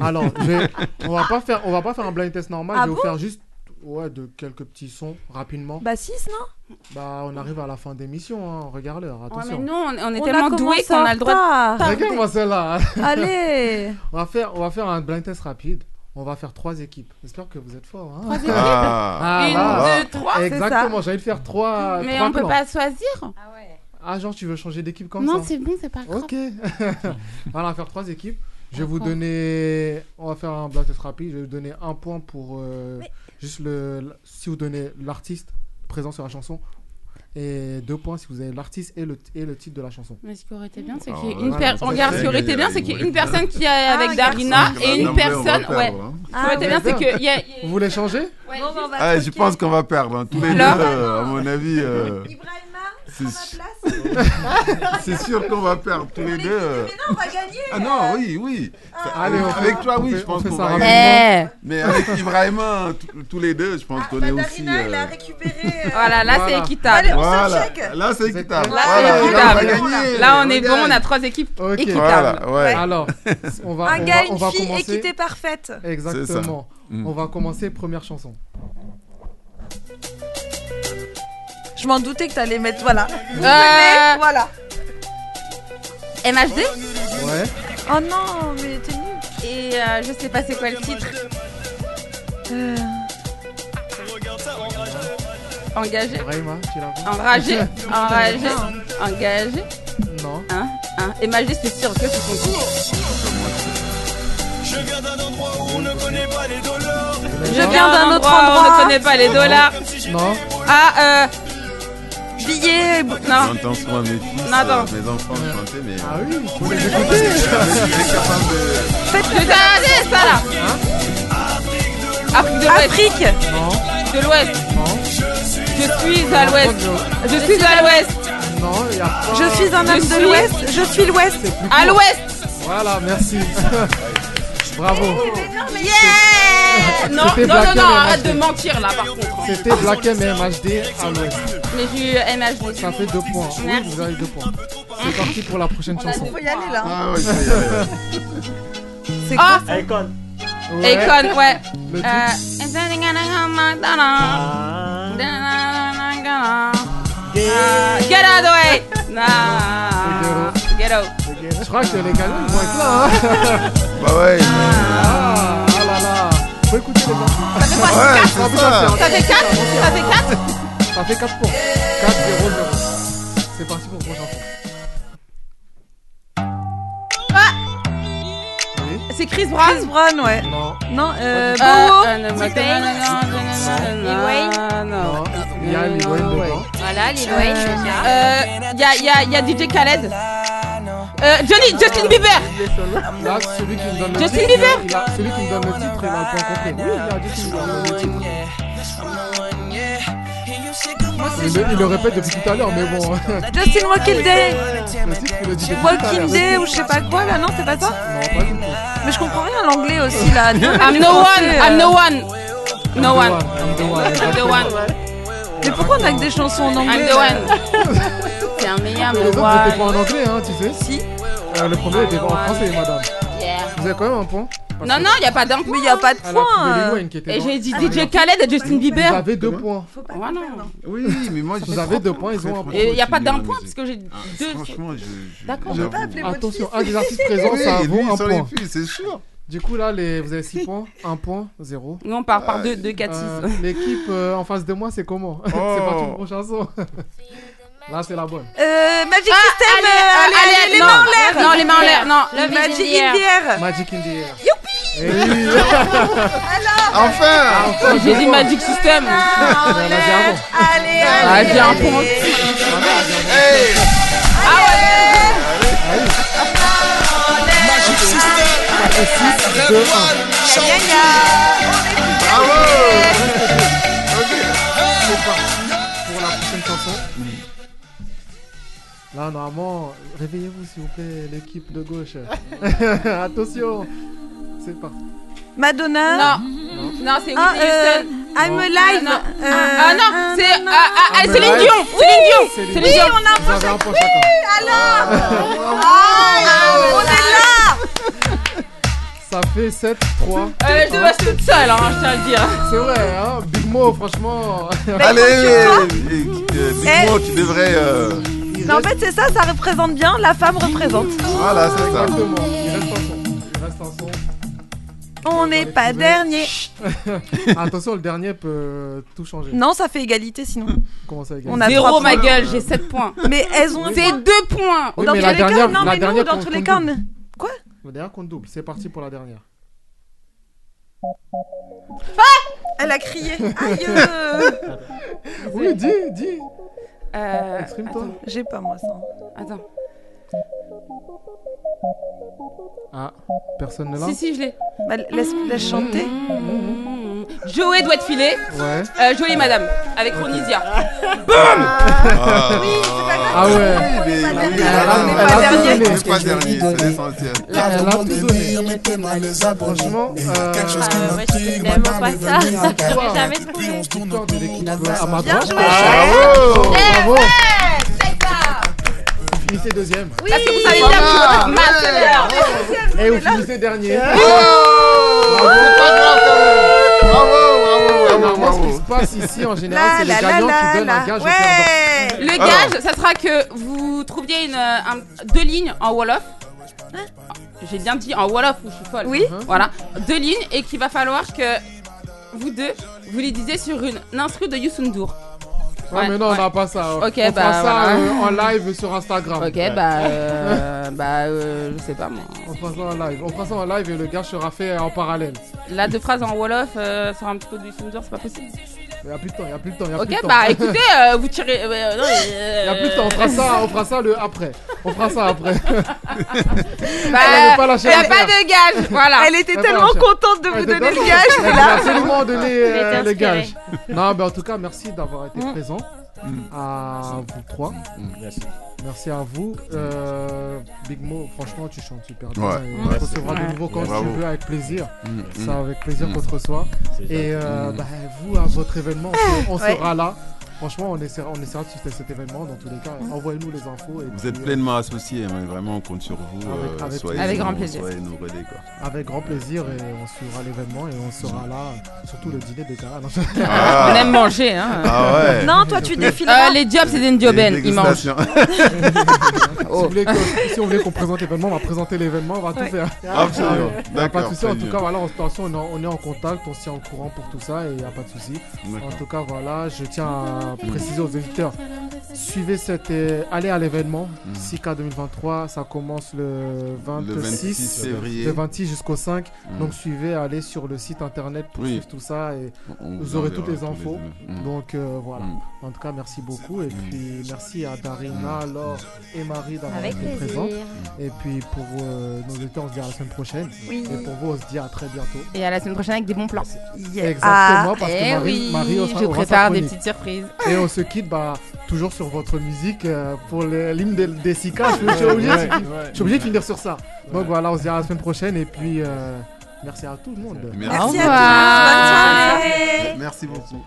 Alors, je vais- on va pas faire, on va pas faire un blind test normal. Ah je vais vous faire juste, ouais, de quelques petits sons rapidement. Bah 6, non? Bah, on arrive à la fin d'émission. Hein. Regarde l'heure, Ouais, attention. mais nous on, on est On tellement doués qu'on a le droit de. Regarde-moi celle-là. [LAUGHS] Allez on va faire, on va faire un blind test rapide. On va faire trois équipes. J'espère que vous êtes forts. Hein. Ah. Une, là. deux, trois. Exactement. J'ai envie de faire trois. mais trois on peut clans. pas choisir Ah, genre, tu veux changer d'équipe comme non ça c'est bon c'est pas grave Ok. [LAUGHS] voilà, on va faire trois équipes. Je vais vous donner. On va faire un blind test rapide. Je vais vous donner un point pour euh, juste le. Si vous donnez l'artiste présent sur la chanson. Et deux points si vous avez l'artiste et le, et le titre de la chanson. Mais ce qui aurait été bien, c'est Ah, qu'il y ait une personne. Regarde, ce qui aurait été bien, c'est qu'il y ait une personne qui est avec un Darina et une va personne. Ouais. Ce qui aurait été bien, c'est qu'il y a. Vous voulez changer? Ouais, bah, Ah, je pense qu'on va perdre. hein. Tous les deux, euh, à mon avis. euh, c'est prends ma place. [LAUGHS] c'est sûr qu'on va perdre tous les deux. euh. Mais non, on va gagner. Ah non, oui, oui. Allez, on avec toi, oui, je pense qu'on ça va gagner. Eh Mais avec Ibrahima, tous les deux, je pense qu'on est aussi. Darina, il a euh, récupéré. euh, [LAUGHS] Voilà, là c'est équitable. Allez, on Voilà, là c'est équitable. Là, Voilà, c'est là, on va équitable. gagner. Là on est bon, on a trois équipes équitables. Ouais. [LAUGHS] Alors, on va, Un on gars, va, on une va fille, commencer. équité parfaite. Exactement. Mm. On va commencer première chanson. Je m'en doutais que t'allais mettre. Voilà. Vous Euh, venez, voilà. MHD Ouais. Oh non, mais t'es nul. et euh, je sais pas c'est quoi le titre. Euh, Engagé, Raïma, tu l'as enragé, [LAUGHS] enragé, engagé. Non. Hein, hein. MHD c'est sûr que c'est son titre. Je viens d'un endroit où on ne connaît pas les dollars. Je viens d'un autre endroit, on ne connaît pas les dollars. Non. Ah euh. Billet. Non. J'entends souvent mes fils, attends. euh, mes enfants chanter, mais. Ah oui, les écouter. suis capable de. Je t'ai regardé ça là. Afrique de l'Ouest. Afrique. Non. De l'Ouest. Non. Je suis à l'Ouest. Je suis à l'Ouest. Non, il y a pas. Je suis un Je homme de suis- l'Ouest. Je suis l'Ouest. À l'Ouest. Voilà, merci. [LAUGHS] Bravo. Yeah Non, non, non, non, arrête de mentir là par contre. C'était Black M MHD à l'ouest. Mais j'ai eu MHD. Ça fait deux points. Oui, Merci. vous avez deux points. C'est parti pour la prochaine chanson. Faut y aller là. Ah ouais, ça y. [LAUGHS] C'est Ah quoi Icon. Ouais. Akon, ouais. Le titre Euh, Ah. Ah, Get out of the way! Nah. Get out. Je crois que les ils vont être là. Hein. Bah ouais, Ah, ah là là. Faut écouter les gars. Ça fait quoi? Ça fait 4 Ça fait 4 Ça fait 4 points. 4, 0, 0. C'est parti pour la prochaine chanson. Oui. C'est Chris Brown. Chris Brown, ouais. Non. Non, euh, Euh, Bowo. euh, non, T-Pain. Lil Wayne. Non. Non. Il y a Lil Wayne dedans. Voilà, Lil Wayne, je suis là. Euh, y a, y a, y a DJ Khaled. Euh, Johnny, Justin Bieber. Là, celui qui me donne le Justin titre. Bieber. il a- celui qui me donne le titre, il a le point complet. Oui, il a Justin Bieber le titre. Il le, il le répète depuis tout à l'heure, mais bon. [LAUGHS] Justin Walking Day. tout à Walking. Day ou je sais pas quoi là, non, c'est pas ça Non, pas du tout. Mais je comprends rien à l'anglais aussi là. [LAUGHS] I'm no one. I'm no one. No one. I'm the one. I'm the one. Mais pourquoi on a que des chansons en anglais I'm the one. [LAUGHS] C'est un meilleur, Les mais autres ouais. n'étaient pas en anglais, hein, tu sais. Si. Euh, le premier était en français, madame. Yeah. Vous avez quand même un point Parce Non, que non, il n'y a pas d'un point. Mais il n'y a pas de point. Était Et j'ai dit Ah, DJ non. Khaled et Justin Vous Bieber. avez deux points. Voilà. Oui, [LAUGHS] mais moi, Vous avez deux points, ils ont un point. Et il n'y a pas d'un point parce que j'ai Ah, deux. Franchement, je. je- D'accord. j'avoue. Attention, un des artistes présents, ça vaut un point. c'est sûr. Du coup, là, les... vous avez 6 points, 1 point, 0. Nous, on part par 2, 2, 4, 6. L'équipe euh, en face de moi, c'est comment? [LAUGHS] C'est Oh. parti pour une chanson. [LAUGHS] Là, c'est la bonne. Euh, Magic Ah, System, allez, euh, allez, allez, allez, les non. mains en l'air. Non, les mains en l'air, non. Le Magic in the air. Magic in the air. Oui. Enfin Enfin, J'ai dit. Magic System. Ah, Elle a dit. Allez, Ah, allez. j'ai un point. Hey. Magic System. Ça fait 6, 2, 1. Gna, gna. Bravo C'est parti pour la prochaine chanson. Là, normalement, réveillez-vous s'il vous plaît, l'équipe de gauche. [LAUGHS] Attention, c'est parti. Madonna? Non. Non, c'est Ah, Whitney euh, Houston. I'm Non. alive. Non. Euh, Ah non, euh, c'est ah, ah, I'm Céline. Dion. Céline Dion. Oui, on a un point chacun. Alors Ah, on est là Ça fait 7, 3. Euh, je reste toute seule, hein, je tiens à le dire. C'est vrai, hein Big Mo, franchement. Allez, eh, Big. Mo, tu devrais. euh, Non, en fait, c'est ça, ça représente bien, la femme représente. Voilà, c'est ça. Exactement. Il reste un son. Il reste un son. On n'est pas dernier. [LAUGHS] Attention, le dernier peut tout changer. Non, ça fait égalité sinon. Comment ça, On a Zéro, ma gueule, j'ai 7 points. Mais elles ont C'est point. 2 points. Oui, dans mais tous la les dernière- cas, non, la mais nous, dernière dans compte tous les comme cas, on double. Quoi La dernière compte double. C'est parti pour la dernière. Elle a crié. Aïe euh. [LAUGHS] Oui, dis, dis. Euh, Exprime-toi. J'ai pas moi ça. Attends. Ah, personne ne l'a Si, si, je l'ai. Bah, laisse, laisse chanter. Joey doit être filé. Ouais. Euh, Joey Madame, avec Ronisia. Ah, Ah ouais. oui, mais- pas mais- On n'est mais- pas dernier. c'est l'essentiel. Elle a tout donné. Franchement, euh, Ah ouais, je fais tellement pas ça. J'ai jamais trouvé. à Bien droite. joué. Bravo. Bravo. Finissez deuxième. Parce que vous savez bien que je ma sœur. Et vous finissez dernier. Bravo, bravo, Normalement, ce bravo, qui se passe ici, en général, c'est les gagnants qui la donnent un gage. Ouais. Le gage, ça sera que vous trouviez une, euh, un- deux lignes en Wolof. J'ai bien dit en Wolof ou je suis folle. Oui. Voilà. Deux lignes et qu'il va falloir que vous deux, vous les disiez sur une, une instru de Youssou N'Dour. Ouais, mais non, ouais. on n'a pas ça. Ok, on bah, fera ça voilà. euh, en live sur Instagram. Ok, bah, [LAUGHS] euh, bah, euh, je sais pas moi. On fera ça en live. On fera ça en live et le gage sera fait en parallèle. Là, deux phrases en Wolof euh, sur un petit peu de Youssou N'Dour, c'est pas possible. Il n'y a plus de temps, il n'y a plus de temps. y a plus de Ok, temps. bah écoutez, euh, vous tirez. euh, non, Il n'y a plus de temps, on fera ça, on fera ça le après. On fera ça après. [LAUGHS] Bah, Elle pas lâché y a l'affaire. pas de gage, voilà. Elle était Elle tellement contente de vous Elle était donner le gage. Elle là- absolument Il était euh, le gage. Non, mais en tout cas, merci d'avoir été Mm. présent. À vous trois. Merci. Merci à vous. Euh, Big Mo, franchement, tu chantes super bien. Ouais. Et on recevra de nouveau quand Bravo. tu veux avec plaisir. Mm, Ça, mm. avec plaisir Mm. qu'on te reçoit. C'est Et euh, Mm. bah, vous, à votre événement, on, on Ouais. sera là. Franchement, on essaiera, on essaiera de suivre cet événement dans tous les cas. Envoyez-nous les infos. Et Vous puis, êtes euh, pleinement associés, hein, vraiment on compte sur vous. Avec- avec- soyez Avec nos- grand plaisir. Soyez nos relais quoi. Avec grand plaisir et on suivra l'événement et on sera là, surtout le dîner de gala. Non, Ah. [LAUGHS] On aime manger, hein. Ah ouais. Non, toi tu défileras. Euh, les jobs, c'est des Les ils mangent. [LAUGHS] Oh. si on voulait qu'on présente l'événement, on va présenter l'événement, on va Ouais. tout faire. Absolument. Il n'y a pas de D'accord, souci. En tout cas, voilà, on, de toute façon, on, est en- on est en contact, on se tient au courant pour tout ça et il n'y a pas de souci. En tout cas, voilà, je tiens à préciser aux auditeurs suivez cette. euh, allez à l'événement. Mhm. 6K 2023, ça commence le 26, Le 26 février. le 26 jusqu'au 5. Mhm. Donc, suivez, allez sur le site internet pour Oui. suivre tout ça et On vous aurez toutes les infos. Mm. Donc, euh, voilà. Mm. En tout cas, merci beaucoup. Et puis, merci à Darina, Laure et Marie d'avoir Avec été plaisir. présentes. Et puis, pour euh, nos auditeurs, on se dit à la semaine prochaine. Oui. Et pour vous, on se dit à très bientôt. Et à la semaine prochaine avec des bons plans. Yeah. Exactement, parce eh que Marie, oui, Marie aura- je prépare des petites surprises. Et on se quitte bah, toujours sur votre musique euh, pour le- l'hymne des, des Sika. Je, suis obligé, Ouais, de- ouais. je suis obligé de finir sur ça. Donc voilà, on se dit à la semaine prochaine. Et puis, euh, merci à tout le monde. Merci. Merci à revoir. tous. Bonne soirée. Merci beaucoup.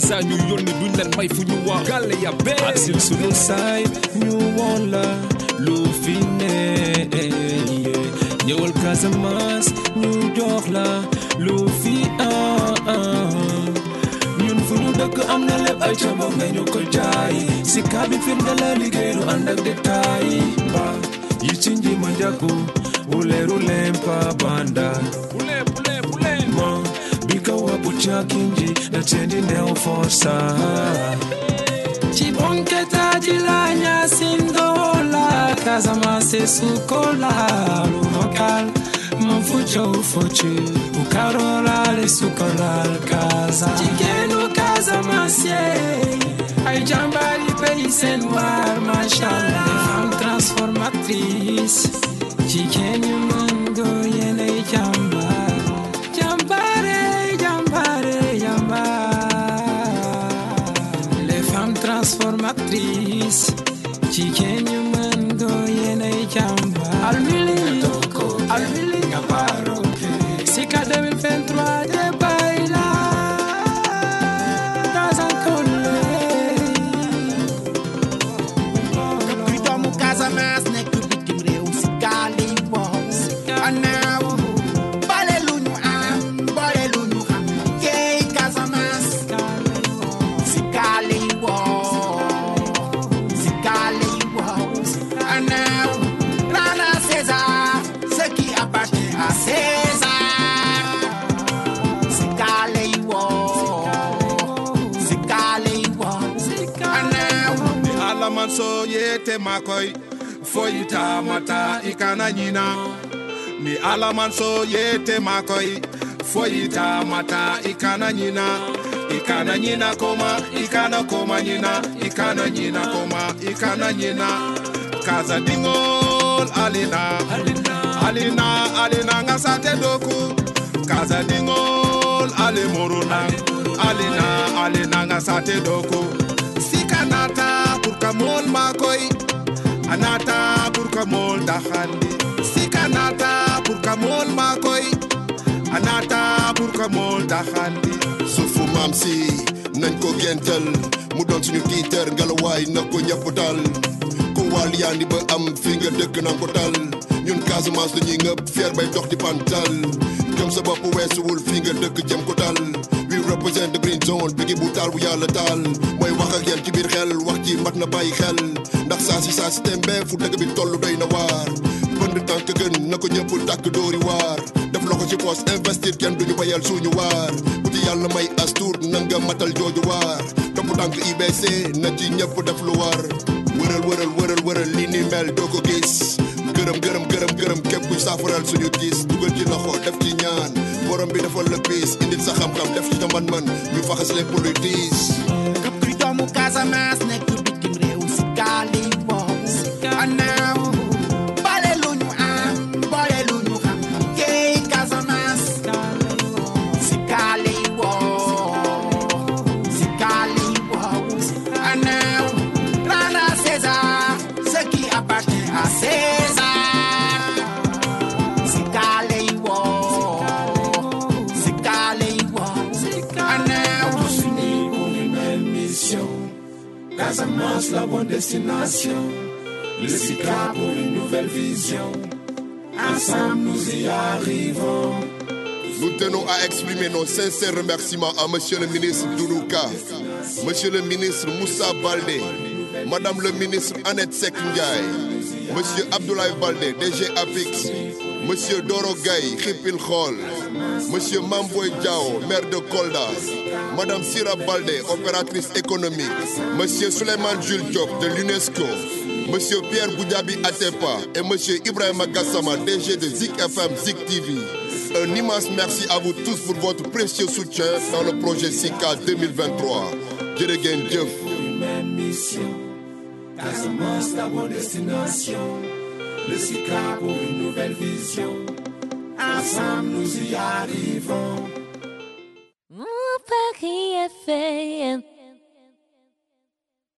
Casa ñu yónni duñ leen may fu ñu wax gàlle ya bee. ak sil sunu saay ñu woon la lu fi ne. ñëwal Casamance ñu jox la lu fi am. ñun fu ñu dëkk am na lépp ay ca nga ñu ko jaay. Sika bi firnde la liggéey du ànd ak détail. kugusa cibonketa dilanya sindola kazamase sukola luhokal mufucho ufochu ukarola lesukolal kaza. Cikenu kazamasie aijambali peisenuar mashallah so yete makoy foyita mata ikana nyina. Ni alaman so yete makoy foyita mata ikana nyina. Ikana nyina koma ikana koma nyina. Ikana nyina koma ikana nyina. Kaza dingol alina. Alina. Alina ngasate doku. Kaza dingol ale moruna. Alina alina ngasate doku. Sikanata burka makoi, anata burka mol dahandi sikanata burka mol makoy anata burka mol dahandi sufu mamsi nañ ko gental. Mu doon suñu tiiter ngelawaay na ñëpp dal. Ku wàll yaandi ba am fii nga dëkk nan ko dal ñun Casamance dañuy ngëpp fier bay dox di pantal. Gëm sa bopp weesuwul fii nga dëkk jëm ko dal we represent the green zone bigi bu taal bu yàlla taal. Mooy wax ak yéen ci biir xel wax ci mat na bàyyi xel. Ndax saa si saa si tembe fu dëkk bi toll doy na waar. Bënd tànk gën na ko ñëpp tàkk dóori waar. Def loxo ci poos investir kenn duñu bayal suñu waar. Ku ci yàlla may astuur nanga matal jooju waar. Topp tànk na ci ñëpp def lu wëral wëral wëral wëral li ni mel doo ko gis. Gërëm gërëm gërëm gërëm képp kuy saafaral suñu gis dugal ci loxo def ci ñaan. Borom bi defal la piis indil sa xam-xam def ci sa man-man. Ñu faxas les politis kuy doomu Casamance nekk bitim réew si gaali wow Casamance la bonne destination. Le SICA pour une nouvelle vision. Ensemble nous y arrivons. Nous tenons à exprimer nos sincères remerciements à Monsieur le ministre Doudouka, Monsieur le ministre Moussa Baldé, Madame le ministre Annette Sek Monsieur Abdoulaye Baldé, DG APIX, Monsieur Doro Gaye Khipil Khol Monsieur Mamboy Diao maire de Kolda Madame Sira Balde opératrice économique Monsieur Suleiman Jules de l'UNESCO Monsieur Pierre Boudjabi Atepa et Monsieur Ibrahima Gassama DG de Zik FM Zik TV un immense merci à vous tous pour votre précieux soutien dans le projet SICA 2023. Jërëgeen jëf. Même mission, Casamance la bonne destination. Le SICA pour une nouvelle vision. Ensemble nous y arrivons. Mon Paris FM.